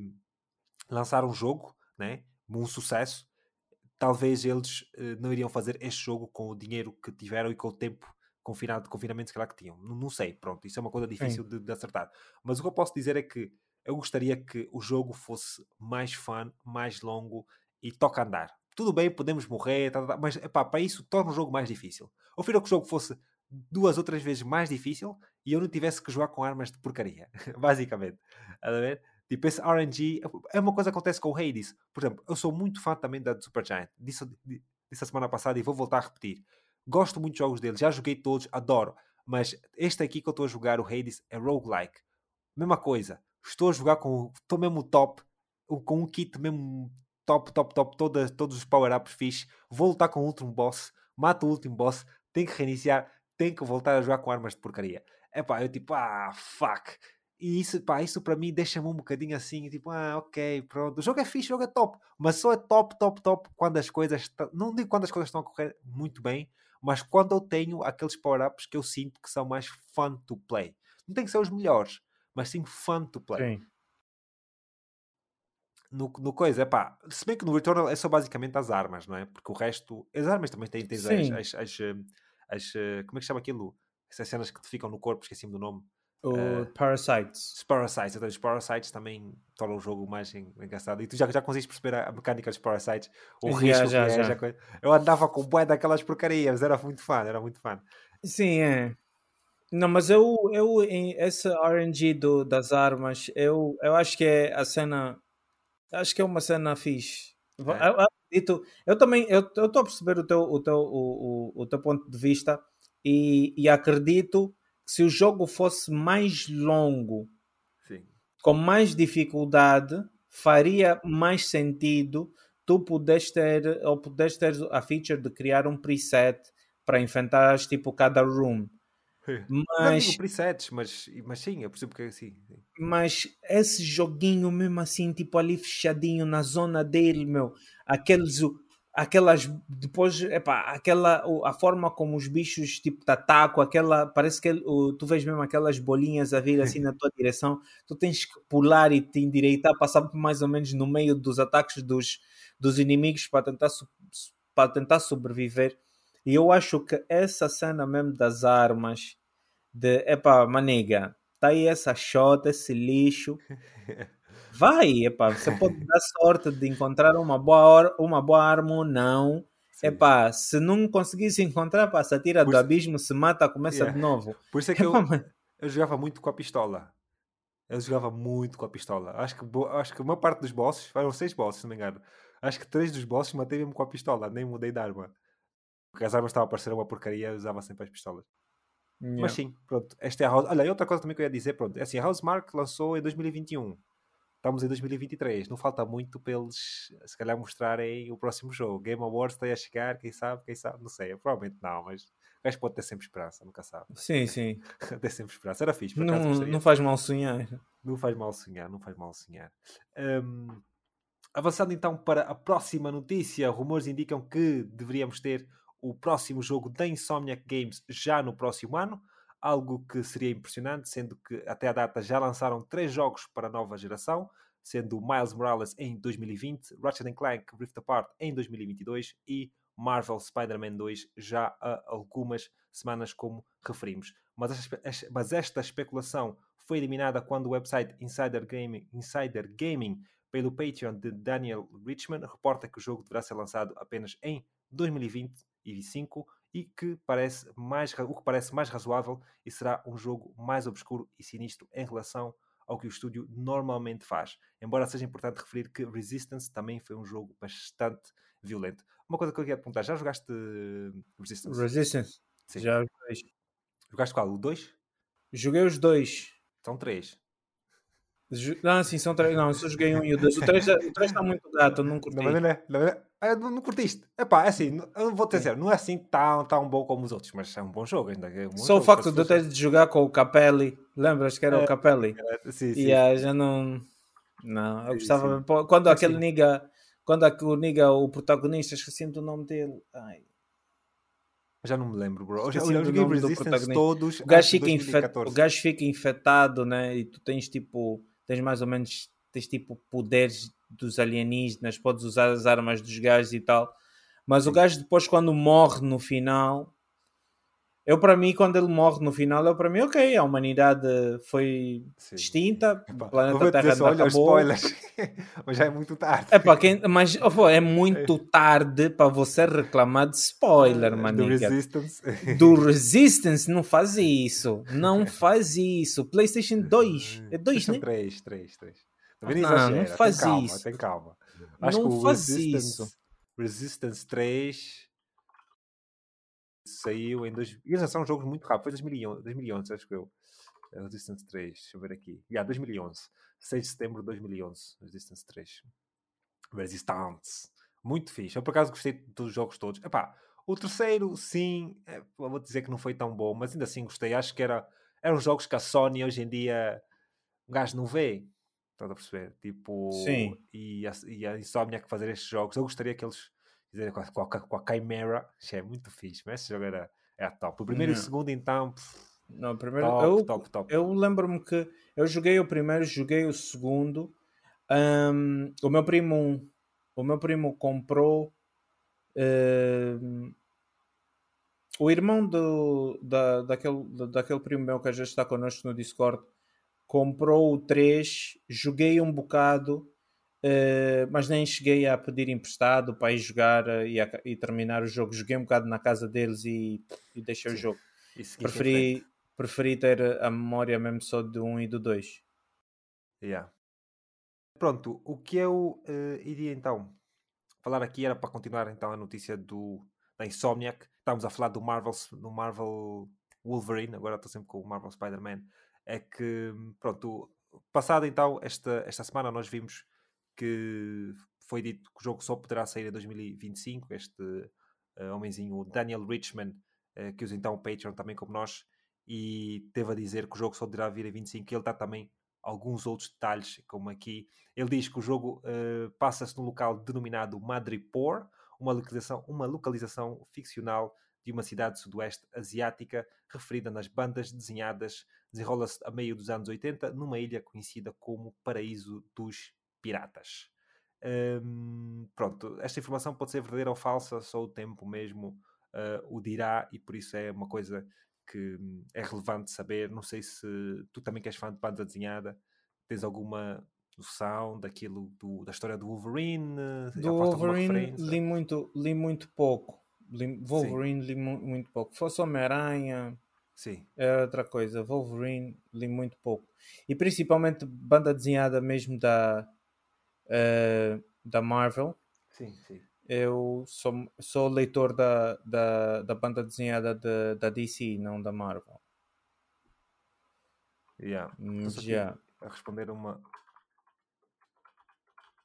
Speaker 1: lançar um jogo, né, um sucesso, talvez eles uh, não iriam fazer este jogo com o dinheiro que tiveram e com o tempo confinado de confinamento que lá que tinham. Não, não, sei, pronto, isso é uma coisa difícil de, de, acertar. Mas o que eu posso dizer é que eu gostaria que o jogo fosse mais fun, mais longo e toca andar. Tudo bem, podemos morrer, tá, tá, tá mas epá, para isso torna o jogo mais difícil. Eu prefiro que o jogo fosse duas ou três vezes mais difícil e eu não tivesse que jogar com armas de porcaria, *laughs* basicamente. A ver? Tipo, esse RNG é uma coisa que acontece com o Hades. Por exemplo, eu sou muito fã também da Supergiant. Disse, disse a semana passada e vou voltar a repetir. Gosto muito de jogos dele, já joguei todos, adoro. Mas este aqui que eu estou a jogar, o Hades, é roguelike. Mesma coisa. Estou a jogar com. Estou mesmo top. Com um kit mesmo top, top, top. Toda, todos os power-ups fixe. Vou lutar com o último boss. Mato o último boss. Tenho que reiniciar. Tenho que voltar a jogar com armas de porcaria. É pá, eu tipo, ah, fuck. E isso, pá, isso para mim deixa-me um bocadinho assim, tipo, ah, ok, pronto. O jogo é fixe, o jogo é top, mas só é top, top, top quando as coisas, não digo quando as coisas estão a correr muito bem, mas quando eu tenho aqueles power-ups que eu sinto que são mais fun to play. Não tem que ser os melhores, mas sim fun to play. Sim. No, no coisa, é pá, se bem que no Returnal é só basicamente as armas, não é? Porque o resto, as armas também têm, têm as, as, as, as, como é que chama aquilo? Essas cenas que te ficam no corpo, esqueci-me do nome.
Speaker 2: O uh, Parasites.
Speaker 1: Os Parasites, então os Parasites também tornam o jogo mais engraçado. E tu já, já consegues perceber a, mecânica dos Parasites, o risco já, já, é, já. Eu andava com bué daquelas porcarias, era muito fã, era muito fã.
Speaker 2: Sim, é. Não, mas eu, eu em esse RNG do, das armas, eu, eu acho que é a cena. Acho que é uma cena fixe. É. Eu, eu, eu, também eu estou a perceber o teu, o, teu, o, o, o teu ponto de vista e, e acredito se o jogo fosse mais longo, Sim. com mais dificuldade, faria mais sentido tu podes ter ou podes ter a feature de criar um preset para enfrentar tipo cada room. *laughs*
Speaker 1: Mas, não presets, mas, mas sim, eu percebo que é assim.
Speaker 2: Mas esse joguinho mesmo assim, tipo ali fechadinho na zona dele, meu, aqueles aquelas depois epá, aquela a forma como os bichos tipo te atacam aquela parece que tu vês mesmo aquelas bolinhas a vir assim *laughs* na tua direção tu tens que pular e te endireitar passar mais ou menos no meio dos ataques dos, dos inimigos para tentar para tentar sobreviver e eu acho que essa cena mesmo das armas de epá, maniga tá aí essa shot esse lixo *laughs* Vai, epá, você pode dar sorte de encontrar uma boa, uma boa arma ou não. Sim. Epá, se não conseguisse encontrar, pá, se atira Por do abismo, se mata, começa yeah. de novo.
Speaker 1: Por isso é *laughs* que eu, eu jogava muito com a pistola. Eu jogava muito com a pistola. Acho que, acho que uma parte dos bosses, foram seis bosses, se não me engano. Acho que três dos bosses matei mesmo com a pistola, nem mudei de arma. Porque as armas estavam a parecer uma porcaria, usava sempre as pistolas. Yeah. Mas sim, pronto. Esta é a House. Olha, e outra coisa também que eu ia dizer, pronto, é assim, a Housemark lançou em 2021 estamos em 2023, não falta muito para eles se calhar mostrarem o próximo jogo. Game Awards está a chegar, quem sabe, quem sabe, não sei, provavelmente não, mas o gajo pode ter sempre esperança, nunca sabe.
Speaker 2: Sim, sim. *laughs*
Speaker 1: ter sempre esperança, era fixe.
Speaker 2: Não, acaso, não faz mal sonhar.
Speaker 1: Não faz mal sonhar, não faz mal sonhar. Um, avançando então para a próxima notícia, rumores indicam que deveríamos ter o próximo jogo da Insomniac Games já no próximo ano algo que seria impressionante, sendo que até a data já lançaram três jogos para a nova geração, sendo Miles Morales em 2020, Ratchet Clank Rift Apart em 2022 e Marvel Spider-Man 2 já há algumas semanas, como referimos. Mas, mas esta especulação foi eliminada quando o website Insider Gaming, Insider Gaming pelo Patreon de Daniel Richman reporta que o jogo deverá ser lançado apenas em 2025 e que parece mais, o que parece mais razoável e será um jogo mais obscuro e sinistro em relação ao que o estúdio normalmente faz. Embora seja importante referir que Resistance também foi um jogo bastante violento. Uma coisa que eu queria perguntar, já jogaste Resistance?
Speaker 2: Resistance? Sim. Já joguei.
Speaker 1: Jogaste qual? O 2?
Speaker 2: Joguei os dois.
Speaker 1: São três.
Speaker 2: Não, sim, são três. Não, eu só joguei um e o dois. O três, o três está muito gato, não curti. Não,
Speaker 1: não, é, é, é, não, não curtiste. Epá, é assim, eu vou te dizer, não é assim tão, tão bom como os outros, mas é um bom jogo ainda. É um
Speaker 2: Só jogo, o facto de eu ter de jogar com o Capelli, lembras que era é, o Capelli? É, sim, sim. E já não. Não, eu gostava. Sim. Quando aquele nigga, quando o nigga, o protagonista, esqueci do nome dele. Ai.
Speaker 1: Já não me lembro, bro. Eu já joguei Resistance todos.
Speaker 2: O gajo, fica infectado, o gajo fica infectado, né? E tu tens tipo tens mais ou menos tens tipo poderes dos alienígenas, podes usar as armas dos gajos e tal. Mas o gajo depois quando morre no final, eu para mim quando ele morre no final, eu para mim, ok, a humanidade foi
Speaker 1: Sim.
Speaker 2: extinta, o planeta
Speaker 1: vou
Speaker 2: Terra
Speaker 1: dizer olha
Speaker 2: acabou.
Speaker 1: spoilers. *laughs* Mas já é muito tarde.
Speaker 2: Epá, quem, mas oh, é muito tarde para você reclamar de spoiler,
Speaker 1: Do
Speaker 2: manica.
Speaker 1: Resistance.
Speaker 2: Do *laughs* Resistance, não faz isso. Não faz isso. PlayStation 2. É 2, né?
Speaker 1: 3, 3, 3.
Speaker 2: Não, não faz
Speaker 1: tem calma,
Speaker 2: isso.
Speaker 1: Tem calma.
Speaker 2: Não
Speaker 1: que o
Speaker 2: faz
Speaker 1: Resistance,
Speaker 2: isso.
Speaker 1: Resistance 3 saiu em dois... E já são jogos muito rápidos. Foi 2011, 2011 acho que eu. É Resistance 3, deixa eu ver aqui. Yeah, 2011. 6 de setembro de 2011. Resistance 3. Resistance. Muito fixe. Eu por acaso gostei dos jogos todos. Epá, o terceiro, sim, é, vou dizer que não foi tão bom, mas ainda assim gostei. Acho que era, eram jogos que a Sony hoje em dia um gajo não vê. Estás a perceber? Tipo,
Speaker 2: Sim.
Speaker 1: E a, e a Insomniac fazer estes jogos. Eu gostaria que eles fizerem com a, com a, com a Chimera. Isso é muito fixe, mas esse jogo era, era top. O primeiro e o
Speaker 2: Não.
Speaker 1: segundo, então, pff,
Speaker 2: Não, primeiro,
Speaker 1: top,
Speaker 2: eu,
Speaker 1: top, top.
Speaker 2: eu lembro-me que eu joguei o primeiro, joguei o segundo. Ahm, o meu primo, o meu primo comprou o irmão do, da, daquele, da- daquele primo meu que já está connosco no Discord comprou o 3, joguei um bocado, eh, mas nem cheguei a pedir emprestado para ir jogar eh, e, a- e terminar o jogo. Joguei um bocado na casa deles e, e deixei o
Speaker 1: Sim.
Speaker 2: jogo.
Speaker 1: Em frente.
Speaker 2: Preferi, preferi ter a memória mesmo só do 1 e do 2.
Speaker 1: Yeah. Pronto, o que eu eh, iria então falar aqui era para continuar então a notícia do, da Insomniac. Estávamos a falar do Marvel, do Marvel Wolverine, agora estou sempre com o Marvel Spider-Man. É que, pronto, passado então esta, esta semana nós vimos que foi dito que o jogo só poderá sair em 2025. Este eh, homenzinho, Daniel Richman, eh, que usa então o Patreon também como nós, e teve a dizer que o jogo só poderá vir em 25. Ele dá também alguns outros detalhes, como aqui. Ele diz que o jogo eh, passa-se num local denominado Madripoor, uma localização, uma localização ficcional de uma cidade sudoeste asiática, referida nas bandas desenhadas, desenrola-se a meio dos anos 80, numa ilha conhecida como Paraíso dos Piratas. Hum, pronto, esta informação pode ser verdadeira ou falsa, só o tempo mesmo eh, o dirá, e por isso é uma coisa que hum, é relevante saber. Não sei se tu também que és fã de banda desenhada, tens alguma noção daquilo do- da história do Wolverine?
Speaker 2: Do Wolverine li muito, li muito pouco. Wolverine li mu- muito pouco. Fosse Homem-Aranha,
Speaker 1: Sim,
Speaker 2: é outra coisa. Wolverine li muito pouco. E principalmente banda desenhada mesmo da, eh, da Marvel.
Speaker 1: sim, sim.
Speaker 2: Eu sou, sou leitor da, da, da banda desenhada de- da DC, não da Marvel.
Speaker 1: Yeah.
Speaker 2: Mas
Speaker 1: só
Speaker 2: já.
Speaker 1: aqui a responder uma,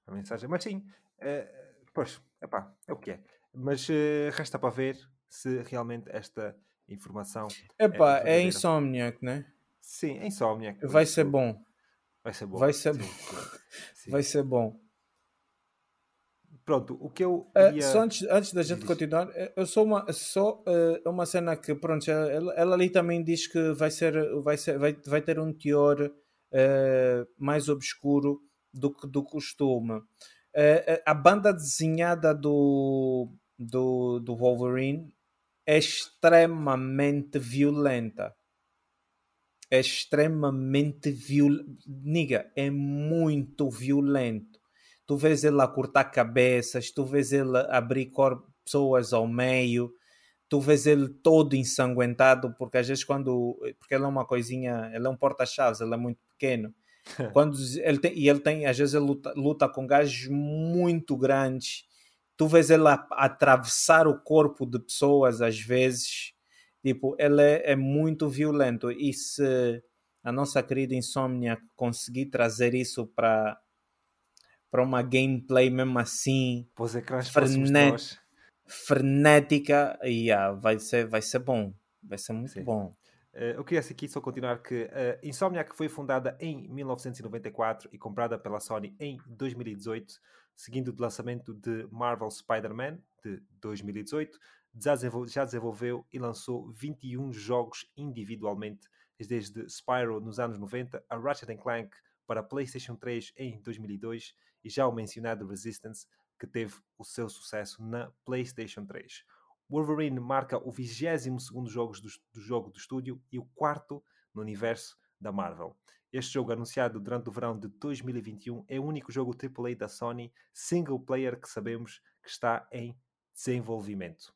Speaker 1: a mensagem. Mas sim, eh, pois, epá, é o que é. Mas eh, resta para ver se realmente esta informação.
Speaker 2: Epá, é
Speaker 1: verdadeira.
Speaker 2: Insomniac, né?
Speaker 1: Sim, é insómnia. por
Speaker 2: Vai ser bom.
Speaker 1: Vai ser bom.
Speaker 2: Vai ser bom. *laughs*
Speaker 1: sim.
Speaker 2: Vai ser bom.
Speaker 1: Pronto, o que eu.
Speaker 2: Eh,
Speaker 1: iria-
Speaker 2: só antes, antes da gente
Speaker 1: Diz.
Speaker 2: continuar, eh, eu sou uma, só eh, uma cena que, pronto, ela, ela ali também diz que vai, ser, vai, ser, vai, vai ter um teor eh, mais obscuro do que do costume. Eh, a banda desenhada do, do, do Wolverine é extremamente violenta. É extremamente violenta. Niga, é muito violento tu vês ele a cortar cabeças, tu vês ele abrir cor pessoas ao meio, tu vês ele todo ensanguentado, porque às vezes quando, porque ele é uma coisinha, ele é um porta-chaves, ele é muito pequeno, *laughs* quando ele tem, e ele tem, às vezes ele luta, luta com gajos muito grandes, tu vês ele a, a atravessar o corpo de pessoas às vezes, tipo, ele é, é muito violento, e se a nossa querida Insomnia conseguir trazer isso para para uma gameplay mesmo assim
Speaker 1: Pois é
Speaker 2: Frenet- frenética yeah, vai ser vai ser bom. Vai ser muito
Speaker 1: Sim.
Speaker 2: bom.
Speaker 1: Eh, eu queria aqui só continuar que a Insomniac foi fundada em 1994 e comprada pela Sony em 2018, seguindo o lançamento de Marvel Spider-Man de 2018. Já desenvol- já desenvolveu e lançou 21 jogos individualmente, desde Spyro nos anos 90 a Ratchet Clank para PlayStation 3 em 2002 e já o mencionado Resistance que teve o seu sucesso na PlayStation 3. Wolverine marca o 22 jogo do, do jogo do estúdio e o quarto no universo da Marvel. Este jogo, anunciado durante o verão de 2021, é o único jogo AAA da Sony single player que sabemos que está em desenvolvimento.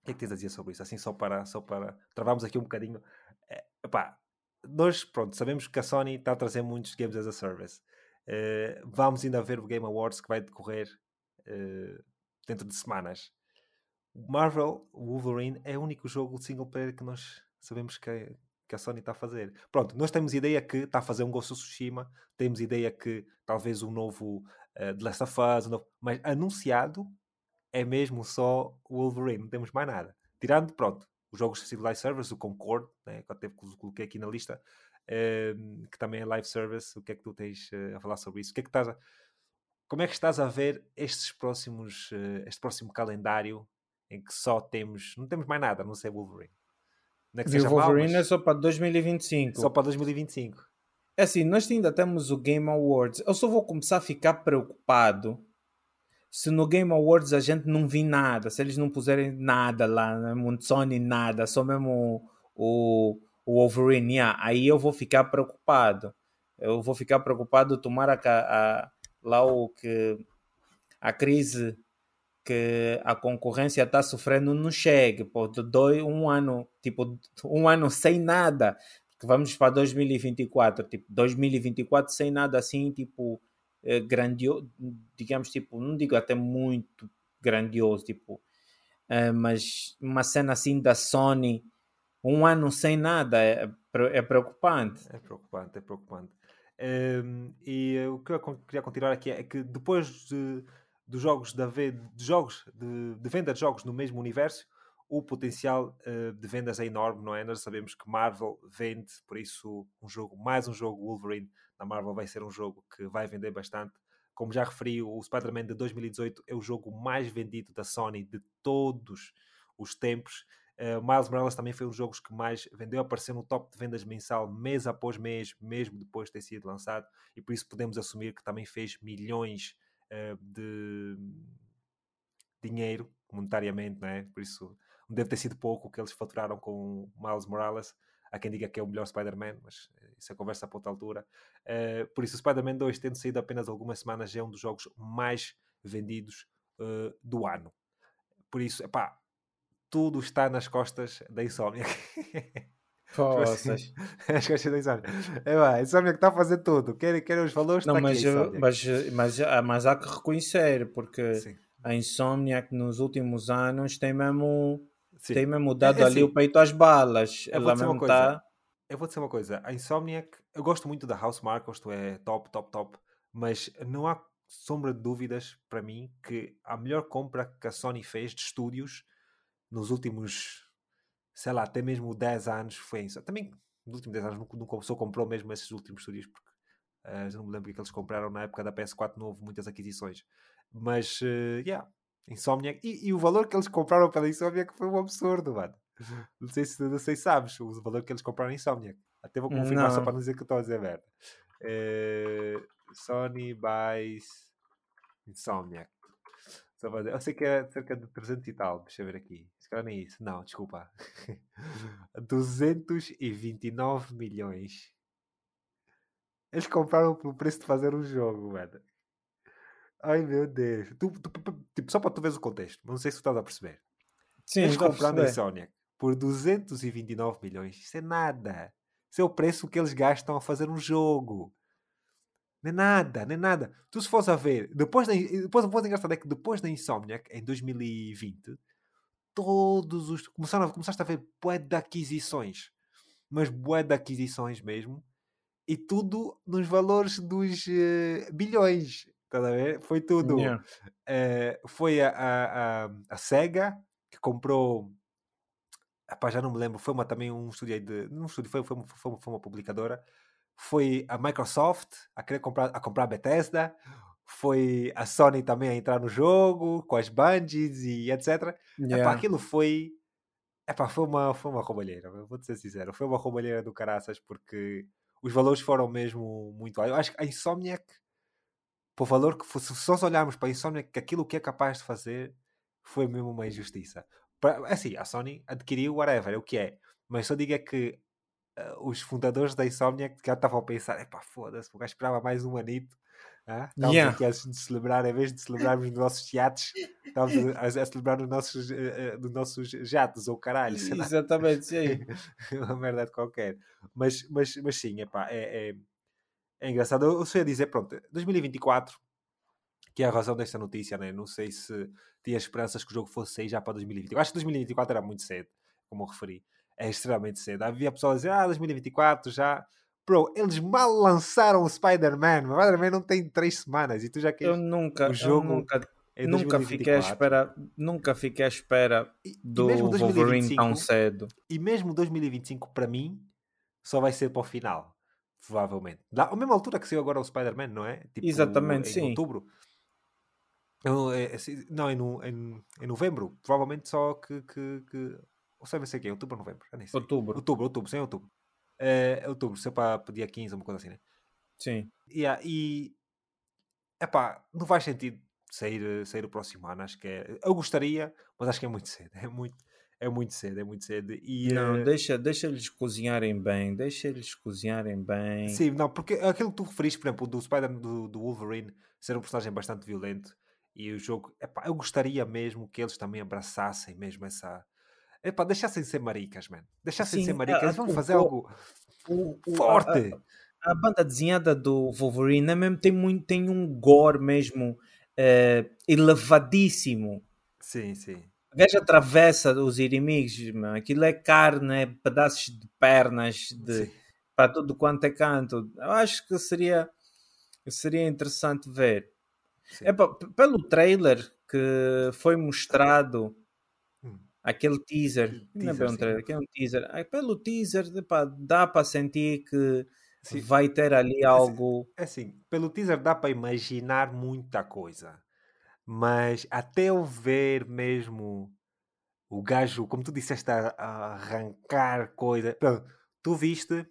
Speaker 1: O que é que tens a dizer sobre isso? Assim, só para, só para travarmos aqui um bocadinho. É, epá, nós, pronto, sabemos que a Sony está a trazer muitos games as a service. Uh, vamos ainda ver o Game Awards que vai decorrer uh, dentro de semanas. Marvel Wolverine é o único jogo single player que nós sabemos que, que a Sony está a fazer. Pronto, nós temos ideia que está a fazer um Ghost of Tsushima, temos ideia que talvez um novo uh, The Last of Us, um novo... mas anunciado é mesmo só Wolverine, não temos mais nada. Tirando, pronto, os jogos de live service, o Concord, né, que eu até coloquei aqui na lista, uh, que também é live service. O que é que tu tens uh, a falar sobre isso? O que é que estás a... Como é que estás a ver estes próximos, uh, este próximo calendário em que só temos, não temos mais nada, não sei Wolverine.
Speaker 2: Não é que e o Wolverine é só para 2025.
Speaker 1: Só para 2025.
Speaker 2: É assim, nós ainda temos o Game Awards. Eu só vou começar a ficar preocupado se no Game Awards a gente não vir nada, se eles não puserem nada lá, né, Sony nada, só mesmo o, o Wolverine, yeah, aí eu vou ficar preocupado. Eu vou ficar preocupado tomar a, a, lá o que a crise que a concorrência está sofrendo não chegue, pô, um ano, tipo, um ano sem nada, que vamos para 2024, tipo, 2024 sem nada assim, tipo, eh, grandioso, digamos, tipo, não digo até muito grandioso, tipo, eh, mas uma cena assim da Sony, um ano sem nada, é, é preocupante.
Speaker 1: É preocupante, é preocupante. Um, ehm, e o que eu queria continuar aqui é que depois de, dos jogos, de, de jogos de, de, venda de jogos no mesmo universo, o potencial uh, de vendas é enorme, não é? Nós sabemos que Marvel vende, por isso um jogo, mais um jogo Wolverine na Marvel vai ser um jogo que vai vender bastante. Como já referi, o Spider-Man de 2018 é o jogo mais vendido da Sony de todos os tempos. Uh, Miles Morales também foi um dos jogos que mais vendeu, apareceu no top de vendas mensal mês após mês, mesmo depois de ter sido lançado, e por isso podemos assumir que também fez milhões de dinheiro monetariamente, não é? Por isso deve ter sido pouco o que eles faturaram com Miles Morales. Há quem diga que é o melhor Spider-Man, mas eh, isso é conversa para outra altura. Uh, por isso, o Spider-Man 2, tendo saído apenas algumas semanas, é um dos jogos mais vendidos uh, do ano. Por isso, epá, tudo está nas costas da Insomniac. *laughs*
Speaker 2: Poças. *laughs*
Speaker 1: As costas da Insomniac. É pá, a Insomniac está a fazer tudo. Querem, querem os valores,
Speaker 2: Não, mas, mas, mas, mas, há que reconhecer, porque Sim. a Insomniac nos últimos anos tem mesmo Sim. tem mesmo dado é, é ali assim, o peito às balas. Ela mesmo está.
Speaker 1: Eu vou dizer uma coisa, a Insomniac, eu gosto muito da House Mark, isto é top, top, top, mas não há sombra de dúvidas para mim que a melhor compra que a Sony fez de estúdios nos últimos, sei lá, até mesmo 10 anos foi isso. Também nos últimos 10 anos nunca, só comprou mesmo esses últimos estúdios, porque uh, não me lembro o que, é que eles compraram na época da PS4, não houve muitas aquisições. Mas, uh, yeah, Insomniac. E, e, o valor que eles compraram pela Insomniac foi um absurdo, mano. *laughs* Não sei se, não sei se sabes o valor que eles compraram em Insomniac. Até vou confirmar não. só para não dizer que estou a dizer merda. É, Sony buys Insomniac. Só para dizer. Eu sei que é cerca de 300 e tal. Deixa eu ver aqui. Se calhar nem isso. Não, desculpa. *laughs* 229 milhões. Eles compraram pelo preço de fazer um jogo, mano. Ai meu Deus. Tu, tu, tipo, só para tu veres o contexto, não sei se tu estás a perceber. Sim, Eles compraram a Insomniac por 229 milhões. Isso é nada. Isso é o preço que eles gastam a fazer um jogo. É nada, é nada. Tu se fores a ver, depois da, depois, depois engraçado é que depois da Insomniac, em 2020, todos os. Começaram a, começaste a ver bué de aquisições. Mas bué de aquisições mesmo. E tudo nos valores dos uh, bilhões. Estás a ver? Foi tudo. Yeah. Uh, foi a, a, a, a, SEGA que comprou. Epá, já não me lembro. Foi uma, também um estúdio de. Não um estúdio, foi, foi, foi, foi uma publicadora. Foi a Microsoft a querer comprar a comprar a Bethesda. Foi a Sony também a entrar no jogo com as bungees e etc. Yeah. Epá, aquilo foi. Epá, foi uma, foi uma roubalheira, vou-te ser sincero. Foi uma roubalheira do caraças porque os valores foram mesmo muito altos. Eu acho que a Insomniac o valor que fosse, se nós olharmos para a Insomniac, que aquilo que é capaz de fazer foi mesmo uma injustiça. Para, assim, a Sony adquiriu whatever, é o que é. Mas só digo é que uh, os fundadores da Insomniac já estavam a pensar: epá, foda-se, o gajo esperava mais um anito. Ah, estávamos yeah. aqui a de celebrar, em vez de celebrarmos nos nossos jatos, estávamos a, a, celebrar nos nossos, uh, nos nossos jatos, ou caralho.
Speaker 2: Exatamente, sim. *laughs*
Speaker 1: uma merda qualquer. Mas, mas, mas sim, epá, é, é, é engraçado. Eu só ia dizer, pronto, 2024, que é a razão desta notícia, né? não sei se tinha esperanças que o jogo fosse sair já para 2024. Acho que 2024 era muito cedo, como eu referi. É extremamente cedo. Havia pessoas a dizer, ah, 2024 já. Bro, eles mal lançaram o Spider-Man. O Spider-Man não tem três semanas e tu já queres
Speaker 2: eu nunca, o jogo. Eu nunca, nunca fiquei à espera, nunca fiquei à espera do e Wolverine tão cedo.
Speaker 1: E mesmo 2025 para mim só vai ser para o final, provavelmente. Da mesma altura que saiu agora o Spider-Man, não é?
Speaker 2: Tipo, Exatamente,
Speaker 1: em
Speaker 2: sim.
Speaker 1: outubro. Eu, é, não, em, em, em novembro, provavelmente só que, que, que ou sei, não sei o quê, outubro ou novembro?
Speaker 2: Outubro.
Speaker 1: Outubro, outubro, sem outubro. É, outubro, se é para, dia 15 ou uma coisa assim, né?
Speaker 2: Sim.
Speaker 1: Yeah, e, epá, não faz sentido sair, sair o próximo ano, acho que é... Eu gostaria, mas acho que é muito cedo, é muito, é muito cedo, é muito cedo. E,
Speaker 2: não, uh... deixa, deixa-lhes cozinharem bem, deixa-lhes cozinharem bem.
Speaker 1: Sim, não, porque aquilo que tu referiste, por exemplo, do Spider do, do Wolverine ser um personagem bastante violento e o jogo, epá, eu gostaria mesmo que eles também abraçassem mesmo essa Epá, deixassem de ser maricas, mano. Deixassem de ser maricas. Vamos fazer o, algo o, o, forte.
Speaker 2: A, a, banda desenhada do Wolverine é mesmo, tem, muito, tem um gore mesmo é, elevadíssimo.
Speaker 1: Sim, sim.
Speaker 2: O gajo atravessa os inimigos, mano. aquilo é carne, é pedaços de pernas de, para tudo quanto é canto. Eu acho que seria, seria interessante ver. Epá, pelo trailer que foi mostrado aquele teaser, não é um trailer, aquele teaser, ah, pelo teaser dá para sentir que sim. vai ter ali algo.
Speaker 1: É assim, pelo teaser dá para imaginar muita coisa, mas até eu ver mesmo o gajo, como tu disseste, a, arrancar coisa. tu viste.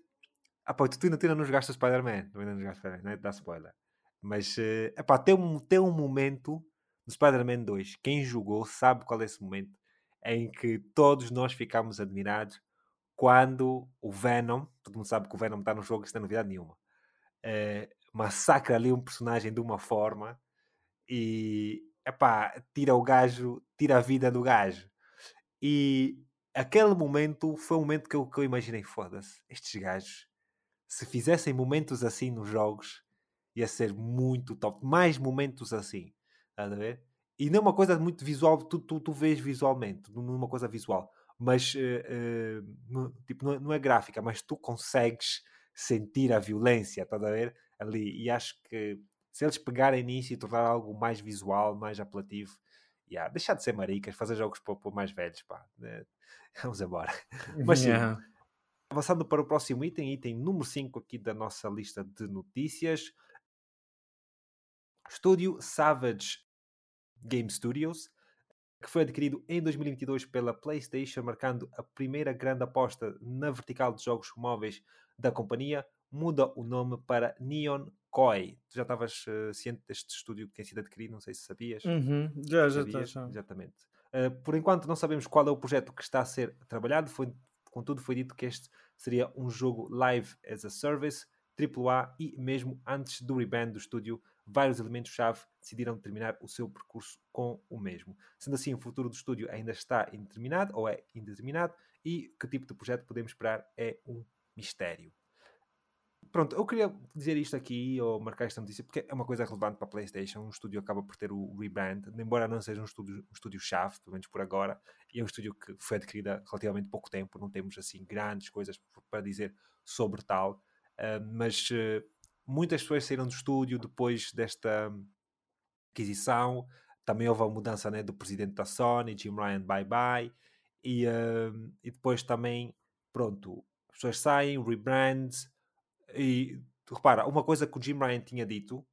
Speaker 1: Ah, pô, tu, ainda, tu ainda não jogaste Spider-Man, tu ainda não jogaste Spider-Man, não é? Dá spoiler. Mas, uh, epá, tem um, tem um momento do Spider-Man 2. Quem jogou sabe qual é esse momento em que todos nós ficámos admirados quando o Venom, todo mundo sabe que o Venom está no jogo, isso não é novidade nenhuma, é, massacra ali um personagem de uma forma e epá, tira o gajo, tira a vida do gajo. E aquele momento foi um momento que eu, que eu imaginei: foda-se, estes gajos, se fizessem momentos assim nos jogos, ia ser muito top. Mais momentos assim, estás a ver? E não é uma coisa muito visual, tu, tu, tu vês visualmente, não é uma coisa visual, mas uh, uh, tipo, não, é, não, é, gráfica, mas tu consegues sentir a violência, estás a ver? Ali. E acho que se eles pegarem nisso e tornar algo mais visual, mais apelativo, yeah, deixar de ser maricas, fazer jogos para, para mais velhos, pá. Né? *laughs* Vamos embora. Mas sim, yeah. avançando para o próximo item, item número 5 aqui da nossa lista de notícias. Estúdio Savage Game Studios, que foi adquirido em 2022 pela PlayStation, marcando a primeira grande aposta na vertical de jogos móveis da companhia, muda o nome para Neon Koi. Tu já estavas uh, ciente deste estúdio que tem sido adquirido, não sei se sabias.
Speaker 2: Uhum. Já, já
Speaker 1: sabias? Exatamente. Uh, por enquanto não sabemos qual é o projeto que está a ser trabalhado, foi, contudo foi dito que este seria um jogo live as a service, AAA e mesmo antes do rebrand do estúdio vários elementos-chave decidiram terminar o seu percurso com o mesmo. Sendo assim, o futuro do estúdio ainda está indeterminado ou é indeterminado e que tipo de projeto podemos esperar é um mistério. Pronto, eu queria dizer isto aqui ou marcar esta notícia porque é uma coisa relevante para a PlayStation. Um estúdio acaba por ter o rebrand, embora não seja um estúdio, um estúdio chave, pelo menos por agora, e é um estúdio que foi adquirido há relativamente pouco tempo. Não temos assim grandes coisas para dizer sobre tal, uh, mas uh, Muitas pessoas saíram do estúdio depois desta aquisição. Também houve a mudança né, do presidente da Sony, Jim Ryan, bye bye. E, uh, e depois também, pronto, as pessoas saem, rebrand. E repara, uma coisa que o Jim Ryan tinha dito,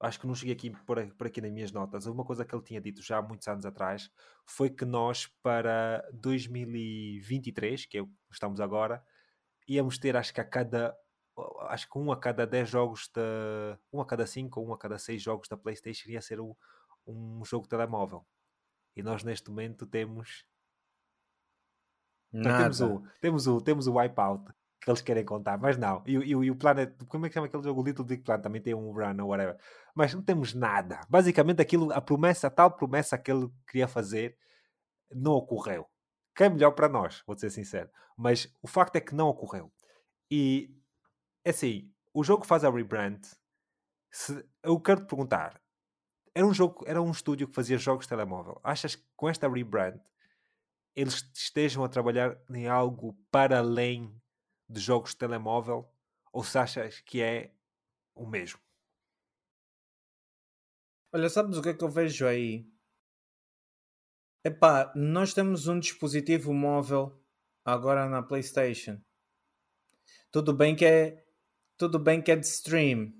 Speaker 1: acho que não cheguei aqui por, por aqui nas minhas notas, uma coisa que ele tinha dito já há muitos anos atrás foi que nós para 2023, que é o que estamos agora, íamos ter acho que a cada acho que um a cada 10 jogos da. Um a cada 5 ou um a cada 6 jogos da PlayStation ia ser um, um jogo telemóvel. E nós neste momento temos. Nada. Temos o, temos, o, temos o Wipeout que eles querem contar, mas não. E, e, e o Planet, como é que chama aquele jogo? O Little Big Planet também tem um run ou whatever. Mas não temos nada. Basicamente, aquilo, a promessa, a tal promessa que ele queria fazer, não ocorreu. Que é melhor para nós, vou ser sincero. Mas o facto é que não ocorreu. E é assim, o jogo faz a rebrand. Se, eu quero te perguntar: era um jogo, era um estúdio que fazia jogos de telemóvel. Achas que com esta rebrand eles estejam a trabalhar em algo para além de jogos de telemóvel? Ou se achas que é o mesmo?
Speaker 2: Olha, sabes o que é que eu vejo aí? Epá, nós temos um dispositivo móvel agora na PlayStation. Tudo bem que é tudo bem que é de stream.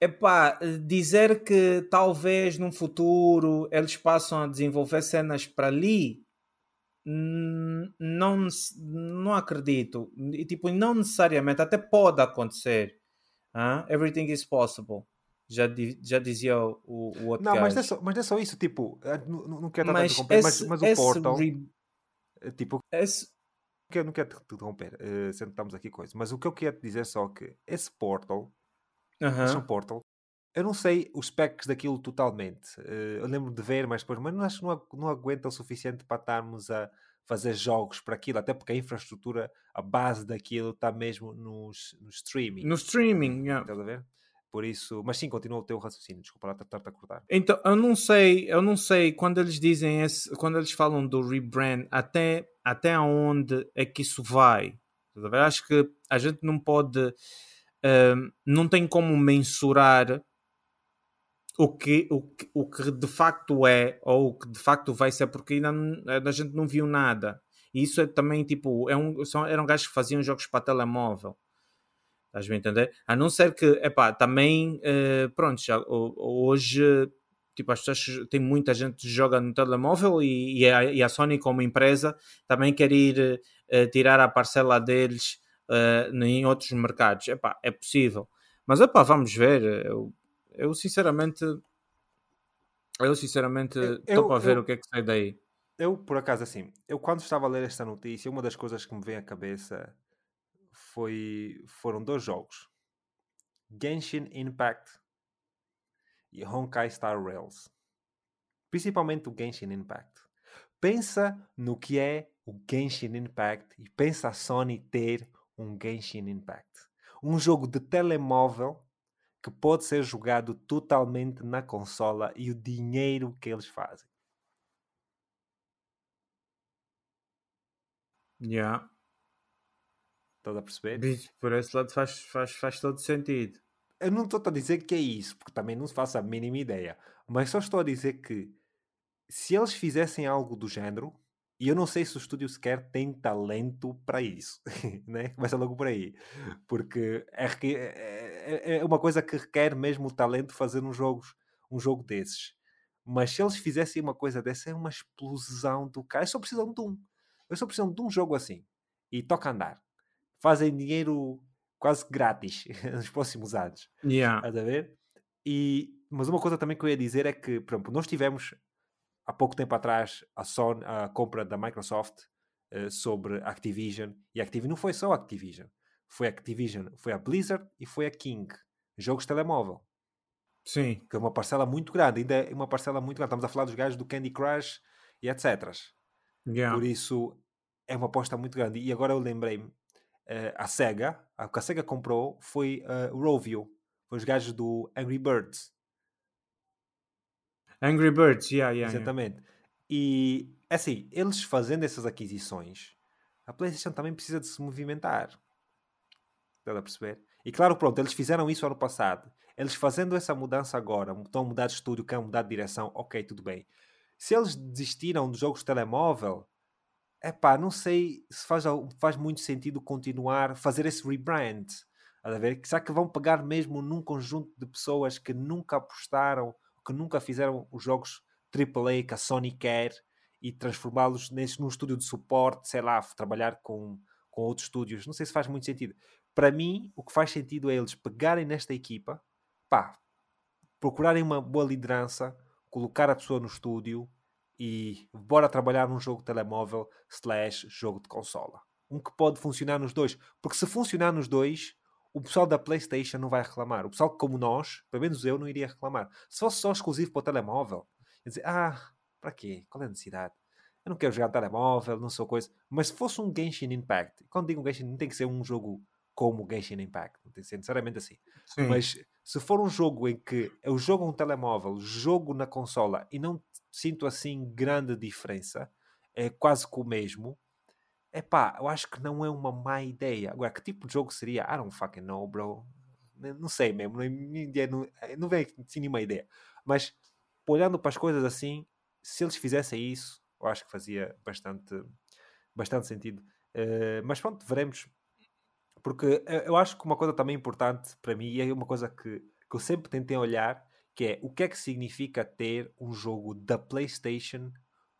Speaker 2: Epá, dizer que talvez num futuro eles passam a desenvolver cenas para ali, não, não acredito. E, tipo, não necessariamente, até pode acontecer. Huh? Everything is possible. Já, já dizia o, o outro
Speaker 1: Não, mas não, é só, mas não é só isso. Tipo, eh, não, não quero mas, esse, mas, mas o Portal... Re... Eh, tipo, esse, que eu não quero te interromper, uh, sendo que estamos aqui coisa, mas o que eu quero te dizer só que esse Portal, uh Portal, eu não sei os specs daquilo totalmente. Uh, eu lembro de ver, mas depois, mas não acho que não, não aguenta o suficiente para estarmos a fazer jogos para aquilo, até porque a infraestrutura, a base daquilo está mesmo nos, no streaming.
Speaker 2: No streaming, yeah.
Speaker 1: Estás a ver? Por isso, mas sim, continua o teu raciocínio, desculpa lá estar-te a.
Speaker 2: Então, eu não sei, eu não sei quando eles dizem esse, quando eles falam do rebrand, até, até onde é que isso vai. Acho que a gente não pode, uh, não tem como mensurar o que, o, que, o que de facto é ou o que de facto vai ser, porque ainda a gente não viu nada. E isso é também tipo, é um, são, eram gajos que faziam jogos para telemóvel. Estás a entender? A não ser que, epá, também, uh, pronto, já, hoje, tipo, as pessoas, tem muita gente que joga no telemóvel e, e, a, e a Sony, como empresa, também quer ir uh, tirar a parcela deles uh, em outros mercados. Epá, é possível. Mas, epá, vamos ver. Eu, eu sinceramente, eu sinceramente estou para ver eu, o que é que sai daí.
Speaker 1: Eu, por acaso, assim, eu quando estava a ler esta notícia, uma das coisas que me vem à cabeça foi, foram dois jogos: Genshin Impact e Honkai Star Rails. Principalmente o Genshin Impact. Pensa no que é o Genshin Impact e pensa a Sony ter um Genshin Impact. Um jogo de telemóvel que pode ser jogado totalmente na consola e o dinheiro que eles fazem.
Speaker 2: Yeah.
Speaker 1: Estás a perceber?
Speaker 2: Bicho, por esse lado faz, faz, faz todo sentido.
Speaker 1: Eu não estou a dizer que é isso, porque também não se faça a mínima ideia. Mas só estou a dizer que se eles fizessem algo do género, e eu não sei se o estúdio sequer tem talento para isso, *laughs* né? Começa logo por aí. Porque é, é, é, é uma coisa que requer mesmo o talento fazer um jogo, um jogo desses. Mas se eles fizessem uma coisa dessa, é uma explosão do cara. Eu só preciso de um. Eu só preciso de um jogo assim. E toca andar fazem dinheiro quase grátis *laughs* nos próximos anos.
Speaker 2: Yeah.
Speaker 1: a ver? E, mas uma coisa também que eu ia dizer é que, exemplo, nós tivemos há pouco tempo atrás a, Sony, a compra da Microsoft uh, sobre Activision e Activision não foi só Activision, foi a Activision, foi a Blizzard e foi a King, jogos de telemóvel.
Speaker 2: Sim.
Speaker 1: Que é uma parcela muito grande, ainda é uma parcela muito grande. Estamos a falar dos gajos do Candy Crush e etc.
Speaker 2: Yeah.
Speaker 1: Por isso é uma aposta muito grande. E agora eu lembrei-me, a SEGA, o que a SEGA comprou foi uh, o Rovio, foi os gajos do Angry Birds.
Speaker 2: Angry Birds, yeah, yeah.
Speaker 1: Exatamente. Yeah. E assim, eles fazendo essas aquisições, a PlayStation também precisa de se movimentar. Estás a perceber? E claro, pronto, eles fizeram isso ano passado. Eles fazendo essa mudança agora, estão a mudar de estúdio, querem mudar de direção, ok, tudo bem. Se eles desistiram dos jogos de telemóvel, é pá, não sei se faz, faz muito sentido continuar fazer esse rebrand. A ver? Será que vão pegar mesmo num conjunto de pessoas que nunca apostaram, que nunca fizeram os jogos AAA que a Sony quer e transformá-los num estúdio de suporte, sei lá, trabalhar com, com outros estúdios. Não sei se faz muito sentido. Para mim, o que faz sentido é eles pegarem nesta equipa, pá, procurarem uma boa liderança, colocar a pessoa no estúdio e bora trabalhar num jogo de telemóvel slash jogo de consola. Um que pode funcionar nos dois. Porque se funcionar nos dois, o pessoal da PlayStation não vai reclamar. O pessoal como nós, pelo menos eu, não iria reclamar. Se fosse só exclusivo para o telemóvel, ia dizer, ah, para quê? Qual é a necessidade? Eu não quero jogar telemóvel, não sou coisa. Mas se fosse um Genshin Impact, quando digo Genshin, não tem que ser um jogo como Genshin Impact, não tem que ser necessariamente assim. Sim. Mas se for um jogo em que eu jogo um telemóvel, jogo na consola e não sinto assim grande diferença, é quase que o mesmo, é pá, eu acho que não é uma má ideia. Agora, que tipo de jogo seria? I don't fucking know, bro. Não sei mesmo, não, não, não vem assim nenhuma ideia. Mas olhando para as coisas assim, se eles fizessem isso, eu acho que fazia bastante, bastante sentido. Uh, mas pronto, veremos. Porque eu acho que uma coisa também importante para mim, e é uma coisa que, que eu sempre tentei olhar, que é o que é que significa ter um jogo da PlayStation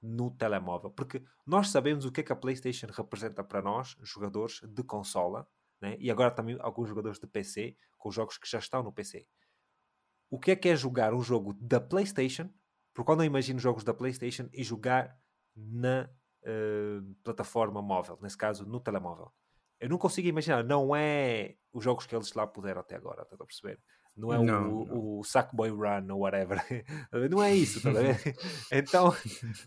Speaker 1: no telemóvel. Porque nós sabemos o que é que a PlayStation representa para nós, jogadores de consola, né? e agora também alguns jogadores de PC, com jogos que já estão no PC. O que é que é jogar um jogo da PlayStation? Porque quando eu imagino jogos da PlayStation e jogar na uh, plataforma móvel, nesse caso no telemóvel. Eu não consigo imaginar, não é os jogos que eles lá puderam até agora, estás a perceber? Não é não, o, não. o Sackboy Run ou whatever. *laughs* não é isso, tá *laughs* Então,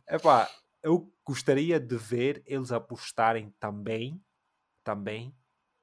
Speaker 1: epá, eu gostaria de ver eles apostarem também, também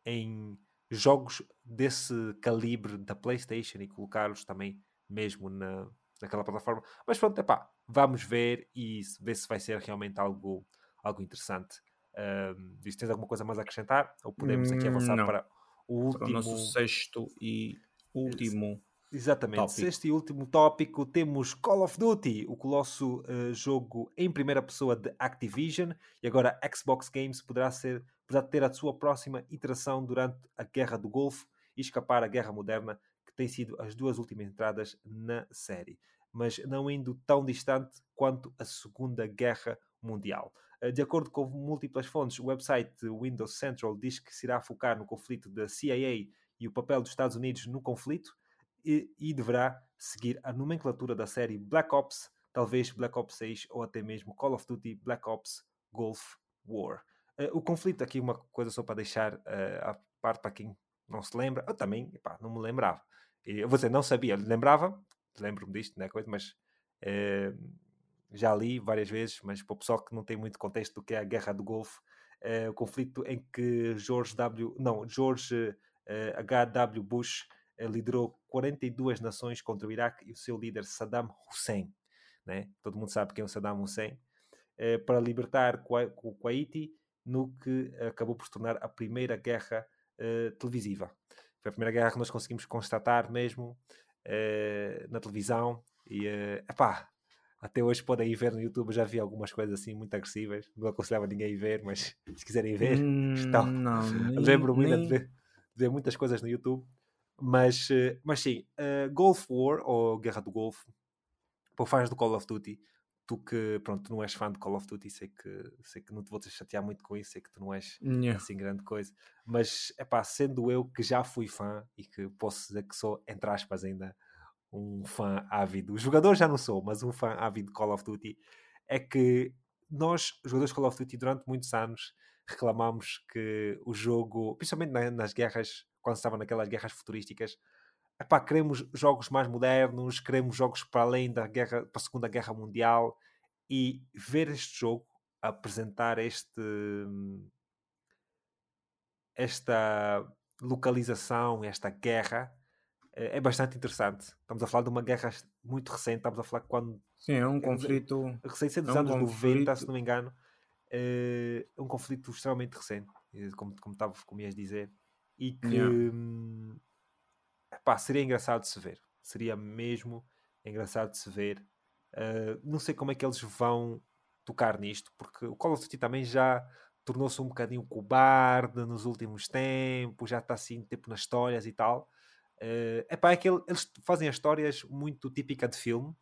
Speaker 1: em jogos desse calibre da PlayStation e colocá-los também mesmo na, naquela plataforma. Mas pronto, epá, vamos ver e ver se vai ser realmente algo, algo interessante. Um, tens alguma coisa mais a acrescentar? Ou podemos aqui avançar
Speaker 2: Não.
Speaker 1: para o último... Para o
Speaker 2: nosso sexto e último
Speaker 1: Exatamente. Tópico. Sexto e último tópico temos Call of Duty, o colosso uh, jogo em primeira pessoa de Activision, e agora Xbox Games poderá, ser, poderá ter a sua próxima iteração durante a Guerra do Golfo e escapar à Guerra Moderna, que tem sido as duas últimas entradas na série mas não indo tão distante quanto a Segunda Guerra Mundial. Eh, de acordo com múltiplas fontes, o website Windows Central diz que se irá focar no conflito da CIA e o papel dos Estados Unidos no conflito e, e deverá seguir a nomenclatura da série Black Ops, talvez Black Ops 6 ou até mesmo Call of Duty Black Ops Gulf War. Uh, o conflito, aqui uma coisa só para deixar uh, a parte para quem não se lembra, eu também epá, não me lembrava. Eu vou dizer, não sabia, lembrava, lembro-me disto, né, coisa, mas uh, já li várias vezes, mas para o pessoal que não tem muito contexto do que é a Guerra do Golfo, uh, o conflito em que George W. Não, George H.W. Bush liderou 42 nações contra o Iraque e o seu líder Saddam Hussein. Né? Todo mundo sabe quem é o Saddam Hussein. para libertar o Kuwaiti, no que acabou por se tornar a primeira guerra televisiva. Foi a primeira guerra que nós conseguimos constatar mesmo na televisão e uh, epá, até hoje podem ir ver no YouTube, já vi algumas coisas assim muito agressivas, não aconselhava ninguém a ver, mas se quiserem ver, *laughs* hum. *laughs* Lembro-me nem... de, ver, de ver muitas coisas no YouTube, mas, uh, mas sim, uh, Gulf War, ou Guerra do Golfo, para fãs do Call of Duty, tu que pronto, não és fã de Call of Duty, sei que, sei que não te vou te chatear muito com isso, sei que tu não és yeah. assim grande coisa, mas é pá, sendo eu que já fui fã e que posso dizer que sou, entre aspas, ainda um fã ávido, o jogador já não sou, mas um fã ávido de Call of Duty, é que nós, jogadores de Call of Duty, durante muitos anos reclamámos que o jogo, principalmente nas guerras, quando estava naquelas guerras futurísticas, epá, queremos jogos mais modernos, queremos jogos para além da guerra, para a Segunda Guerra Mundial e ver este jogo apresentar este esta localização, esta guerra é, é bastante interessante. Estamos a falar de uma guerra muito recente, estamos a falar quando
Speaker 2: Sim, é um conflito
Speaker 1: recente dos é um anos conflito... 90, se não me engano. É um conflito extremamente recente, como, como, estava, como ias dizer, e que yeah. Hum, Epá, seria engraçado de se ver. Seria mesmo engraçado de se ver. Uh, não sei como é que eles vão tocar nisto, porque o Call of Duty também já tornou-se um bocadinho cobarde nos últimos tempos, já está assim, tipo, nas histórias e tal. Uh, epá, é que eles fazem as histórias muito típica de filme,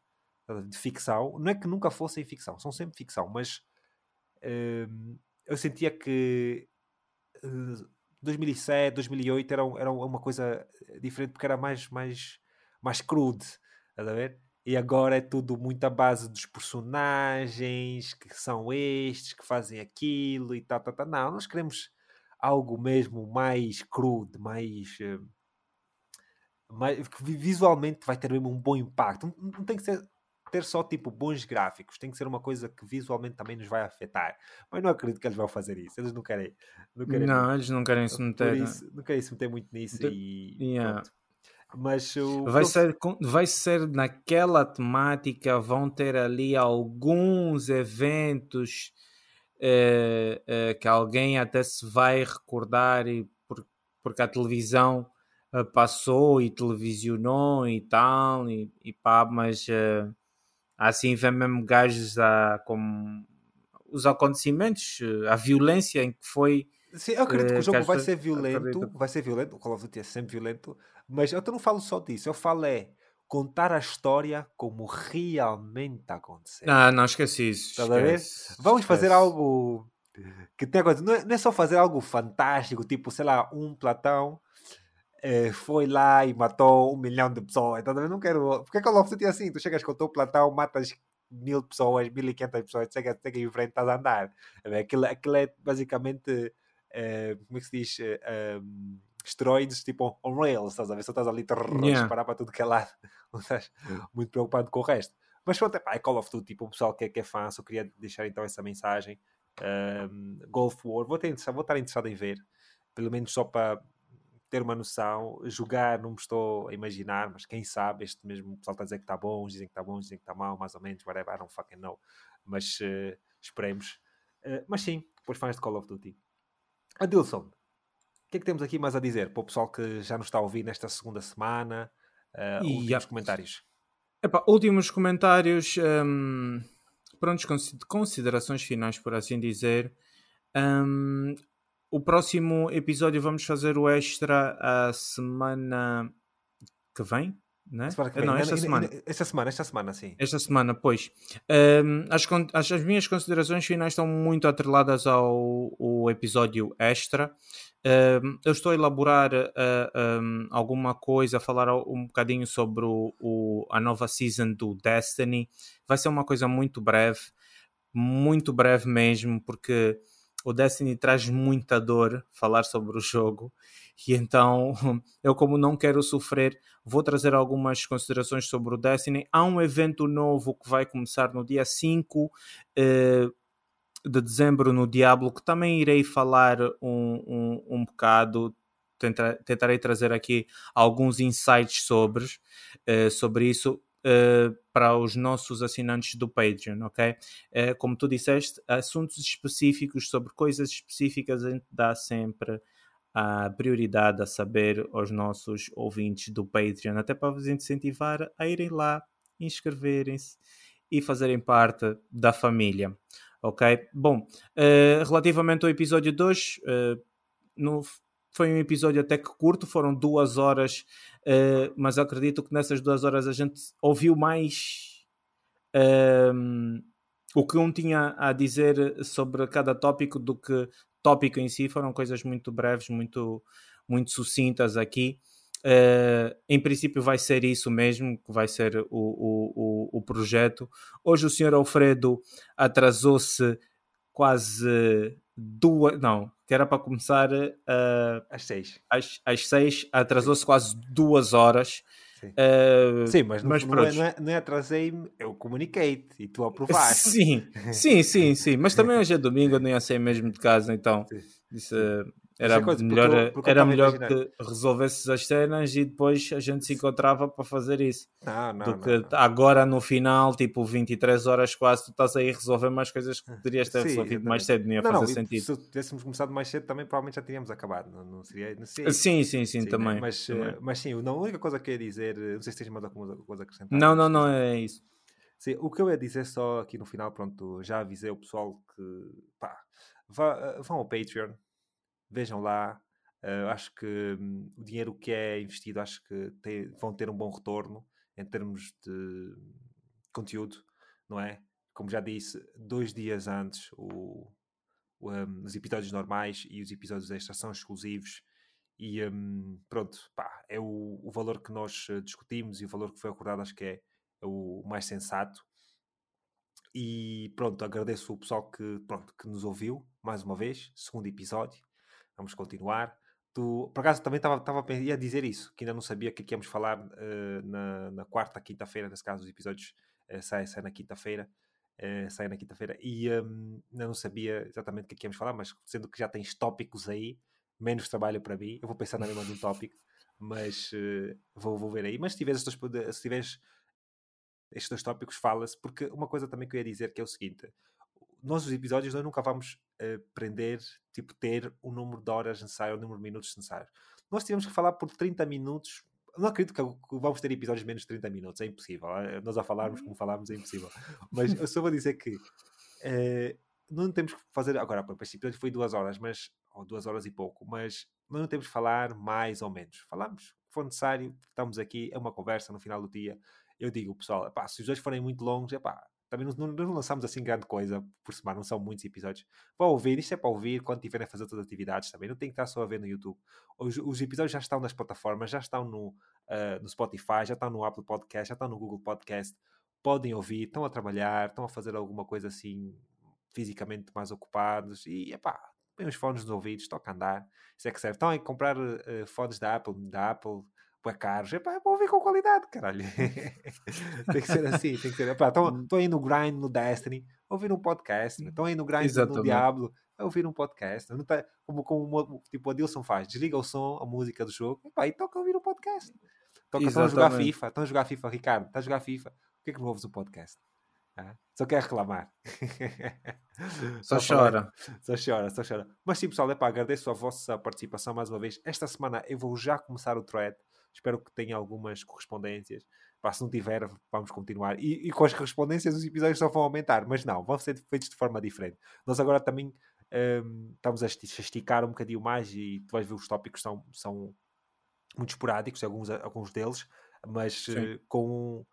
Speaker 1: de ficção. Não é que nunca fossem ficção, são sempre ficção, mas eu sentia que 2007, 2008 era, era uma coisa diferente porque era mais, mais, mais crude, a ver? E agora é tudo muito à base dos personagens que são estes, que fazem aquilo e tal, tal, tal. Não, nós queremos algo mesmo mais crude, mais, uh, mais visualmente vai ter mesmo um bom impacto. Não, não tem que ser ter só tipo bons gráficos, tem que ser uma coisa que visualmente também nos vai afetar. Mas não acredito que eles vão fazer isso. Eles não querem.
Speaker 2: Não, querem não muito. eles não querem se *laughs* meter.
Speaker 1: Isso, não querem se meter muito nisso De... e. Yeah. Mas
Speaker 2: o... vai, ser, vai ser naquela temática, vão ter ali alguns eventos eh, eh, que alguém até se vai recordar e por, porque a televisão eh, passou e televisionou e tal, e, e pá, mas assim vem mesmo gajos a, com os acontecimentos, a violência em que foi.
Speaker 1: Sim, eu acredito que o jogo vai ser violento, vai ser violento, o Call of Duty é sempre violento, mas eu não falo só disso, eu falo é contar a história como realmente aconteceu.
Speaker 2: Ah, não, esqueci isso. Tá esquece,
Speaker 1: Vamos esquece. fazer algo que tenha coisa. Não é, não é só fazer algo fantástico, tipo, sei lá, um Platão eh, foi lá e matou um milhão de pessoas. Então, eu não quero. Porque Call of Duty é assim: tu chegas com o teu Platão, matas mil pessoas, mil e quinhentas pessoas, chega, chega em frente, estás a andar. Aquilo, aquilo é basicamente. Eh, como é que se diz? Uh, um, esteroides tipo on rails, estás a ver? Só estás ali a yeah. disparar para tudo que é lado, *laughs* não estás muito preocupado com o resto. Mas pronto, é, pá, é Call of Duty, tipo, o pessoal que é, que é fã, só queria deixar então essa mensagem. Um, Golf War, vou, ter, vou estar interessado em ver, pelo menos só para ter uma noção. Jogar não me estou a imaginar, mas quem sabe, este mesmo pessoal está a dizer que está bom, dizem que está bom, dizem que está mal, mais ou menos, whatever, I don't fucking know. Mas uh, esperemos. Uh, mas sim, depois fãs de Call of Duty. Adilson, que é que temos aqui mais a dizer para o pessoal que já nos está a ouvir nesta segunda semana? Uh, e, últimos comentários.
Speaker 2: Epá, últimos comentários. Um, prontos, considerações finais, por assim dizer. Um, o próximo episódio vamos fazer o extra a semana que vem, né?
Speaker 1: Não, esta semana. Esta semana, esta semana, sim.
Speaker 2: Esta semana, pois. Um, as, as, as, minhas considerações finais estão muito atreladas ao, ao episódio extra. Um, eu estou a elaborar uh, um, alguma coisa, a falar um bocadinho sobre o, o, a nova season do Destiny. Vai ser uma coisa muito breve, muito breve mesmo, porque o Destiny traz muita dor falar sobre o jogo. E então *laughs* eu como não quero sofrer vou trazer algumas considerações sobre o Destiny. Há um evento novo que vai começar no dia 5 eh, de dezembro no Diablo que também irei falar um, um, um bocado. Tentar, tentarei trazer aqui alguns insights sobre, uh, sobre isso uh, para os nossos assinantes do Patreon, ok? Uh, como tu disseste, assuntos específicos sobre coisas específicas a gente dá sempre a prioridade a saber aos nossos ouvintes do Patreon, até para vos incentivar a irem lá, inscreverem-se e fazerem parte da família. Ok? Bom, uh, relativamente ao episódio 2, uh, no, foi um episódio até que curto, foram duas horas, uh, mas acredito que nessas duas horas a gente ouviu mais uh, o que um tinha a dizer sobre cada tópico do que tópico em si. Foram coisas muito breves, muito, muito sucintas aqui. Uh, em princípio vai ser isso mesmo que vai ser o, o, o, o projeto. Hoje o senhor Alfredo atrasou-se quase duas, não, que era para começar uh,
Speaker 1: às seis.
Speaker 2: Às, às seis, atrasou-se quase duas horas.
Speaker 1: Sim, uh, sim mas, mas não, é, não, é, não é atrasei-me, eu comuniquei e tu aprovaste.
Speaker 2: Sim, sim, sim, sim, mas também *laughs* hoje é domingo, eu não ia sair mesmo de casa, então disse, era coisa, melhor, porque, porque era melhor que resolvesses as cenas e depois a gente se encontrava para fazer isso.
Speaker 1: Não, não,
Speaker 2: do que
Speaker 1: não,
Speaker 2: agora no final, tipo 23 horas quase, tu estás aí a resolver mais coisas que poderias ter Sim, resolvido mais cedo, não ia fazer sentido.
Speaker 1: Se tivéssemos começado mais cedo também provavelmente já teríamos acabado. Não, não seria, não seria
Speaker 2: sim, sim, sim, sim, também.
Speaker 1: Mas,
Speaker 2: também.
Speaker 1: Uh, mas sim, não, a única coisa que eu ia dizer, não sei se tens mais alguma coisa a acrescentar.
Speaker 2: Não, não, não é isso.
Speaker 1: Sim, o que eu ia dizer só aqui no final, pronto, já avisei o pessoal que pá, vá, vão ao Patreon, vejam lá, Uh, acho que um, o dinheiro que é investido, acho que vão ter um bom retorno em termos de conteúdo, não é? Como já disse, dois dias antes o, um, os episódios normais e os episódios extras são exclusivos. E um, pronto, pá, é o, o, valor que nós eh, discutimos e o valor que foi acordado, acho que é, é o mais sensato. E pronto, agradeço o pessoal que, pronto, que nos ouviu mais uma vez, segundo episódio. Vamos continuar. Tu, por acaso também estava ia dizer isso, que ainda não sabia o que, é que íamos falar uh, na, na quarta, quinta-feira, nesse caso os episódios uh, saem, saem na quinta-feira. Uh, saem na quinta-feira e um, ainda não sabia exatamente o que, é que íamos falar, mas sendo que já tens tópicos aí, menos trabalho para mim. Eu vou pensar na mesma de um tópico, mas uh, vou, vou ver aí. Mas se tiveres, se tiveres estes dois tópicos, fala-se, porque uma coisa também que eu ia dizer que é o seguinte: nós, os episódios, nós nunca vamos uh, prender, tipo, ter o número de horas necessário, o número de minutos necessário. Nós tivemos que falar por 30 minutos. Não acredito que vamos ter episódios menos de 30 minutos, é impossível. Eh, nós a falarmos como falámos é impossível. Mas eu só vou dizer que uh, não temos que fazer. Agora, este episódio foi duas horas, mas ou duas horas e pouco, mas não temos que falar mais ou menos. Falamos, se for necessário, estamos aqui, é uma conversa no final do dia. Eu digo, pessoal, epá, se os dois forem muito longos, epá, também não, não, lançamos assim grande coisa por semana, não são muitos episódios. Vão ouvir, isto é para ouvir quando tiverem a fazer outras atividades também. Não tem que estar só a ver no YouTube. Os, os episódios já estão nas plataformas, já estão no, uh, no Spotify, já estão no Apple Podcast, já estão no Google Podcast. Podem ouvir, estão a trabalhar, estão a fazer alguma coisa assim fisicamente mais ocupados e epá, põe os fones nos ouvidos, toca andar, isso é que serve. Estão a comprar uh, fones da Apple, da Apple, para caros, epá, é para ouvir com qualidade, caralho. *laughs* tem que ser assim, tem que ser. Estão hum. aí no grind, no Destiny, ouvir um podcast, estão aí no grind Exatamente. no Diablo, a ouvir um podcast. Não tá, como, como tipo o Adilson faz, desliga o som, a música do jogo, epá, e toca a ouvir um podcast. Toca, estão a jogar FIFA, estão a jogar FIFA, Ricardo, está a jogar FIFA, por que é que não ouves o podcast? Ah, só quer reclamar. *laughs*
Speaker 2: Só, só chora.
Speaker 1: Só chora, só chora. Mas sim, pessoal, é agradeço a vossa participação mais uma vez. Esta semana eu vou já começar o thread. Espero que tenha algumas correspondências. Pá, se não tiver, vamos continuar. E, e, com as correspondências, os episódios só vão aumentar. Mas não, vão ser feitos de forma diferente. Nós agora também um, estamos a esticar um bocadinho mais e tu vais ver os tópicos são, são muito esporádicos, alguns, alguns deles, mas uh, com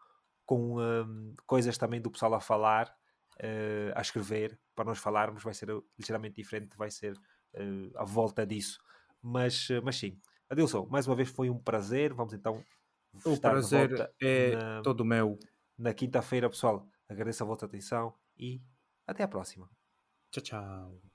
Speaker 1: com um, coisas também do pessoal a falar, uh, a escrever, para nós falarmos, vai ser ligeiramente diferente, vai ser uh, à volta disso. Mas, mas sim, Adilson, mais uma vez foi um prazer. Vamos então.
Speaker 2: O prazer é na, todo meu.
Speaker 1: Na quinta-feira, pessoal. Agradeço a vossa atenção e até a próxima.
Speaker 2: Tchau, tchau.